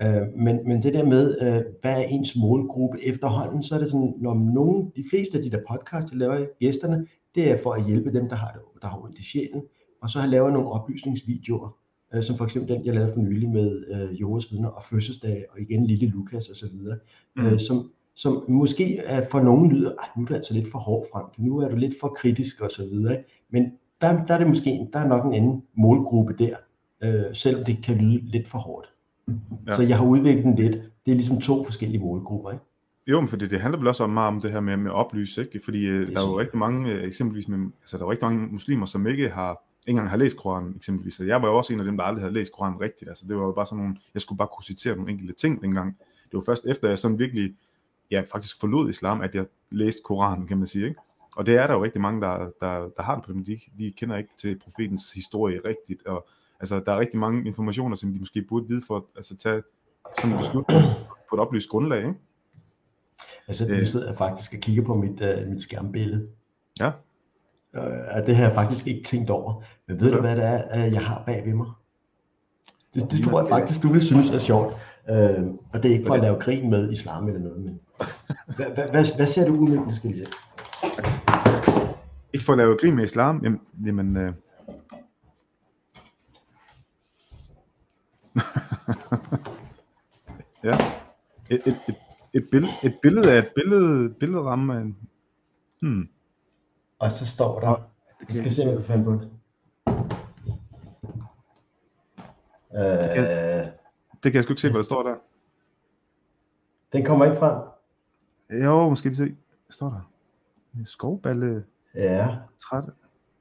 [SPEAKER 2] Øh, men, men det der med, øh, hvad er ens målgruppe efterhånden, så er det sådan, når nogen, de fleste af de der podcast, jeg laver gæsterne, det er for at hjælpe dem, der har, det, der har ondt i sjælen. Og så har jeg lavet nogle oplysningsvideoer, øh, som for eksempel den, jeg lavede for nylig med øh, Joris vidner og fødselsdag, og igen lille Lukas og så videre, mm. øh, som, som måske er for nogen lyder, at nu er du altså lidt for hård, Frank, nu er du lidt for kritisk og så videre. Ikke? Men der, der er det måske, der er nok en anden målgruppe der, øh, selvom det kan lyde lidt for hårdt. Ja. Så jeg har udviklet den lidt. Det er ligesom to forskellige målgrupper, ikke?
[SPEAKER 1] Jo, men fordi det handler vel også om meget om det her med, med oplys, ikke? Fordi øh, der er jo rigtig mange, øh, eksempelvis med, altså der er rigtig mange muslimer, som ikke har, ikke engang har læst Koranen, eksempelvis. Så jeg var jo også en af dem, der aldrig havde læst Koranen rigtigt. Altså det var jo bare sådan nogle, jeg skulle bare kunne citere nogle enkelte ting dengang. Det var først efter, jeg sådan virkelig, ja, faktisk forlod islam, at jeg læste Koranen, kan man sige, ikke? Og det er der jo rigtig mange, der, der, der har det på dem. De, de kender ikke til profetens historie rigtigt, og Altså, der er rigtig mange informationer, som de måske burde vide for at altså, tage sådan en beslutning på et oplyst grundlag, ikke?
[SPEAKER 2] Altså, det sidder jeg faktisk og kigger på mit, uh, mit skærmbillede.
[SPEAKER 1] Ja.
[SPEAKER 2] Uh, det har jeg faktisk ikke tænkt over. Men ved så. du, hvad det er, uh, jeg har bag ved mig? Det, det tror jeg faktisk, du vil synes er sjovt. Uh, og det er ikke for at lave grin med islam eller noget, men hvad, hvad, hvad, hvad ser du ud med, nu skal lige se?
[SPEAKER 1] Ikke for at lave grin med islam, jamen, jamen uh ja. Et, et, et, et, billede, et billede af et billede, billedramme af en... Hmm.
[SPEAKER 2] Og så står der... Vi skal se, om jeg kan finde på det.
[SPEAKER 1] Det kan, øh, det kan jeg sgu ikke se, hvad der står der.
[SPEAKER 2] Den kommer ikke frem.
[SPEAKER 1] Jo, måske lige se. Hvad står der? Skovballe.
[SPEAKER 2] Ja.
[SPEAKER 1] Træt.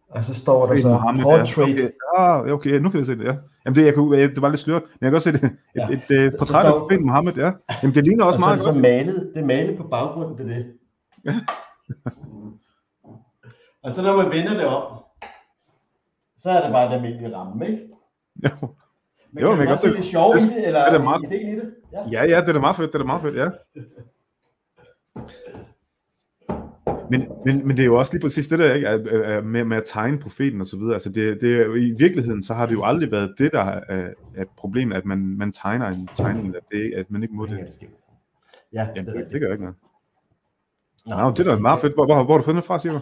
[SPEAKER 2] Og så står der så Mohammed, portrait.
[SPEAKER 1] Ja. Okay. Ah, okay, nu kan jeg se det, ja. Jamen det, jeg kunne, det var lidt sløret, men jeg kan også se det. Et, ja. et, et, et portræt af profeten Mohammed, ja. Jamen det ligner også
[SPEAKER 2] og
[SPEAKER 1] meget
[SPEAKER 2] så, godt. Så malet, det er malet på baggrunden til det. og så når man vender det om, så er det bare den almindelige ramme, ikke?
[SPEAKER 1] Jo.
[SPEAKER 2] Men jo, men godt se det sjovt i det, eller
[SPEAKER 1] det er meget,
[SPEAKER 2] ideen i det?
[SPEAKER 1] Ja. ja, ja, det er da meget fedt, det er da meget fedt, ja. Men, men, men det er jo også lige præcis det der, ikke? Med, med at tegne profeten og så videre. Altså det, det I virkeligheden, så har det jo aldrig været det, der er, er problemet, at man, man tegner en tegning, eller det, at man ikke må det.
[SPEAKER 2] Ja,
[SPEAKER 1] Jamen, det, det gør ikke noget. Nå, Nå det er da meget fedt. Hvor, hvor, hvor har du fundet det fra, siger du?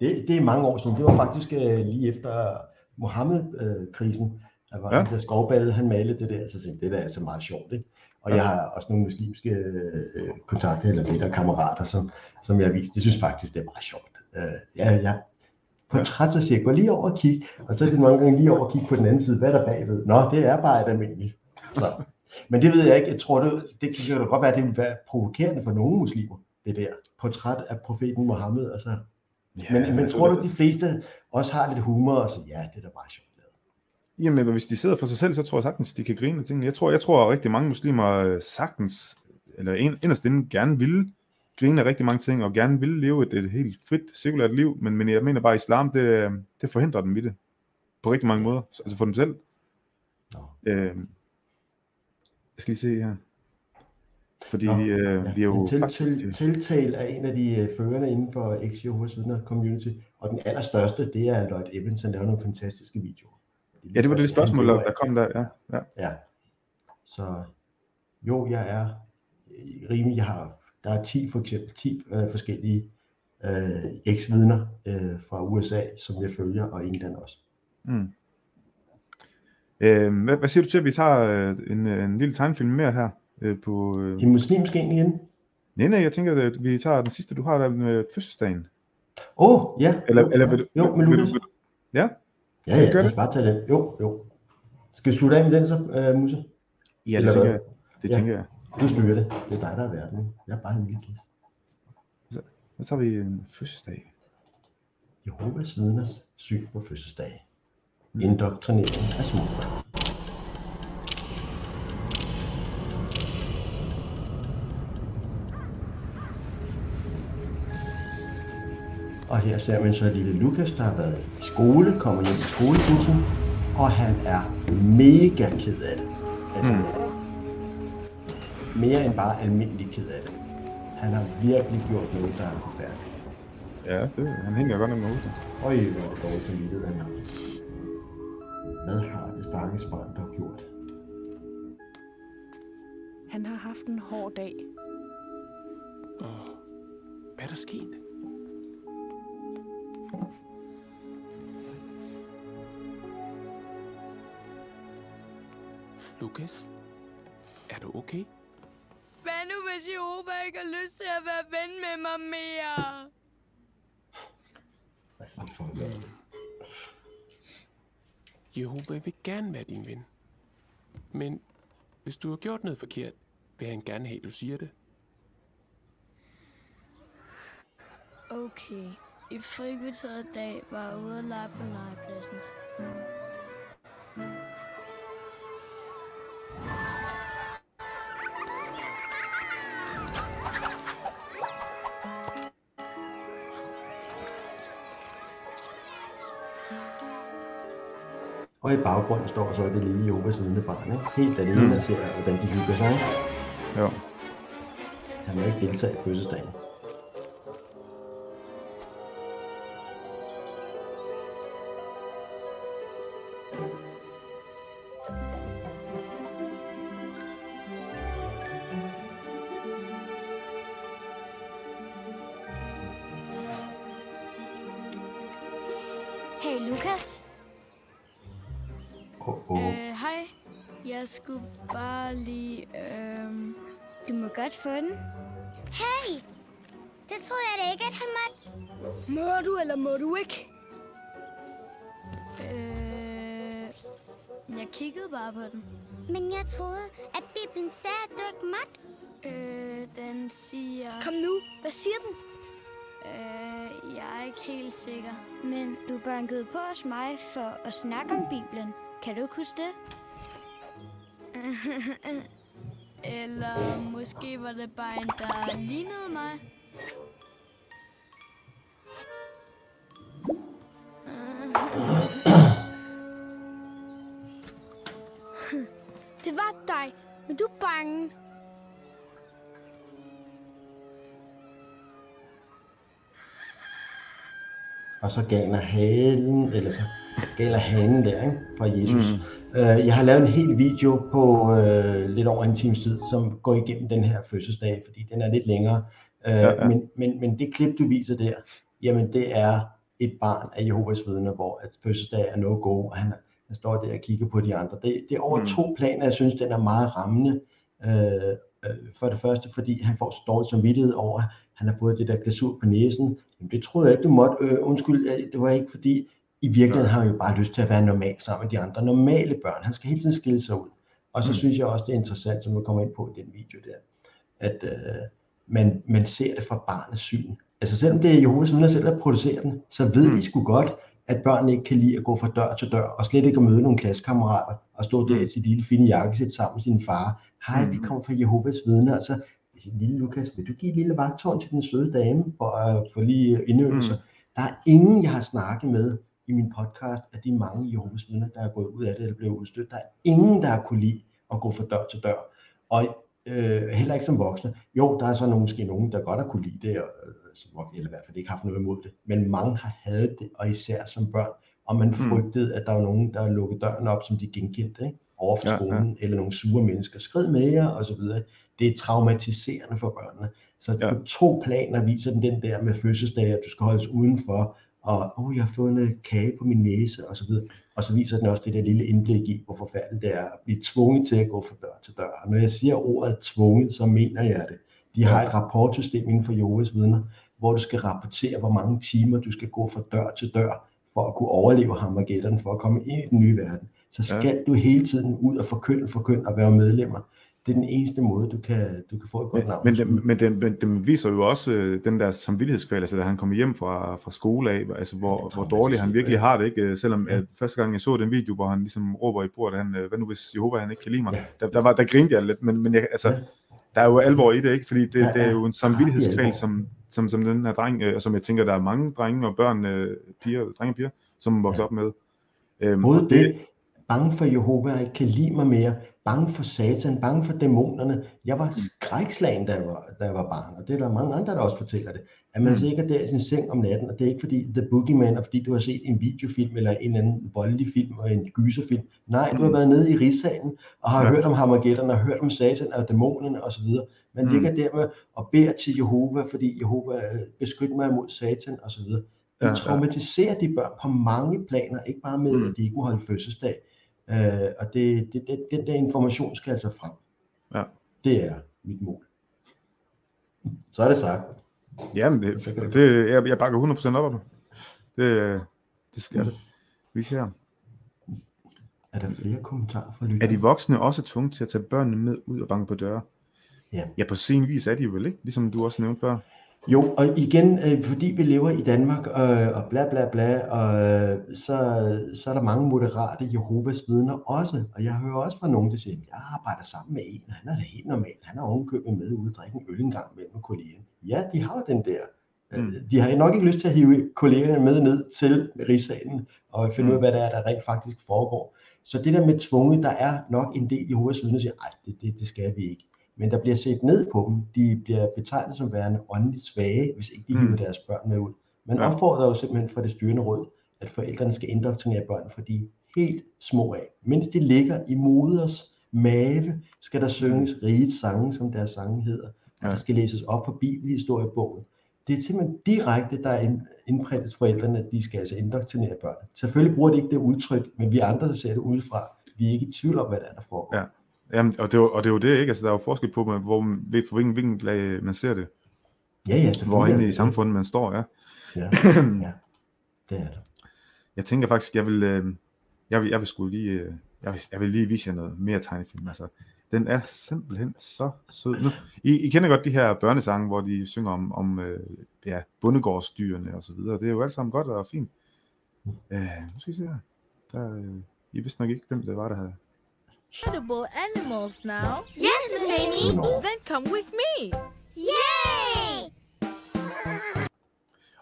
[SPEAKER 2] Det, det er mange år siden. Det var faktisk uh, lige efter Mohammed-krisen. Der var ja. der skovballe, han malede det der, så tænkte det der er så meget sjovt, ikke? Og jeg har også nogle muslimske øh, kontakter eller venner kammerater, som, som jeg har vist. Jeg synes faktisk, det er meget sjovt. Øh, ja, ja. Portrætter siger, gå lige over og kig, og så er det mange gange lige over og kigge på den anden side. Hvad er der bagved? Nå, det er bare et almindeligt. Så. Men det ved jeg ikke. Jeg tror, det, det kan jo godt være, at det vil være provokerende for nogle muslimer, det der. Portræt af profeten Mohammed. Altså. Ja, men, men tror du, de fleste også har lidt humor og så ja, det er da bare sjovt.
[SPEAKER 1] Jamen, hvis de sidder for sig selv, så tror jeg sagtens, de kan grine af tingene. Jeg tror, jeg tror at rigtig mange muslimer øh, sagtens, eller inderst inden, gerne vil grine af rigtig mange ting, og gerne vil leve et, et helt frit, sekulært liv, men, men jeg mener bare, at islam, det, det forhindrer dem i det. På rigtig mange måder. Altså for dem selv. Ja. Øh, jeg skal lige se her. Fordi Nå, øh, ja. vi er jo
[SPEAKER 2] til, faktisk... Til, tiltal er en af de øh, førende inden for Jehovah's Vidner Community, og den allerstørste, det er Lloyd Evans, han laver nogle fantastiske videoer.
[SPEAKER 1] Ja, det var det spørgsmål, der kom der. Ja, ja.
[SPEAKER 2] ja. Så jo, jeg er rimelig, jeg har, der er 10 for eksempel, 10 øh, forskellige øh, eks-vidner øh, fra USA, som jeg følger, og England også.
[SPEAKER 1] Mm. Øh, hvad, hvad siger du til, at vi tager øh, en, en lille tegnefilm mere her? Øh, på, øh...
[SPEAKER 2] I muslimsk igen?
[SPEAKER 1] Nej, nej, jeg tænker, at vi tager den sidste, du har der med fødselsdagen.
[SPEAKER 2] Åh, oh, ja.
[SPEAKER 1] Eller, eller vil du,
[SPEAKER 2] jo, men Lukas.
[SPEAKER 1] Ja?
[SPEAKER 2] Ja, ja, lad os bare tage den. Jo, jo. Skal vi slutte af med den så, uh, Musse?
[SPEAKER 1] Ja, det tænker jeg. Det ja. tænker jeg.
[SPEAKER 2] Du styrer det. Det er dig, der er verden. Jeg er bare en lille gæst.
[SPEAKER 1] Så, så tager vi en fødselsdag.
[SPEAKER 2] Jehovas vidners syn på fødselsdag. Indoktrinering af små Og her ser man så lille Lukas, der har været i skole, kommer hjem i skolebussen, og han er mega ked af det. Altså, mm. mere end bare almindelig ked af det. Han har virkelig gjort noget, der er forfærdeligt.
[SPEAKER 1] Ja, det, han hænger godt nok med hovedet.
[SPEAKER 2] Øj, hvor dårligt samvittighed han har. Hvad har det stakkels barn dog gjort?
[SPEAKER 3] Han har haft en hård dag.
[SPEAKER 8] Åh, hvad er der sket? Lukas, er du okay?
[SPEAKER 12] Hvad nu, hvis Jehova ikke har lyst til at være ven med mig mere?
[SPEAKER 2] Så for noget?
[SPEAKER 8] Jehova vil gerne være din ven. Men hvis du har gjort noget forkert, vil han gerne have, at du siger det.
[SPEAKER 12] Okay. I frikvarteret dag var jeg ude at lege på legepladsen.
[SPEAKER 2] Og i baggrunden står så det lille Jehovas vidne barn, ikke? Helt alene,
[SPEAKER 1] Mm.
[SPEAKER 2] der ser, hvordan de hygger sig, ikke?
[SPEAKER 1] Jo.
[SPEAKER 2] Han må ikke deltage i fødselsdagen.
[SPEAKER 12] Bare på den.
[SPEAKER 4] Men jeg troede, at Bibelen sagde, at du ikke måtte.
[SPEAKER 12] Øh, den siger...
[SPEAKER 4] Kom nu, hvad siger den?
[SPEAKER 12] Øh, jeg er ikke helt sikker.
[SPEAKER 4] Men du bankede på hos mig for at snakke om Bibelen. Kan du ikke huske det?
[SPEAKER 12] Eller måske var det bare en, der lignede mig.
[SPEAKER 4] Det var dig, men du er bange.
[SPEAKER 2] Og så galer halen, eller så galer hanen der, ikke? Fra Jesus. Mm. Øh, jeg har lavet en hel video på øh, lidt over en times tid, som går igennem den her fødselsdag, fordi den er lidt længere. Øh,
[SPEAKER 1] Ja, ja.
[SPEAKER 2] Men, men, men det klip, du viser der, jamen det er et barn af Jehovas vidner, hvor at fødselsdag er no go, og han, han står der og kigger på de andre. Det, det er over
[SPEAKER 1] Mm.
[SPEAKER 2] to planer, jeg synes, den er meget rammende. Øh, øh, for det første, fordi han får så dårlig samvittighed over, at han har fået det der glasur på næsen. Jamen, det troede jeg ikke, du måtte. Øh, undskyld, det var ikke fordi, i virkeligheden har han jo bare lyst til at være normal sammen med de andre normale børn. Han skal hele tiden skille sig ud. Og så
[SPEAKER 1] Mm.
[SPEAKER 2] synes jeg også, det er interessant, som vi kommer ind på i den video der, at øh, man, man ser det fra barnets syn. Altså selvom det er Jehovas vidner selv, der producerer den, så ved
[SPEAKER 1] Mm.
[SPEAKER 2] de sgu godt, at børn ikke kan lide at gå fra dør til dør, og slet ikke at møde nogle klassekammerater, og stå der i sit lille fine jakkesæt sammen med sin far. Hej, vi
[SPEAKER 1] Mm.
[SPEAKER 2] kommer fra Jehovas vidner, og så siger lille Lukas, vil du give et lille vagtårn til den søde dame, for at få lige indøvelser?
[SPEAKER 1] Mm.
[SPEAKER 2] Der er ingen, jeg har snakket med i min podcast, af de mange Jehovas vidner, der er gået ud af det, eller blevet udstødt. Der er ingen, der har kunne lide at gå fra dør til dør. Og øh, heller ikke som voksne. Jo, der er så nogle, måske nogen, der godt har kunne lide det, og, øh, som voksne, eller i hvert fald ikke haft noget imod det. Men mange har hadet det, og især som børn. Og man frygtede, at der var nogen, der lukkede døren op, som de genkendte, ikke? over for
[SPEAKER 1] Ja, ja.
[SPEAKER 2] skolen, eller nogle sure mennesker, skrid med jer, og så videre. Det er traumatiserende for børnene. Så
[SPEAKER 1] Ja.
[SPEAKER 2] på to planer viser den den der med fødselsdag, at du skal holdes udenfor, og oh, jeg har fået en kage på min næse, og så videre. Og så viser den også det der lille indblik i, hvor forfærdeligt det er at blive tvunget til at gå fra dør til dør. Og når jeg siger ordet tvunget, så mener jeg det. De har et rapportsystem inden for Jehovas vidner, hvor du skal rapportere, hvor mange timer du skal gå fra dør til dør, for at kunne overleve Hammergætteren, for at komme ind i den nye verden. Så skal ja. du hele tiden ud og forkynde, forkynde og være medlemmer. Det er den eneste måde, du kan, du kan få et godt navn.
[SPEAKER 1] Men, den, men den, men den viser jo også øh, den der samvittighedskval, altså da han kommer hjem fra, fra skole af, altså hvor, hvor dårligt han virkelig har det, ikke? Øh, Selvom at første gang jeg så den video, hvor han ligesom råber i bordet, han, øh, hvad nu hvis Jehova han ikke kan lide mig, der, der, var, der grinte jeg lidt, men, men jeg, altså, der er jo alvor i det, ikke? Fordi det, det er jo en samvittighedskval, som, som, som den her dreng, øh, og som jeg tænker, der er mange drenge og børn, øh, piger, drenge og piger, som vokser ja. op med. Øhm,
[SPEAKER 2] Både
[SPEAKER 1] og
[SPEAKER 2] det, bange for Jehova, ikke kan lide mig mere, bange for satan, bange for dæmonerne. Jeg var skrækslagen, da jeg var, da jeg var barn, og det er der mange andre, der også fortæller det. At man
[SPEAKER 1] Mm.
[SPEAKER 2] ligger der i sin seng om natten, og det er ikke fordi The Boogeyman, og fordi du har set en videofilm, eller en eller anden voldelig film, og en gyserfilm. Nej, du har været nede i rigssagen, og har
[SPEAKER 1] Ja.
[SPEAKER 2] hørt om Harmageddon, og hørt om satan og dæmonerne osv. Man
[SPEAKER 1] Mm.
[SPEAKER 2] ligger der med og beder til Jehova, fordi Jehova øh, beskytter mig mod satan osv. Det
[SPEAKER 1] Ja, ja.
[SPEAKER 2] traumatiserer de børn på mange planer, ikke bare med,
[SPEAKER 1] Mm.
[SPEAKER 2] at de ikke må holde fødselsdag. Øh, og det, det, det, den der information skal altså frem.
[SPEAKER 1] Ja.
[SPEAKER 2] Det er mit mål. Så er det sagt.
[SPEAKER 1] Jamen, det, det, jeg, jeg bakker 100% op om det. Det, det skal det. Vi ser.
[SPEAKER 2] Er der flere kommentarer fra
[SPEAKER 1] Er
[SPEAKER 2] lytterne?
[SPEAKER 1] de voksne også tvunget til at tage børnene med ud og banke på døre?
[SPEAKER 2] Ja.
[SPEAKER 1] Ja, på sin vis er de jo vel ikke, ligesom du også nævnte før.
[SPEAKER 2] Jo, og igen, øh, fordi vi lever i Danmark, øh, og bla bla bla, og øh, så, så er der mange moderate Jehovas vidner også. Og jeg hører også fra nogen, der siger, jeg arbejder sammen med en, og han er da helt normal. Han har ovenkøbet med ude og drikke en øl en gang mellem kollegerne. Ja, de har den der. Mm. De har nok ikke lyst til at hive kollegerne med ned til rigssalen og finde ud af, hvad der er, der rent faktisk foregår. Så det der med tvunget, der er nok en del Jehovas vidner, der siger, nej, det, det, det skal vi ikke. Men der bliver set ned på dem. De bliver betegnet som værende åndeligt svage, hvis ikke de
[SPEAKER 1] Mm.
[SPEAKER 2] hiver deres børn med ud. Man
[SPEAKER 1] Ja.
[SPEAKER 2] opfordrer jo simpelthen fra det styrende råd, at forældrene skal indoktrinere børn, fordi helt små af. Mens de ligger i moders mave, skal der synges rige sange, som deres sange hedder.
[SPEAKER 1] Ja.
[SPEAKER 2] der skal læses op for bibelhistoriebogen. Det er simpelthen direkte, der er ind- indprintet forældrene, at de skal altså indoktrinere børn. Selvfølgelig bruger de ikke det udtryk, men vi andre, der ser det udefra, vi er ikke i tvivl om, hvad der er, der foregår.
[SPEAKER 1] Ja. Jamen, og, det er, jo- og det er jo det, ikke? Altså, der er jo forskel på, hvor, hvor, for hvilken vinkel øh, man ser det.
[SPEAKER 2] Ja, ja,
[SPEAKER 1] Hvor inde
[SPEAKER 2] det
[SPEAKER 1] i
[SPEAKER 2] det.
[SPEAKER 1] samfundet man står, ja.
[SPEAKER 2] Ja, ja, det er det.
[SPEAKER 1] Jeg tænker faktisk, jeg vil, øh, jeg vil, jeg vil skulle lige, øh, jeg vil, jeg vil lige vise jer noget mere tegnefilm. Altså, den er simpelthen så sød. Nu, I, I kender godt de her børnesange, hvor de synger om, om øh, ja, bondegårdsdyrene og så videre. Det er jo alt sammen godt og fint. Øh, nu skal I se her. Der, øh, I vidste nok ikke, hvem det var, der havde.
[SPEAKER 16] Edible animals now.
[SPEAKER 4] Yes, Miss Amy.
[SPEAKER 16] Then come with me.
[SPEAKER 4] Yay!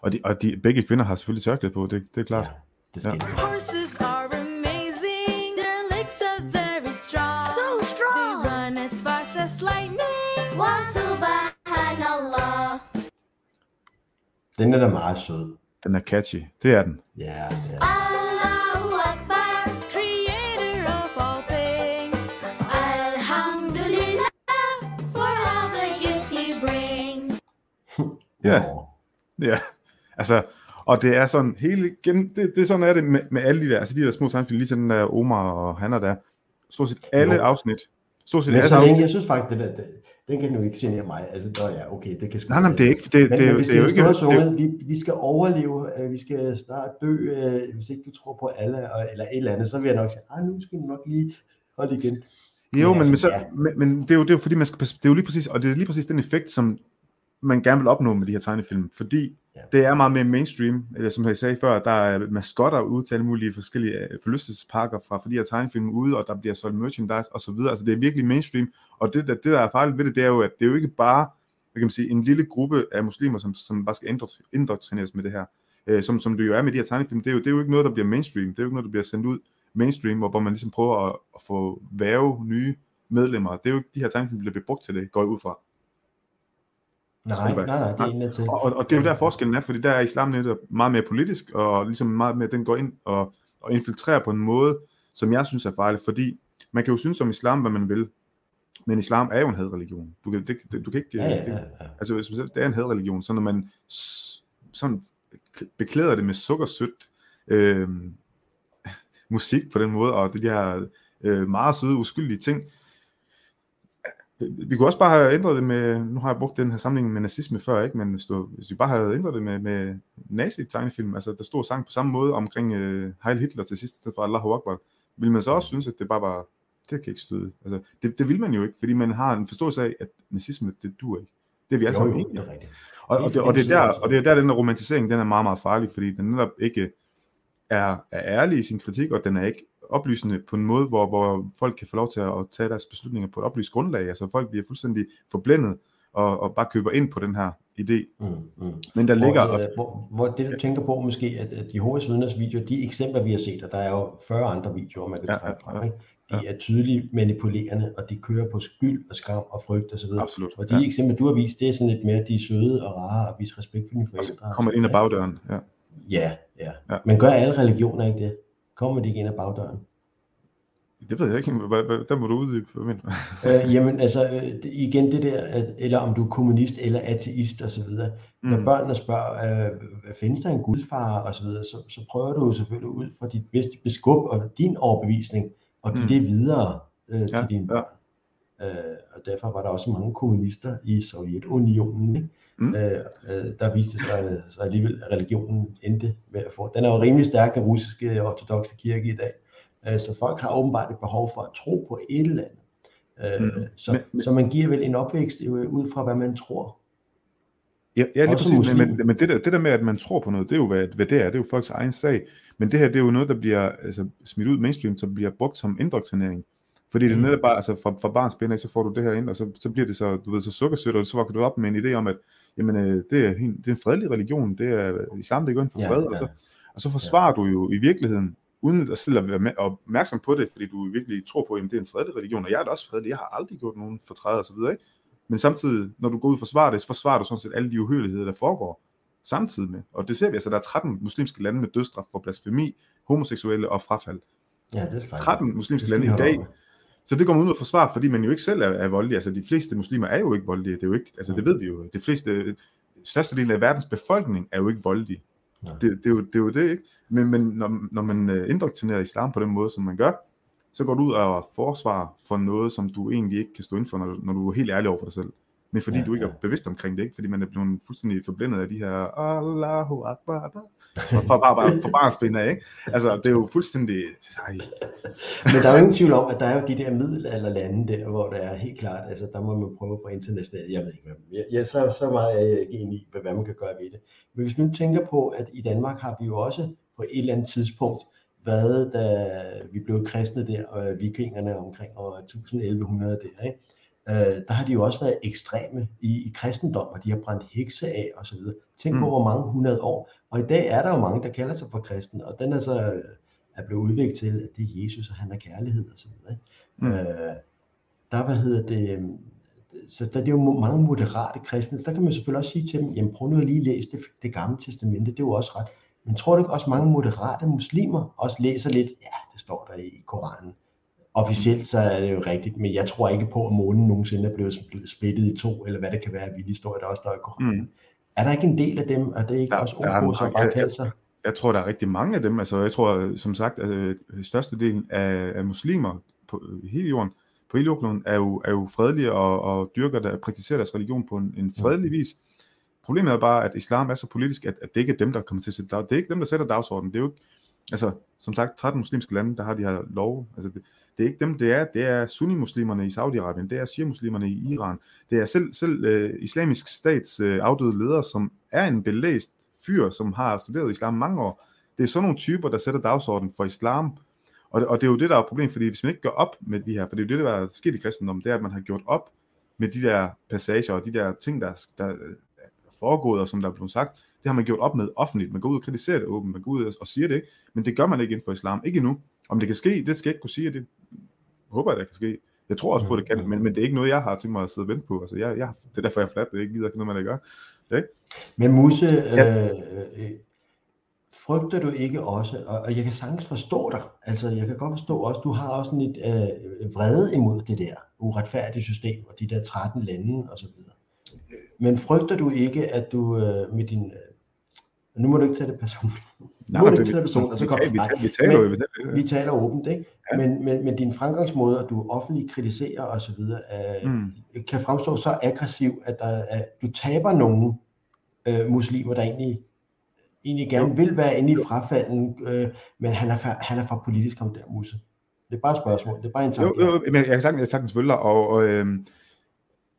[SPEAKER 1] Og, de, og de, begge kvinder har selvfølgelig tørklæde på, det, det er klart.
[SPEAKER 2] det
[SPEAKER 1] ja.
[SPEAKER 16] Horses are amazing. Their legs are very strong.
[SPEAKER 4] So strong.
[SPEAKER 16] They run as fast as lightning.
[SPEAKER 4] Wa subhanallah.
[SPEAKER 2] Den er da meget sød.
[SPEAKER 1] Den er catchy. Det er den.
[SPEAKER 2] Ja, det er
[SPEAKER 4] Allahu
[SPEAKER 1] Ja. Ja. Altså, og det er sådan hele gennem, det, det er sådan er det med, med alle de der, altså de der små tegnefilm, ligesom den der Omar og Hanna der, stort set alle
[SPEAKER 2] Jo.
[SPEAKER 1] afsnit, stort set
[SPEAKER 2] Men
[SPEAKER 1] alle afsnit,
[SPEAKER 2] jeg synes faktisk, det der, det, den kan nu ikke genere mig. Altså, der ja, okay, det kan sgu
[SPEAKER 1] Nej, nej, men det er ikke- det-
[SPEAKER 2] men,
[SPEAKER 1] det er
[SPEAKER 2] men
[SPEAKER 1] jo-
[SPEAKER 2] hvis
[SPEAKER 1] det er jo ikke-
[SPEAKER 2] stået
[SPEAKER 1] det er jo-
[SPEAKER 2] sunget, vi, vi skal overleve, øh, vi skal snart dø, øh, hvis ikke du tror på alle, og, eller et eller andet, så vil jeg nok sige, ah, nu skal du nok lige holde igen.
[SPEAKER 1] Jo, men, men,
[SPEAKER 2] altså,
[SPEAKER 1] så,
[SPEAKER 2] ja.
[SPEAKER 1] men, men det, er jo, det er jo fordi, man skal, det er jo lige præcis, og det er lige præcis den effekt, som man gerne vil opnå med de her tegnefilm, fordi ja. det er meget mere mainstream, eller som jeg sagde før, der er maskotter ude til alle mulige forskellige øh, forlystelsesparker fra, de her tegnefilm ude, og der bliver solgt merchandise og så videre, altså det er virkelig mainstream, og det, der- det der er farligt ved det, det er jo, at det er jo ikke bare, hvad kan man sige, en lille gruppe af muslimer, som, som bare skal indoktrineres- med det her, øh, som, som det jo er med de her tegnefilm, det er, jo, det er jo ikke noget, der bliver mainstream, det er jo ikke noget, der bliver sendt ud mainstream, hvor, hvor man ligesom prøver at, at få væve nye medlemmer. Det er jo ikke de her tegnefilm, der bliver brugt til det, går jeg ud fra.
[SPEAKER 2] Nej, nej, nej, det er af til.
[SPEAKER 1] Og, og, og det er jo der forskellen er, fordi der er islam netop meget mere politisk, og ligesom meget mere, den går ind og, og infiltrerer på en måde, som jeg synes er farlig, fordi man kan jo synes om islam, hvad man vil, men islam er jo en hadreligion. Du kan, det, det- du kan ikke,
[SPEAKER 2] Ja, ja, ja,
[SPEAKER 1] det, altså det er en hadreligion, så når man sådan beklæder det med sukkersødt øh, musik på den måde, og de her øh, meget søde, uskyldige ting, vi kunne også bare have ændret det med, nu har jeg brugt den her sammenligning med nazisme før, ikke? men hvis, du, hvis vi bare havde ændret det med, med nazi-tegnefilm, altså der stod sang på samme måde omkring øh, Heil Hitler til sidst, i stedet for Allahu Akbar, vil man så også synes, at det bare var, det kan ikke støde. Altså, det, det vil man jo ikke, fordi man har en forståelse af, at nazisme, det dur ikke. Det er vi alle sammen enige om. Og, og, det, og, det er der, og det er der, den der romantisering, den er meget, meget farlig, fordi den netop ikke er, er ærlig i sin kritik, og den er ikke oplysende på en måde, hvor, hvor folk kan få lov til at tage deres beslutninger på et oplyst grundlag. Altså folk bliver fuldstændig forblændet, og, og bare køber ind på den her idé.
[SPEAKER 2] Mm, mm.
[SPEAKER 1] Men der ligger...
[SPEAKER 2] Hvor, øh, hvor, hvor det du tænker på måske, at, at Jehovas vidners videoer, de eksempler vi har set, og der er jo 40 andre videoer, man kan
[SPEAKER 1] Ja,
[SPEAKER 2] trække
[SPEAKER 1] ja,
[SPEAKER 2] frem,
[SPEAKER 1] ja.
[SPEAKER 2] ikke? de er tydeligt manipulerende, og de kører på skyld og skam og frygt osv.
[SPEAKER 1] Absolut,
[SPEAKER 2] Og de
[SPEAKER 1] ja.
[SPEAKER 2] eksempler, du har vist, det er sådan lidt mere, de er søde og rare og viser respekt for dine forældre.
[SPEAKER 1] Kommer ind ad bagdøren, ja.
[SPEAKER 2] Ja, ja.
[SPEAKER 1] Ja.
[SPEAKER 2] Men gør alle religioner ikke det? Kommer de ikke ind ad bagdøren?
[SPEAKER 1] Det ved jeg ikke, der må du uddybe. Hvad mener
[SPEAKER 2] øh, jamen altså, øh, igen det der, at, eller om du er kommunist eller ateist og så videre. Når
[SPEAKER 1] Mm.
[SPEAKER 2] børnene spørger, øh, findes der en gudfar og så videre, så, så prøver du jo selvfølgelig ud fra dit bedste beskub og din overbevisning og give
[SPEAKER 1] Mm.
[SPEAKER 2] det videre øh, til
[SPEAKER 1] Ja,
[SPEAKER 2] dine børn. Øh, og derfor var der også mange kommunister i Sovjetunionen, ikke?
[SPEAKER 1] Mm.
[SPEAKER 2] Øh, øh, der viste sig, så alligevel, at religionen endte med at få. Den er jo rimelig stærk, den russiske ortodoxe kirke i dag. Øh, så folk har åbenbart et behov for at tro på et eller andet. Øh,
[SPEAKER 1] Mm.
[SPEAKER 2] så, så man giver vel en opvækst øh, ud fra, hvad man tror.
[SPEAKER 1] Ja, ja lige præcis, men,
[SPEAKER 2] muslim.
[SPEAKER 1] men, men det, der, det der med, at man tror på noget, det er jo, hvad, hvad det er, det er jo folks egen sag. Men det her, det er jo noget, der bliver altså, smidt ud mainstream, som bliver brugt som indoktrinering. Fordi det
[SPEAKER 2] Mm.
[SPEAKER 1] netop bare, altså fra, fra barns ben af, så får du det her ind, og så, så bliver det så, du ved, så sukkersødt, og så vokser du op med en idé om, at jamen, øh, det, er, helt- det er en fredelig religion, det er islam, det går ind for
[SPEAKER 2] Ja,
[SPEAKER 1] fred,
[SPEAKER 2] ja.
[SPEAKER 1] og, så, og så forsvarer du jo i virkeligheden, uden at selv at være opmærksom på det, fordi du virkelig tror på, at det er en fredelig religion, og jeg er da også fredelig, jeg har aldrig gjort nogen fortræd og så videre, ikke? Men samtidig, når du går ud og forsvarer det, så forsvarer du sådan set alle de uhyrligheder, der foregår samtidig med. Og det ser vi altså, der er 13 muslimske lande med dødsstraf for blasfemi, homoseksuelle og frafald.
[SPEAKER 2] Ja, det er klart.
[SPEAKER 1] 13 muslimske lande i dag. Så det går man ud og forsvare, fordi man jo ikke selv er, er voldelig. Altså de fleste muslimer er jo ikke voldelige. Det er jo ikke, altså det ved vi jo. De fleste, største del af verdens befolkning er jo ikke voldelige. Det, det, er jo, det er jo det, ikke? Men, men når, når man øh, indoktrinerer islam på den måde, som man gør, så går du ud og forsvarer for noget, som du egentlig ikke kan stå inden for, når, når du er helt ærlig over for dig selv. Men fordi
[SPEAKER 2] Ja,
[SPEAKER 1] du ikke
[SPEAKER 2] ja.
[SPEAKER 1] er bevidst omkring det, ikke? Fordi man er blevet fuldstændig forblændet af de her Allahu Akbar, for, for, for, for barnsben af, ikke? Altså, det er jo fuldstændig... Ej.
[SPEAKER 2] Men der er jo ingen tvivl om, at der er jo de der middelalderlande der, hvor der er helt klart, altså der må man prøve på internationalt, jeg ved ikke hvad, jeg, jeg, så, så meget er jeg ikke enig i, hvad, hvad man kan gøre ved det. Men hvis man tænker på, at i Danmark har vi jo også på et eller andet tidspunkt været, da vi blev kristne der, og vikingerne omkring år 1100 der, ikke? Øh, der har de jo også været ekstreme i, i kristendom, og de har brændt hekse af og så videre. Tænk på,
[SPEAKER 1] Mm.
[SPEAKER 2] hvor mange hundrede år. Og i dag er der jo mange, der kalder sig for kristen, og den er så øh, er blevet udviklet til, at det er Jesus, og han er kærlighed og så videre.
[SPEAKER 1] Mm.
[SPEAKER 2] Øh, der, hvad hedder det, øhm, så der, er jo mange moderate kristne, så der kan man selvfølgelig også sige til dem, jamen prøv nu at lige læse det, det gamle testamente, det er jo også ret. Men tror du ikke også mange moderate muslimer også læser lidt, ja, det står der i Koranen. Officielt så er det jo rigtigt, men jeg tror ikke på, at månen nogensinde er blevet spl- splittet i to, eller hvad det kan være af vilde historier, der også står i Koranen.
[SPEAKER 1] Mm.
[SPEAKER 2] Er der ikke en del af dem, og det er ikke
[SPEAKER 1] Der-
[SPEAKER 2] også
[SPEAKER 1] der er
[SPEAKER 2] ok,
[SPEAKER 1] mange-
[SPEAKER 2] bare
[SPEAKER 1] jeg-
[SPEAKER 2] kalde sig?
[SPEAKER 1] Jeg tror, der er rigtig mange af dem. Altså, jeg tror, som sagt, at øh, størstedelen af, af muslimer på øh, hele jorden, på hele jordkloden, er jo, er jo fredelige og, og dyrker der, praktiserer deres religion på en, en fredelig vis. Problemet er bare, at islam er så politisk, at, at det ikke er dem, der kommer til at sætte dag- Det er ikke dem, der sætter dagsordenen. Det er jo ikke, altså, som sagt, 13 muslimske lande, der har de her lov. Altså, det, det er ikke dem, det er. Det er sunni-muslimerne i Saudi-Arabien, det er shia-muslimerne i Iran. Det er selv, selv øh, islamisk stats øh, afdøde ledere, som er en belæst fyr, som har studeret islam mange år. Det er sådan nogle typer, der sætter dagsordenen for islam. Og, det- og det er jo det, der er problemet, fordi hvis man ikke gør op med de her, for det er jo det, der er sket i kristendommen, det er, at man har gjort op med de der passager og de der ting, der, der er foregået, og som der er blevet sagt, det har man gjort op med offentligt. Man går ud og kritiserer det åbent, man går ud og- siger det ikke, men det gør man ikke inden for islam. Ikke endnu. Om det kan ske, det skal jeg ikke kunne sige, det håber jeg, det kan ske. Jeg tror også på, at det kan, men, men det er ikke noget, jeg har tænkt mig at sidde og vente på. Altså, jeg, jeg, det er derfor, jeg er flat, det er ikke gider noget, man ikke gør. Det ikke?
[SPEAKER 2] Men Musse,
[SPEAKER 1] Ja.
[SPEAKER 2] øh, øh, frygter du ikke også, og, og jeg kan sagtens forstå dig, altså jeg kan godt forstå også, du har også en lidt øh, vrede imod det der uretfærdige system, og de der 13 lande og så videre. Men frygter du ikke, at du øh, med din, øh, nu må du ikke tage det personligt, nu
[SPEAKER 1] Nej,
[SPEAKER 2] må
[SPEAKER 1] men
[SPEAKER 2] du ikke tage det personligt, og så kommer
[SPEAKER 1] vi taler- vi taler
[SPEAKER 2] men
[SPEAKER 1] vi taler- ja.
[SPEAKER 2] vi taler åbent, ikke? Men, men, men din fremgangsmåde, at du offentligt kritiserer og så videre, øh,
[SPEAKER 1] Mm.
[SPEAKER 2] kan fremstå så aggressiv, at der er, du taber nogle øh, muslimer, der egentlig, egentlig gerne jo. vil være inde i frafalden, øh, men han er, for, han er for politisk om der, Musse. Det er bare et spørgsmål, det er bare en tanke.
[SPEAKER 1] Jo, jo, men jeg kan sagtens, jeg sagtens følge dig, og, og øhm,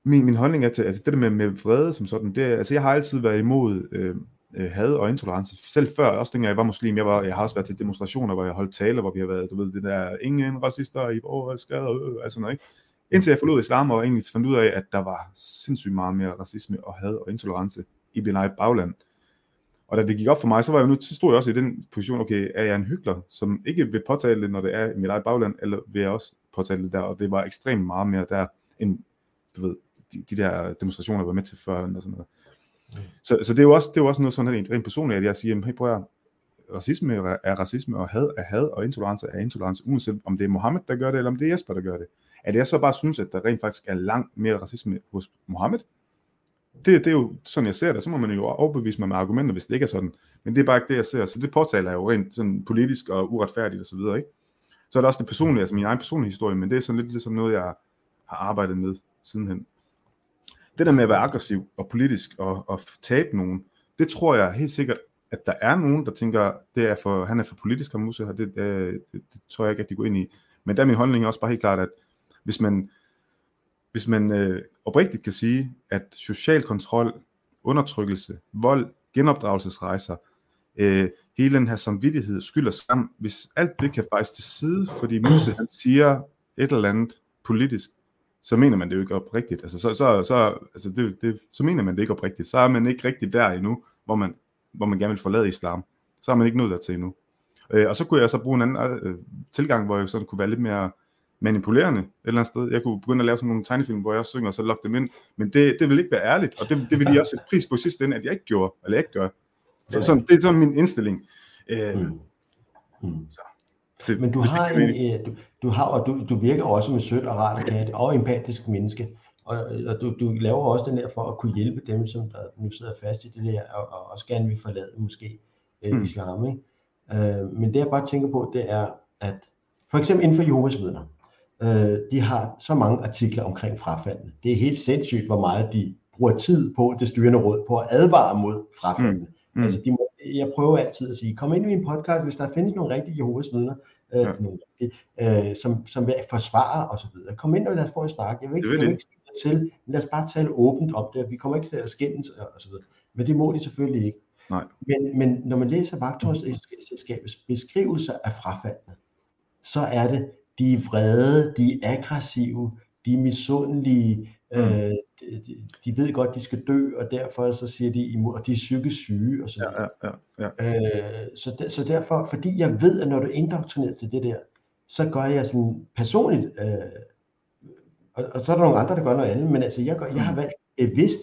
[SPEAKER 1] min, min holdning er til, altså det der med, med vrede som sådan, det altså jeg har altid været imod øh, øh, had og intolerance, selv før, også dengang jeg var muslim, jeg, var, jeg har også været til demonstrationer, hvor jeg holdt taler, hvor vi har været, du ved, det der, ingen racister i vores skade, øh, øh, altså noget, ikke? Indtil jeg forlod islam og egentlig fandt ud af, at der var sindssygt meget mere racisme og had og intolerance i min eget bagland. Og da det gik op for mig, så var jeg nu, så stod jeg også i den position, okay, er jeg en hyggelig, som ikke vil påtale det, når det er i mit eget bagland, eller vil jeg også påtale det der, og det var ekstremt meget mere der, end, du ved, de, de der demonstrationer, jeg var med til før, og sådan noget. Så, så det er jo også, det er jo også noget sådan rent, rent personligt, at jeg siger, hey, prøv at racisme er racisme, og had er had, og intolerance er intolerance, uanset om det er Mohammed, der gør det, eller om det er Jesper, der gør det. At jeg så bare synes, at der rent faktisk er langt mere racisme hos Mohammed, det, det er jo sådan, jeg ser det. Så må man jo overbevise mig med argumenter, hvis det ikke er sådan. Men det er bare ikke det, jeg ser. Så det påtaler jeg jo rent sådan politisk og uretfærdigt og så videre, ikke? Så er der også det personlige, altså min egen personlige historie, men det er sådan lidt ligesom noget, jeg har arbejdet med sidenhen. Det der med at være aggressiv og politisk og, og tabe nogen, det tror jeg helt sikkert, at der er nogen, der tænker, det er for, han er for politisk, ham Musse, og det, det, det, det tror jeg ikke, at de går ind i. Men der er min holdning også bare helt klart, at hvis man, hvis man øh, oprigtigt kan sige, at social kontrol, undertrykkelse, vold, genopdragelsesrejser, øh, hele den her samvittighed, skyld og skam, hvis alt det kan faktisk til side, fordi Musse han siger et eller andet politisk, så mener man det jo ikke oprigtigt. Altså, så, så, så, altså det, det, så mener man det ikke oprigtigt. Så er man ikke rigtig der endnu, hvor man, hvor man gerne vil forlade islam. Så er man ikke nået dertil endnu. Øh, og så kunne jeg så bruge en anden øh, tilgang, hvor jeg sådan kunne være lidt mere manipulerende et eller andet sted. Jeg kunne begynde at lave sådan nogle tegnefilm, hvor jeg også synger og så lokke dem ind. Men det, det vil ikke være ærligt, og det, det vil de også sætte pris på sidste ende, at jeg ikke gjorde, eller jeg ikke gør. Så sådan, det er sådan min indstilling. Øh,
[SPEAKER 2] Mm.
[SPEAKER 1] så, det,
[SPEAKER 2] Men du
[SPEAKER 1] det
[SPEAKER 2] har,
[SPEAKER 1] giver
[SPEAKER 2] en, øh, du, du har og du, du virker også en sødt og rar kat og empatisk menneske. Og, og du, du laver også den der for at kunne hjælpe dem, som der nu sidder fast i det der, og, og også gerne vil forlade måske øh,
[SPEAKER 1] Mm.
[SPEAKER 2] islam. Ikke? Øh, men det jeg bare tænker på, det er, at for eksempel inden for Jehovas vidner, øh, de har så mange artikler omkring frafaldene. Det er helt sindssygt, hvor meget de bruger tid på det styrende råd, på at advare mod frafaldene.
[SPEAKER 1] Mm.
[SPEAKER 2] Mm. Altså, de må, jeg prøver altid at sige, kom ind i min podcast, hvis der findes nogle rigtige Jehovas vidner, øh,
[SPEAKER 1] Ja.
[SPEAKER 2] nogle rigtige, øh, som, som vil forsvare og så videre. Kom ind og lad os få en snak. Jeg vil ikke,
[SPEAKER 1] Det vil
[SPEAKER 2] jeg vil ikke til, men lad os bare tale åbent om det. Vi kommer ikke til at skændes så videre. Men det må de selvfølgelig ikke.
[SPEAKER 1] Nej.
[SPEAKER 2] Men, men når man læser vagtårsselskabets beskrivelser af frafaldene, så er det, de er vrede, de er aggressive, de er misundelige,
[SPEAKER 1] Mm.
[SPEAKER 2] øh, de, de- de ved godt, de skal dø, og derfor så siger de imod, og de er psykisk syge og så videre.
[SPEAKER 1] Ja, ja, ja.
[SPEAKER 2] Øh, så, der, så derfor, fordi jeg ved, at når du er indoktrineret til det der, så gør jeg sådan personligt, øh, og, og så er der nogle andre, der gør noget andet, men altså jeg, gør, jeg har valgt bevidst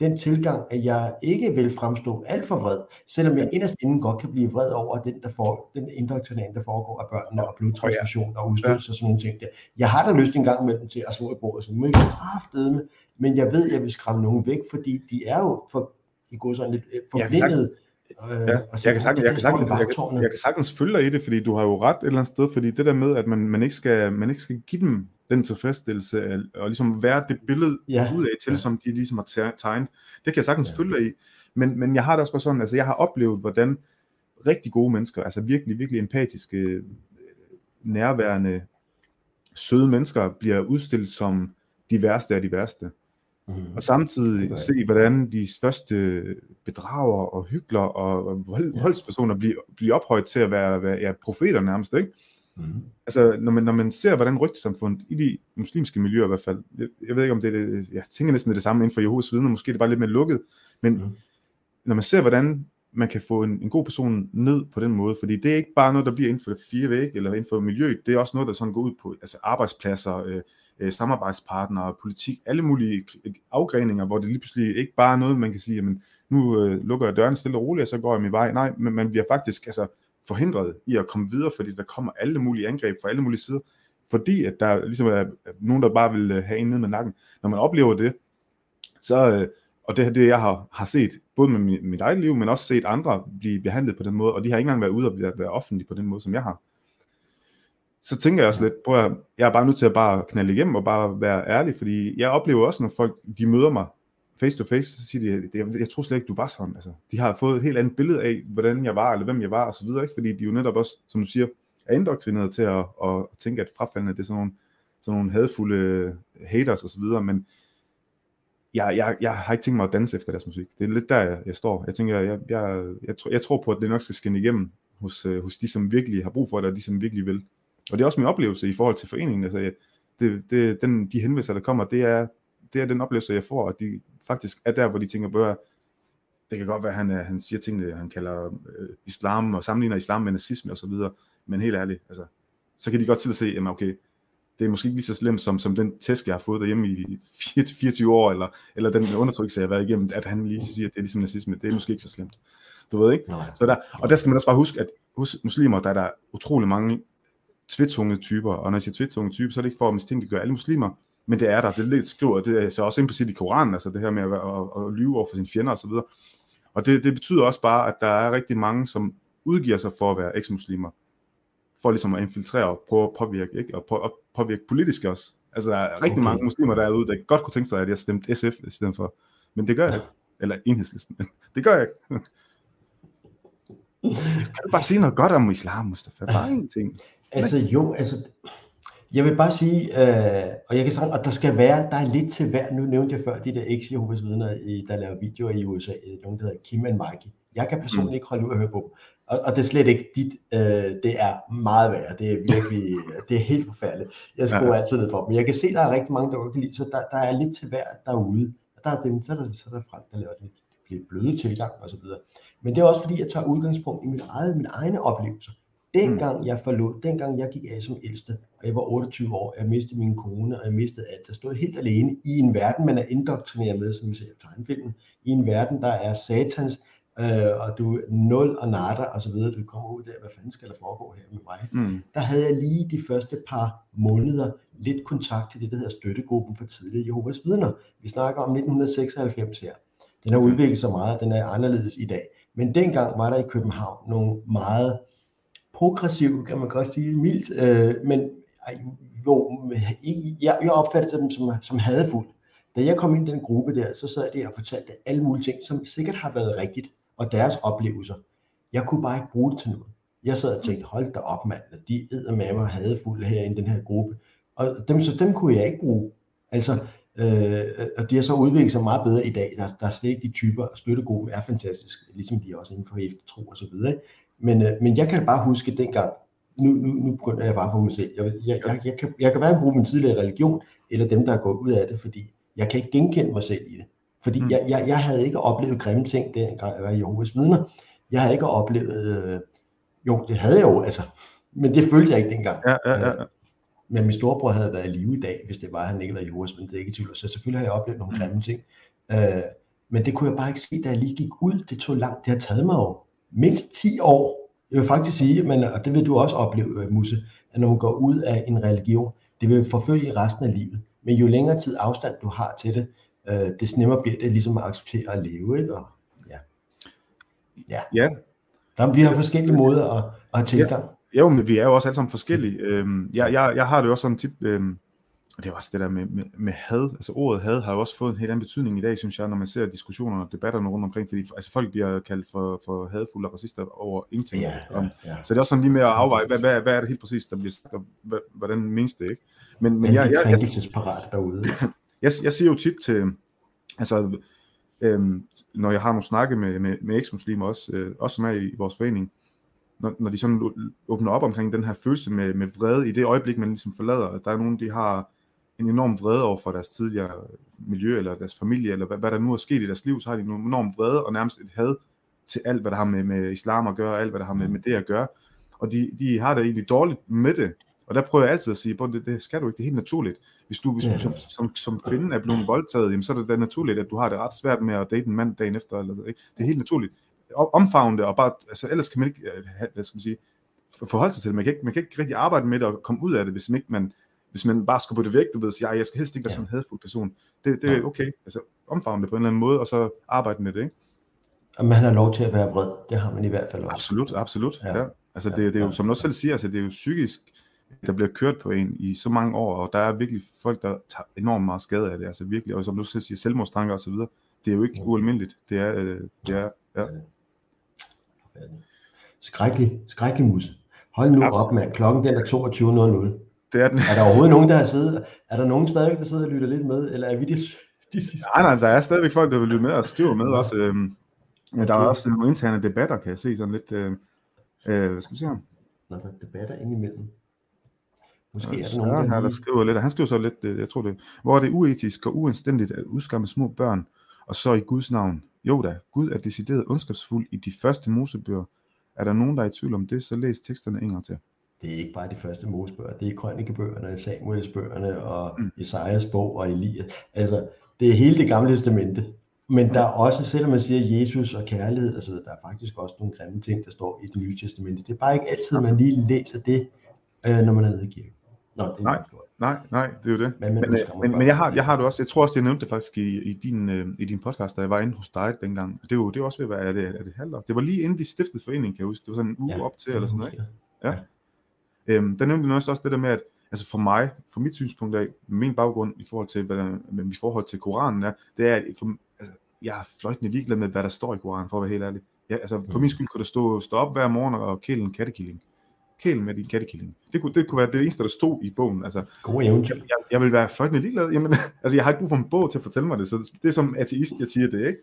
[SPEAKER 2] den tilgang, at jeg ikke vil fremstå alt for vred, selvom jeg inderst inden godt kan blive vred over den, der får, den indoktrinering, der foregår af børnene, og blodtransfusion og udstødelse og sådan nogle ting der. Jeg har da lyst en gang imellem til at slå i bordet, så nu ikke kraftedeme, men jeg ved, at jeg vil skræmme nogen væk, fordi de er jo for, i går sådan lidt øh,
[SPEAKER 1] Jeg kan sagtens-
[SPEAKER 2] forblindet. Øh,
[SPEAKER 1] Ja,
[SPEAKER 2] og så
[SPEAKER 1] jeg kan, sagtens, jeg, kan sagtens, jeg, kan, jeg kan sagtens følge dig i det, fordi du har jo ret et eller andet sted, fordi det der med, at man, man, ikke, skal, man ikke skal give dem den tilfredsstillelse, af- og ligesom være det billede
[SPEAKER 2] Ja,
[SPEAKER 1] ud af til,
[SPEAKER 2] ja.
[SPEAKER 1] som de ligesom har te- tegnet, det kan jeg sagtens følge dig i, men, men jeg har det også bare sådan, altså jeg har oplevet, hvordan rigtig gode mennesker, altså virkelig, virkelig empatiske, øh, nærværende, søde mennesker, bliver udstillet som de værste af de værste.
[SPEAKER 2] Mm.
[SPEAKER 1] Og samtidig se, hvordan de største bedrager og hygler og vold, voldspersoner bliver, bliver ophøjet til at være, være ja, profeter nærmest, ikke?
[SPEAKER 2] Mm.
[SPEAKER 1] Altså, når man, når man ser, hvordan rygtesamfundet i de muslimske miljøer i hvert fald, jeg, jeg ved ikke om det er det, jeg tænker næsten det er det samme inden for Jehovas vidner, måske er det bare lidt mere lukket, men
[SPEAKER 2] Mm.
[SPEAKER 1] når man ser, hvordan man kan få en, en god person ned på den måde, fordi det er ikke bare noget, der bliver inden for fire vægge eller inden for miljøet, det er også noget, der sådan går ud på altså arbejdspladser, øh, øh, samarbejdspartnere, politik, alle mulige afgreninger, hvor det lige pludselig ikke bare er noget, man kan sige, jamen, nu øh, lukker jeg døren stille og roligt, og så går jeg min vej. Nej, men man bliver faktisk altså, forhindret i at komme videre, fordi der kommer alle mulige angreb fra alle mulige sider, fordi at der ligesom er nogen, der bare vil øh, have en ned med nakken. Når man oplever det, så, øh, og det er det, jeg har, har set, både med mit, mit eget liv, men også set andre blive behandlet på den måde, og de har ikke engang været ude og være, være offentlige på den måde, som jeg har. Så tænker jeg også lidt, prøv at, jeg er bare nødt til at bare knalde igennem og bare være ærlig, fordi jeg oplever også, når folk de møder mig face to face, så siger de, jeg, jeg tror slet ikke, du var sådan. Altså, de har fået et helt andet billede af, hvordan jeg var, eller hvem jeg var, og så videre, ikke? fordi de jo netop også, som du siger, er indoktrineret til at, at, tænke, at frafaldende, det er sådan nogle, sådan nogle hadfulde haters og så videre, men jeg, jeg, jeg har ikke tænkt mig at danse efter deres musik. Det er lidt der, jeg, jeg står. Jeg tænker, jeg, jeg, jeg, tror, jeg tror på, at det nok skal skinne igennem hos, øh, hos de, som virkelig har brug for det, og de, som virkelig vil. Og det er også min oplevelse i forhold til foreningen. Altså, jeg, det, det, den, de henvendelser, der kommer, det er, det er den oplevelse, jeg får, og de faktisk er der, hvor de tænker, bør, det kan godt være, at han, han siger tingene, han kalder øh, islam, og sammenligner islam med nazisme og så videre, men helt ærligt, altså, så kan de godt sidde og se, jamen okay, det er måske ikke lige så slemt som, som den test, jeg har fået derhjemme i 24 år, eller, eller den undertrykkelse, jeg har været igennem, at han lige siger, at det er ligesom nazisme. Det er måske ikke så slemt. Du ved ikke? Så der, og der skal man også bare huske, at hos muslimer, der er der utrolig mange tvetunge typer, og når jeg siger tvetunge typer, så er det ikke for at mistænkeliggøre alle muslimer, men det er der. Det er lidt skriver, det er så også implicit i Koranen, altså det her med at, at, at lyve over for sine fjender osv. Og det, det betyder også bare, at der er rigtig mange, som udgiver sig for at være eksmuslimer, for ligesom at infiltrere og prøve at påvirke, ikke? og på, at påvirke politisk også. Altså der er rigtig
[SPEAKER 2] Okay.
[SPEAKER 1] mange muslimer derude, der godt kunne tænke sig, at jeg stemte SF i stedet for. Men det gør jeg ikke. Eller enhedslisten. Det gør jeg ikke. Kan du bare sige noget godt om islam, Mustafa? Bare ingenting.
[SPEAKER 2] Altså jo, altså, jeg vil bare sige, øh, og jeg kan sige, at der skal være, der er lidt til hver, nu nævnte jeg før de der ex Jehovas vidner, i- der laver videoer i USA, nogen der hedder Kim and Mikey. Jeg kan personligt
[SPEAKER 1] Mm.
[SPEAKER 2] ikke holde ud at høre på dem. Og, og det er slet ikke dit, øh, det er meget værre, det er virkelig, det er helt forfærdeligt. Jeg skruer
[SPEAKER 1] Ja.
[SPEAKER 2] altid ned for dem. Men jeg kan se, der er rigtig mange, der kan lide, så der, der er lidt til hver derude. Og der er dem, så er der, så er der Frank, der laver lidt, lidt bløde tilgang og så videre. Men det er også fordi, jeg tager udgangspunkt i min eget, mine egne oplevelser. Dengang jeg forlod, dengang jeg gik af som ældste, og jeg var 28 år, jeg mistede min kone, og jeg mistede alt. Jeg stod helt alene i en verden, man er indoktrineret med, som vi ser i tegnefilmen. I en verden, der er satans, øh, og du er nul og nada, og så videre. Du kommer ud der, hvad fanden skal der foregå her med mig?
[SPEAKER 1] Mm.
[SPEAKER 2] Der havde jeg lige de første par måneder lidt kontakt til det, der hedder støttegruppen for tidligere Jehovas vidner. Vi snakker om 1996 her. Den har udviklet sig meget, den er anderledes i dag. Men dengang var der i København nogle meget progressive, kan man godt sige, mildt, øh, men ej, jo, jeg, jeg opfattede dem som, som hadefulde. Da jeg kom ind i den gruppe der, så sad jeg og fortalte alle mulige ting, som sikkert har været rigtigt, og deres oplevelser. Jeg kunne bare ikke bruge det til noget. Jeg sad og tænkte, hold da op mand, de æder med mig hadefulde her i den her gruppe. Og dem, så dem kunne jeg ikke bruge. Altså, øh, og de har så udviklet sig meget bedre i dag. Der, der er slet ikke de typer, støttegruppen er fantastisk, ligesom de er også inden for eftertro og så videre. Men, øh, men jeg kan bare huske dengang, nu, nu, nu begynder jeg bare for mig selv. Jeg, jeg, jeg, jeg, kan, jeg kan hverken bruge min tidligere religion, eller dem, der er gået ud af det, fordi jeg kan ikke genkende mig selv i det. Fordi mm. jeg, jeg, jeg havde ikke oplevet grimme ting, dengang jeg var i Jehovas vidner. Jeg havde ikke oplevet, øh, jo, det havde jeg jo, altså, men det følte jeg ikke dengang.
[SPEAKER 1] Ja, ja, ja, ja.
[SPEAKER 2] Øh, Men min storebror havde været i live i dag, hvis det var, han ikke var Jehovas vidne, det er ikke tvivl. Så selvfølgelig har jeg oplevet nogle grimme ting. Øh, men det kunne jeg bare ikke se, da jeg lige gik ud. Det tog langt. Det har taget mig jo mindst 10 år. Jeg vil faktisk sige, men, og det vil du også opleve, øh, Musse, at når man går ud af en religion, det vil forfølge resten af livet. Men jo længere tid afstand du har til det, øh, des nemmere bliver det ligesom at acceptere at leve. Ikke? Og, ja. Ja.
[SPEAKER 1] ja.
[SPEAKER 2] Der, vi har forskellige måder at, at have tilgang.
[SPEAKER 1] Jo, men vi er jo også alle sammen forskellige. Øhm, jeg, jeg, jeg har det jo også sådan tit, øhm, og det er også det der med, med, med had, altså ordet had har jo også fået en helt anden betydning i dag, synes jeg, når man ser diskussionerne og debatterne rundt omkring, fordi altså, folk bliver kaldt for, for hadfulde og racister over ingenting.
[SPEAKER 2] Ja, ja, ja.
[SPEAKER 1] Så det er også sådan lige med at afveje, hvad, hvad, hvad er det helt præcis, der bliver og hvad, hvordan menes det, ikke? Men, men jeg,
[SPEAKER 2] jeg,
[SPEAKER 1] jeg, jeg,
[SPEAKER 2] derude.
[SPEAKER 1] jeg, jeg siger jo tit til, altså, øhm, når jeg har nogle snakke med, med, med eksmuslimer også, øh, også som er i vores forening, når, når de sådan åbner op omkring den her følelse med, med vrede i det øjeblik, man ligesom forlader, at der er nogen, de har en enorm vrede over for deres tidligere miljø, eller deres familie, eller hvad, hvad der nu er sket i deres liv, så har de en enorm vrede og nærmest et had til alt, hvad der har med, med islam at gøre, alt, hvad der har med, med det at gøre. Og de, de har det egentlig dårligt med det. Og der prøver jeg altid at sige, "Bror, det, det skal du ikke, det er helt naturligt. Hvis du, hvis du som, som, som kvinde er blevet voldtaget, jamen, så er det da naturligt, at du har det ret svært med at date en mand dagen efter. Eller, ikke? Det er helt naturligt. Omfavne det, og bare, altså, ellers kan man ikke, øh, hvad skal man sige, for- forholde sig til det. Man kan, ikke, man kan ikke rigtig arbejde med det og komme ud af det, hvis man ikke man, hvis man bare skubber det væk, du ved, siger, "Ej, jeg skal helst ikke være sådan en hadfuld person. Det, det er okay. Altså, omfavne det på en eller anden måde, og så arbejde med det, ikke?
[SPEAKER 2] Og man har lov til at være vred. Det har man i hvert fald også.
[SPEAKER 1] Absolut, absolut. Ja.
[SPEAKER 2] Ja.
[SPEAKER 1] Ja. Altså, det, det er jo, som du også selv siger, altså, det er jo psykisk, der bliver kørt på en i så mange år, og der er virkelig folk, der tager enormt meget skade af det, altså virkelig, og som du selv siger, selvmordstanker og så videre, det er jo ikke ualmindeligt. Det er, øh, det er, ja.
[SPEAKER 2] Skrækkelig, skrækkelig mus. Hold nu op, mand. Klokken den er 22.00.
[SPEAKER 1] Det er den.
[SPEAKER 2] Er der overhovedet nogen, der har siddet? Er der nogen stadigvæk, der sidder og lytter lidt med? Eller er vi de, de sidste?
[SPEAKER 1] Nej, nej, der er stadigvæk folk, der vil lytte med og skrive med også. Øhm, ja, der er også nogle interne debatter, kan jeg se sådan lidt, øh, øh, hvad skal vi se her?
[SPEAKER 2] Nå, der er debatter indimellem. Måske er der nogen, der
[SPEAKER 1] her, der skriver lidt, og han skriver så lidt, øh, jeg tror det, hvor er det uetisk og uanstændigt at udskamme små børn, og så i Guds navn. Jo da, Gud er decideret ondskabsfuld i de første mosebøger. Er der nogen, der er i tvivl om det, så læs teksterne en gang til.
[SPEAKER 2] Det er ikke bare de første Mosebøger, det er krønikebøgerne, Samuelsbøgerne og
[SPEAKER 1] Mm.
[SPEAKER 2] Esajas bog og Elias. Altså, det er hele det gamle testamente. Men der er også, selvom man siger Jesus og kærlighed, altså, der er faktisk også nogle grimme ting, der står i det nye testamente. Det er bare ikke altid, man lige læser det, øh, når man er nede i kirken. Nå, det er
[SPEAKER 1] Nej, nej, nej, det er jo det.
[SPEAKER 2] Men,
[SPEAKER 1] Men,
[SPEAKER 2] men,
[SPEAKER 1] men, øh, men, jeg, har, jeg har det også, jeg tror også, jeg nævnte det faktisk i, i, din, øh, i din podcast, da jeg var inde hos dig dengang. Det er jo det er også ved at være, er det, er det halvår? Det var lige inden vi stiftede foreningen, kan jeg huske. Det var sådan en uge
[SPEAKER 2] Ja,
[SPEAKER 1] op til, eller sådan noget, ikke? Ja. Øhm, der nævnte du også det der med, at altså for mig, for mit synspunkt af, min baggrund i forhold til, hvad der, med mit forhold til Koranen er, det er, at for, altså, jeg er fløjtende ligeglad med, hvad der står i Koranen, for at være helt ærlig. Ja, altså, for min skyld kunne der stå, stå op hver morgen og kæle en kattekilling. Kæle med din kattekilling. Det kunne, det kunne være det eneste, der stod i bogen. Altså,
[SPEAKER 2] eventyr.
[SPEAKER 1] Jeg, jeg, jeg vil være fløjtende ligeglad. Jamen, altså, jeg har ikke brug for en bog til at fortælle mig det, så det er som ateist, jeg siger det, ikke?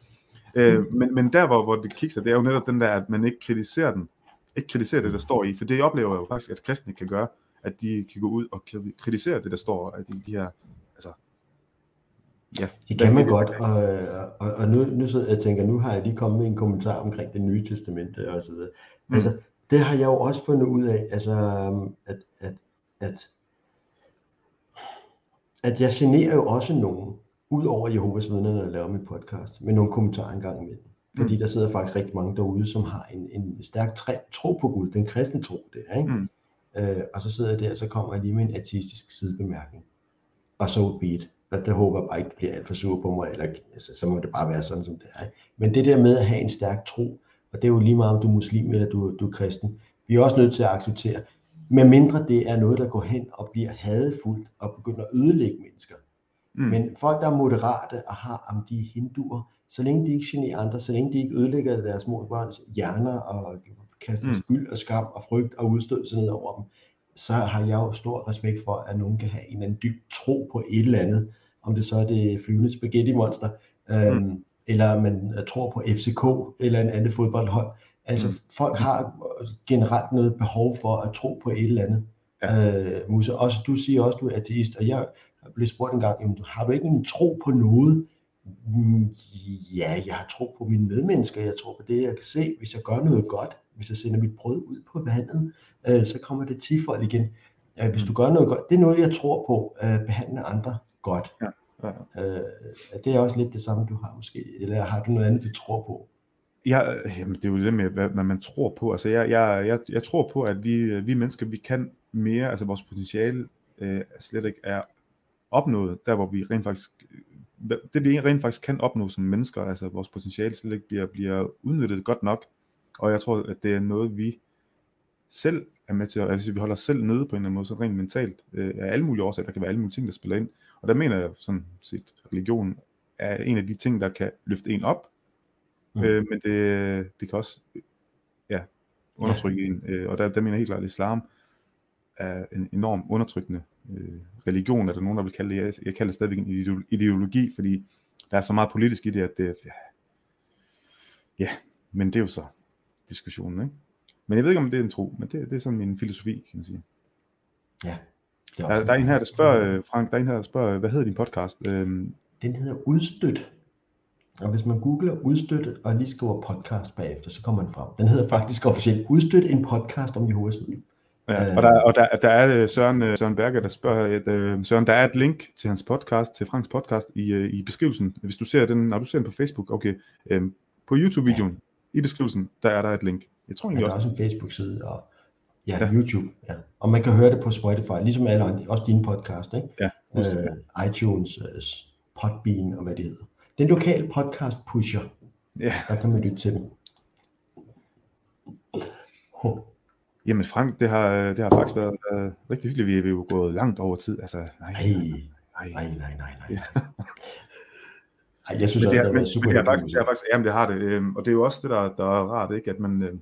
[SPEAKER 1] Øh, men, men der, hvor, hvor det kikser, det er jo netop den der, at man ikke kritiserer den. Ikke kritiserer det, der står i. For det oplever jeg jo faktisk, at kristne kan gøre, at de kan gå ud og kritisere det, der står, at de, de her, altså, ja.
[SPEAKER 2] Det kan man godt, og, og, og nu, nu sidder jeg og tænker, nu har jeg lige kommet med en kommentar omkring det nye testamente og så videre.
[SPEAKER 1] Mm.
[SPEAKER 2] Altså, det har jeg jo også fundet ud af, altså, at, at, at, at jeg generer jo også nogen, ud over Jehovas vidner, når jeg laver min podcast, med nogle kommentarer engang imellem. Fordi
[SPEAKER 1] Mm.
[SPEAKER 2] der sidder faktisk rigtig mange derude, som har en, en stærk træ, tro på Gud, den kristne tro der, ikke?
[SPEAKER 1] Mm.
[SPEAKER 2] Øh, og så sidder jeg der, og så kommer jeg lige med en ateistisk sidebemærkning. Og så be it. Og der håber jeg bare ikke, bliver alt for sur på mig, eller altså, så må det bare være sådan, som det er. Men det der med at have en stærk tro, og det er jo lige meget, om du er muslim eller du, du er kristen, vi er også nødt til at acceptere, medmindre det er noget, der går hen og bliver hadefuldt og begynder at ødelægge mennesker.
[SPEAKER 1] Mm.
[SPEAKER 2] Men folk, der er moderate og har, om de er hinduer, så længe de ikke generer andre, så længe de ikke ødelægger deres små børns hjerner og kaster
[SPEAKER 1] Mm.
[SPEAKER 2] skyld og skam og frygt og udstødelse ned over dem, så har jeg jo stor respekt for, at nogen kan have en eller anden dyb tro på et eller andet, om det så er det flyvende spaghetti monster, øhm,
[SPEAKER 1] Mm.
[SPEAKER 2] eller man øh, tror på FCK eller en anden fodboldhold. Altså
[SPEAKER 1] Mm.
[SPEAKER 2] folk har generelt noget behov for at tro på et eller andet. Ja. Øh, Musa, også, du siger også, du er ateist, og jeg blev spurgt en gang, jamen, har du ikke en tro på noget? Mm, Ja, jeg har tro på mine medmennesker, jeg tror på det, jeg kan se. Hvis jeg gør noget godt, hvis jeg sender mit brød ud på vandet, øh, så kommer det tifold igen. Øh, hvis du gør noget godt, det er noget, jeg tror på, øh, behandle andre godt.
[SPEAKER 1] Ja. Ja.
[SPEAKER 2] Øh, det er også lidt det samme, du har måske, eller har du noget andet, du tror på?
[SPEAKER 1] Ja, jamen, det er jo det med, hvad, hvad man tror på. Altså, jeg, jeg, jeg, jeg tror på, at vi, vi mennesker, vi kan mere, altså vores potentiale øh, slet ikke er opnået, der hvor vi rent faktisk, det vi rent faktisk kan opnå som mennesker, altså vores potentiale slet ikke bliver, bliver udnyttet godt nok. Og jeg tror, at det er noget, vi selv er med til, at altså, vi holder os selv nede på en eller anden måde, så rent mentalt, øh, af alle mulige årsager, der kan være alle mulige ting, der spiller ind. Og der mener jeg sådan set, religion er en af de ting, der kan løfte en op,
[SPEAKER 2] Mm.
[SPEAKER 1] Øh, men det, det kan også ja, undertrykke en. Øh, og der, der mener jeg helt klart, at islam er en enorm undertrykkende øh, religion, er der nogen, der vil kalde det. Jeg, jeg kalder det stadigvæk en ideo- ideologi, fordi der er så meget politisk i det, at det ja, ja, men det er jo så diskussionen, ikke? Men jeg ved ikke, om det er en tro, men det, det er sådan min filosofi, kan man sige.
[SPEAKER 2] Ja. Er
[SPEAKER 1] Der,
[SPEAKER 2] også
[SPEAKER 1] der er en her, der spørger, øh, Frank, der er en her, der spørger, hvad hedder din podcast? Øhm,
[SPEAKER 2] Den hedder Udstødt. Og hvis man googler udstødt og lige skriver podcast bagefter, så kommer man frem. Den hedder faktisk officielt Udstødt, en podcast om Jehovas vidner.
[SPEAKER 1] Ja, og der, og der, der er øh, Søren, øh, Søren Berger, der spørger, at, øh, Søren, der er et link til hans podcast, til Franks podcast i, øh, i beskrivelsen. Hvis du ser den, når du ser den på Facebook, okay, øh, på YouTube-videoen, i beskrivelsen, der er der et link. Jeg tror egentlig
[SPEAKER 2] der er
[SPEAKER 1] også,
[SPEAKER 2] også en Facebook-side og ja,
[SPEAKER 1] Ja.
[SPEAKER 2] ja. YouTube. Ja. Og man kan høre det på Spotify, ligesom alle andre, også dine podcast, ikke?
[SPEAKER 1] Ja,
[SPEAKER 2] øh, iTunes, øh, Podbean og hvad det hedder. Den lokale podcast pusher,
[SPEAKER 1] Ja.
[SPEAKER 2] der kan man lytte til den.
[SPEAKER 1] Jamen Frank, det har, det har faktisk været øh, rigtig hyggeligt. Vi er jo gået langt over tid. Altså, nej,
[SPEAKER 2] Ej,
[SPEAKER 1] nej,
[SPEAKER 2] nej, nej, nej, nej.
[SPEAKER 1] Ja.
[SPEAKER 2] Ej, jeg synes
[SPEAKER 1] men det,
[SPEAKER 2] det
[SPEAKER 1] er,
[SPEAKER 2] har
[SPEAKER 1] men,
[SPEAKER 2] super
[SPEAKER 1] men det er faktisk, det er faktisk, jamen det har det, øhm, og det er jo også det, der, der er rart, ikke? at man, øh,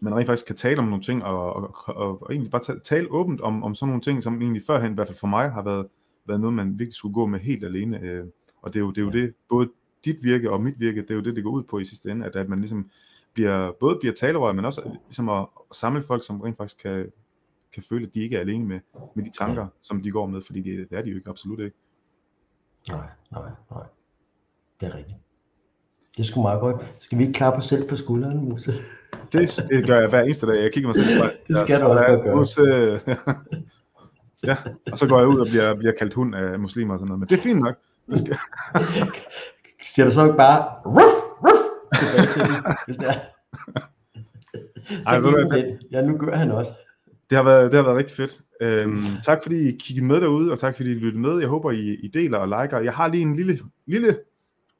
[SPEAKER 1] man rent faktisk kan tale om nogle ting, og, og, og, og egentlig bare ta- tale åbent om, om sådan nogle ting, som egentlig førhen, i hvert fald for mig, har været, været noget, man virkelig skulle gå med helt alene, øh, og det er jo det, er jo det både dit virke og mit virke, det er jo det, det går ud på i sidste ende, at, at man ligesom bliver, både bliver talerør, men også ligesom at, at samle folk, som rent faktisk kan, kan føle, at de ikke er alene med, med de tanker, som de går med, fordi det, det er de jo ikke, absolut ikke.
[SPEAKER 2] Nej, nej, nej. Det er rigtigt. Det er sgu meget godt. Skal vi ikke klappe os selv på skulderen, Musse?
[SPEAKER 1] Det, det gør jeg hver eneste dag. Jeg kigger mig selv i spejlet.
[SPEAKER 2] Det skal du også godt gøre.
[SPEAKER 1] Øh, ja, og så går jeg ud og bliver, bliver kaldt hund af muslimer og sådan noget. Men det er fint nok. Det skal...
[SPEAKER 2] Siger du så ikke bare, ruff, tilbage til den, hvis det er? Så
[SPEAKER 1] Ej, ved du.
[SPEAKER 2] Ja, nu gør han også.
[SPEAKER 1] Det har været, det har været rigtig fedt. Øhm, tak fordi I kiggede med derude, og tak fordi I lyttede med. Jeg håber, I, I deler og liker. Jeg har lige en lille, lille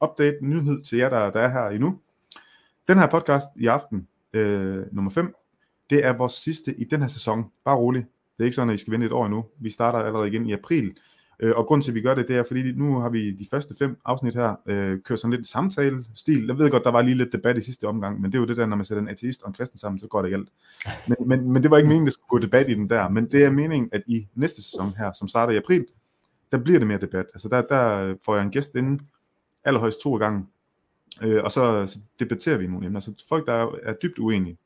[SPEAKER 1] update nyhed til jer, der, der er her endnu. Den her podcast i aften, øh, nummer 5, det er vores sidste i den her sæson. Bare rolig. Det er ikke sådan, at I skal vente et år endnu. Vi starter allerede igen i april. Øh, og grund til, at vi gør det, det er, fordi nu har vi de første fem afsnit her, øh, kørt sådan lidt en samtale-stil. Jeg ved godt, der var lige lidt debat i sidste omgang, men det er jo det der, når man sætter en ateist og en kristen sammen, så går det galt. Men, men, men det var ikke meningen, at der skulle gå debat i den der. Men det er meningen, at i næste sæson her, som starter i april, der bliver det mere debat. Altså der, der får jeg en gæst inde, allerhøjst to gange, øh, og så, så debatterer vi nogle emner. Så folk, der er, er dybt uenige,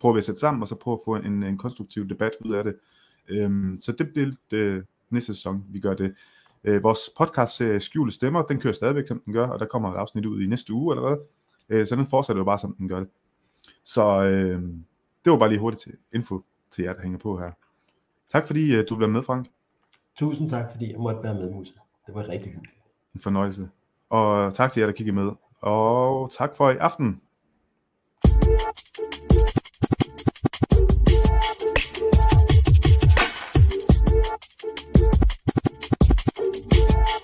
[SPEAKER 1] prøver vi at sætte sammen, og så prøve at få en, en konstruktiv debat ud af det. Øhm, så det bliver det næste sæson, vi gør det. Øh, vores podcast serie Skjulte Stemmer, den kører stadigvæk, som den gør, og der kommer et afsnit ud i næste uge allerede. Øh, så den fortsætter jo bare, som den gør det. Så øh, det var bare lige hurtigt til info til jer, der hænger på her. Tak fordi øh, du blev med, Frank.
[SPEAKER 2] Tusind tak, fordi jeg måtte være med, Musse. Det var rigtig hyggeligt.
[SPEAKER 1] En fornøjelse. Og tak til jer, der kiggede med. Og tak for i aften.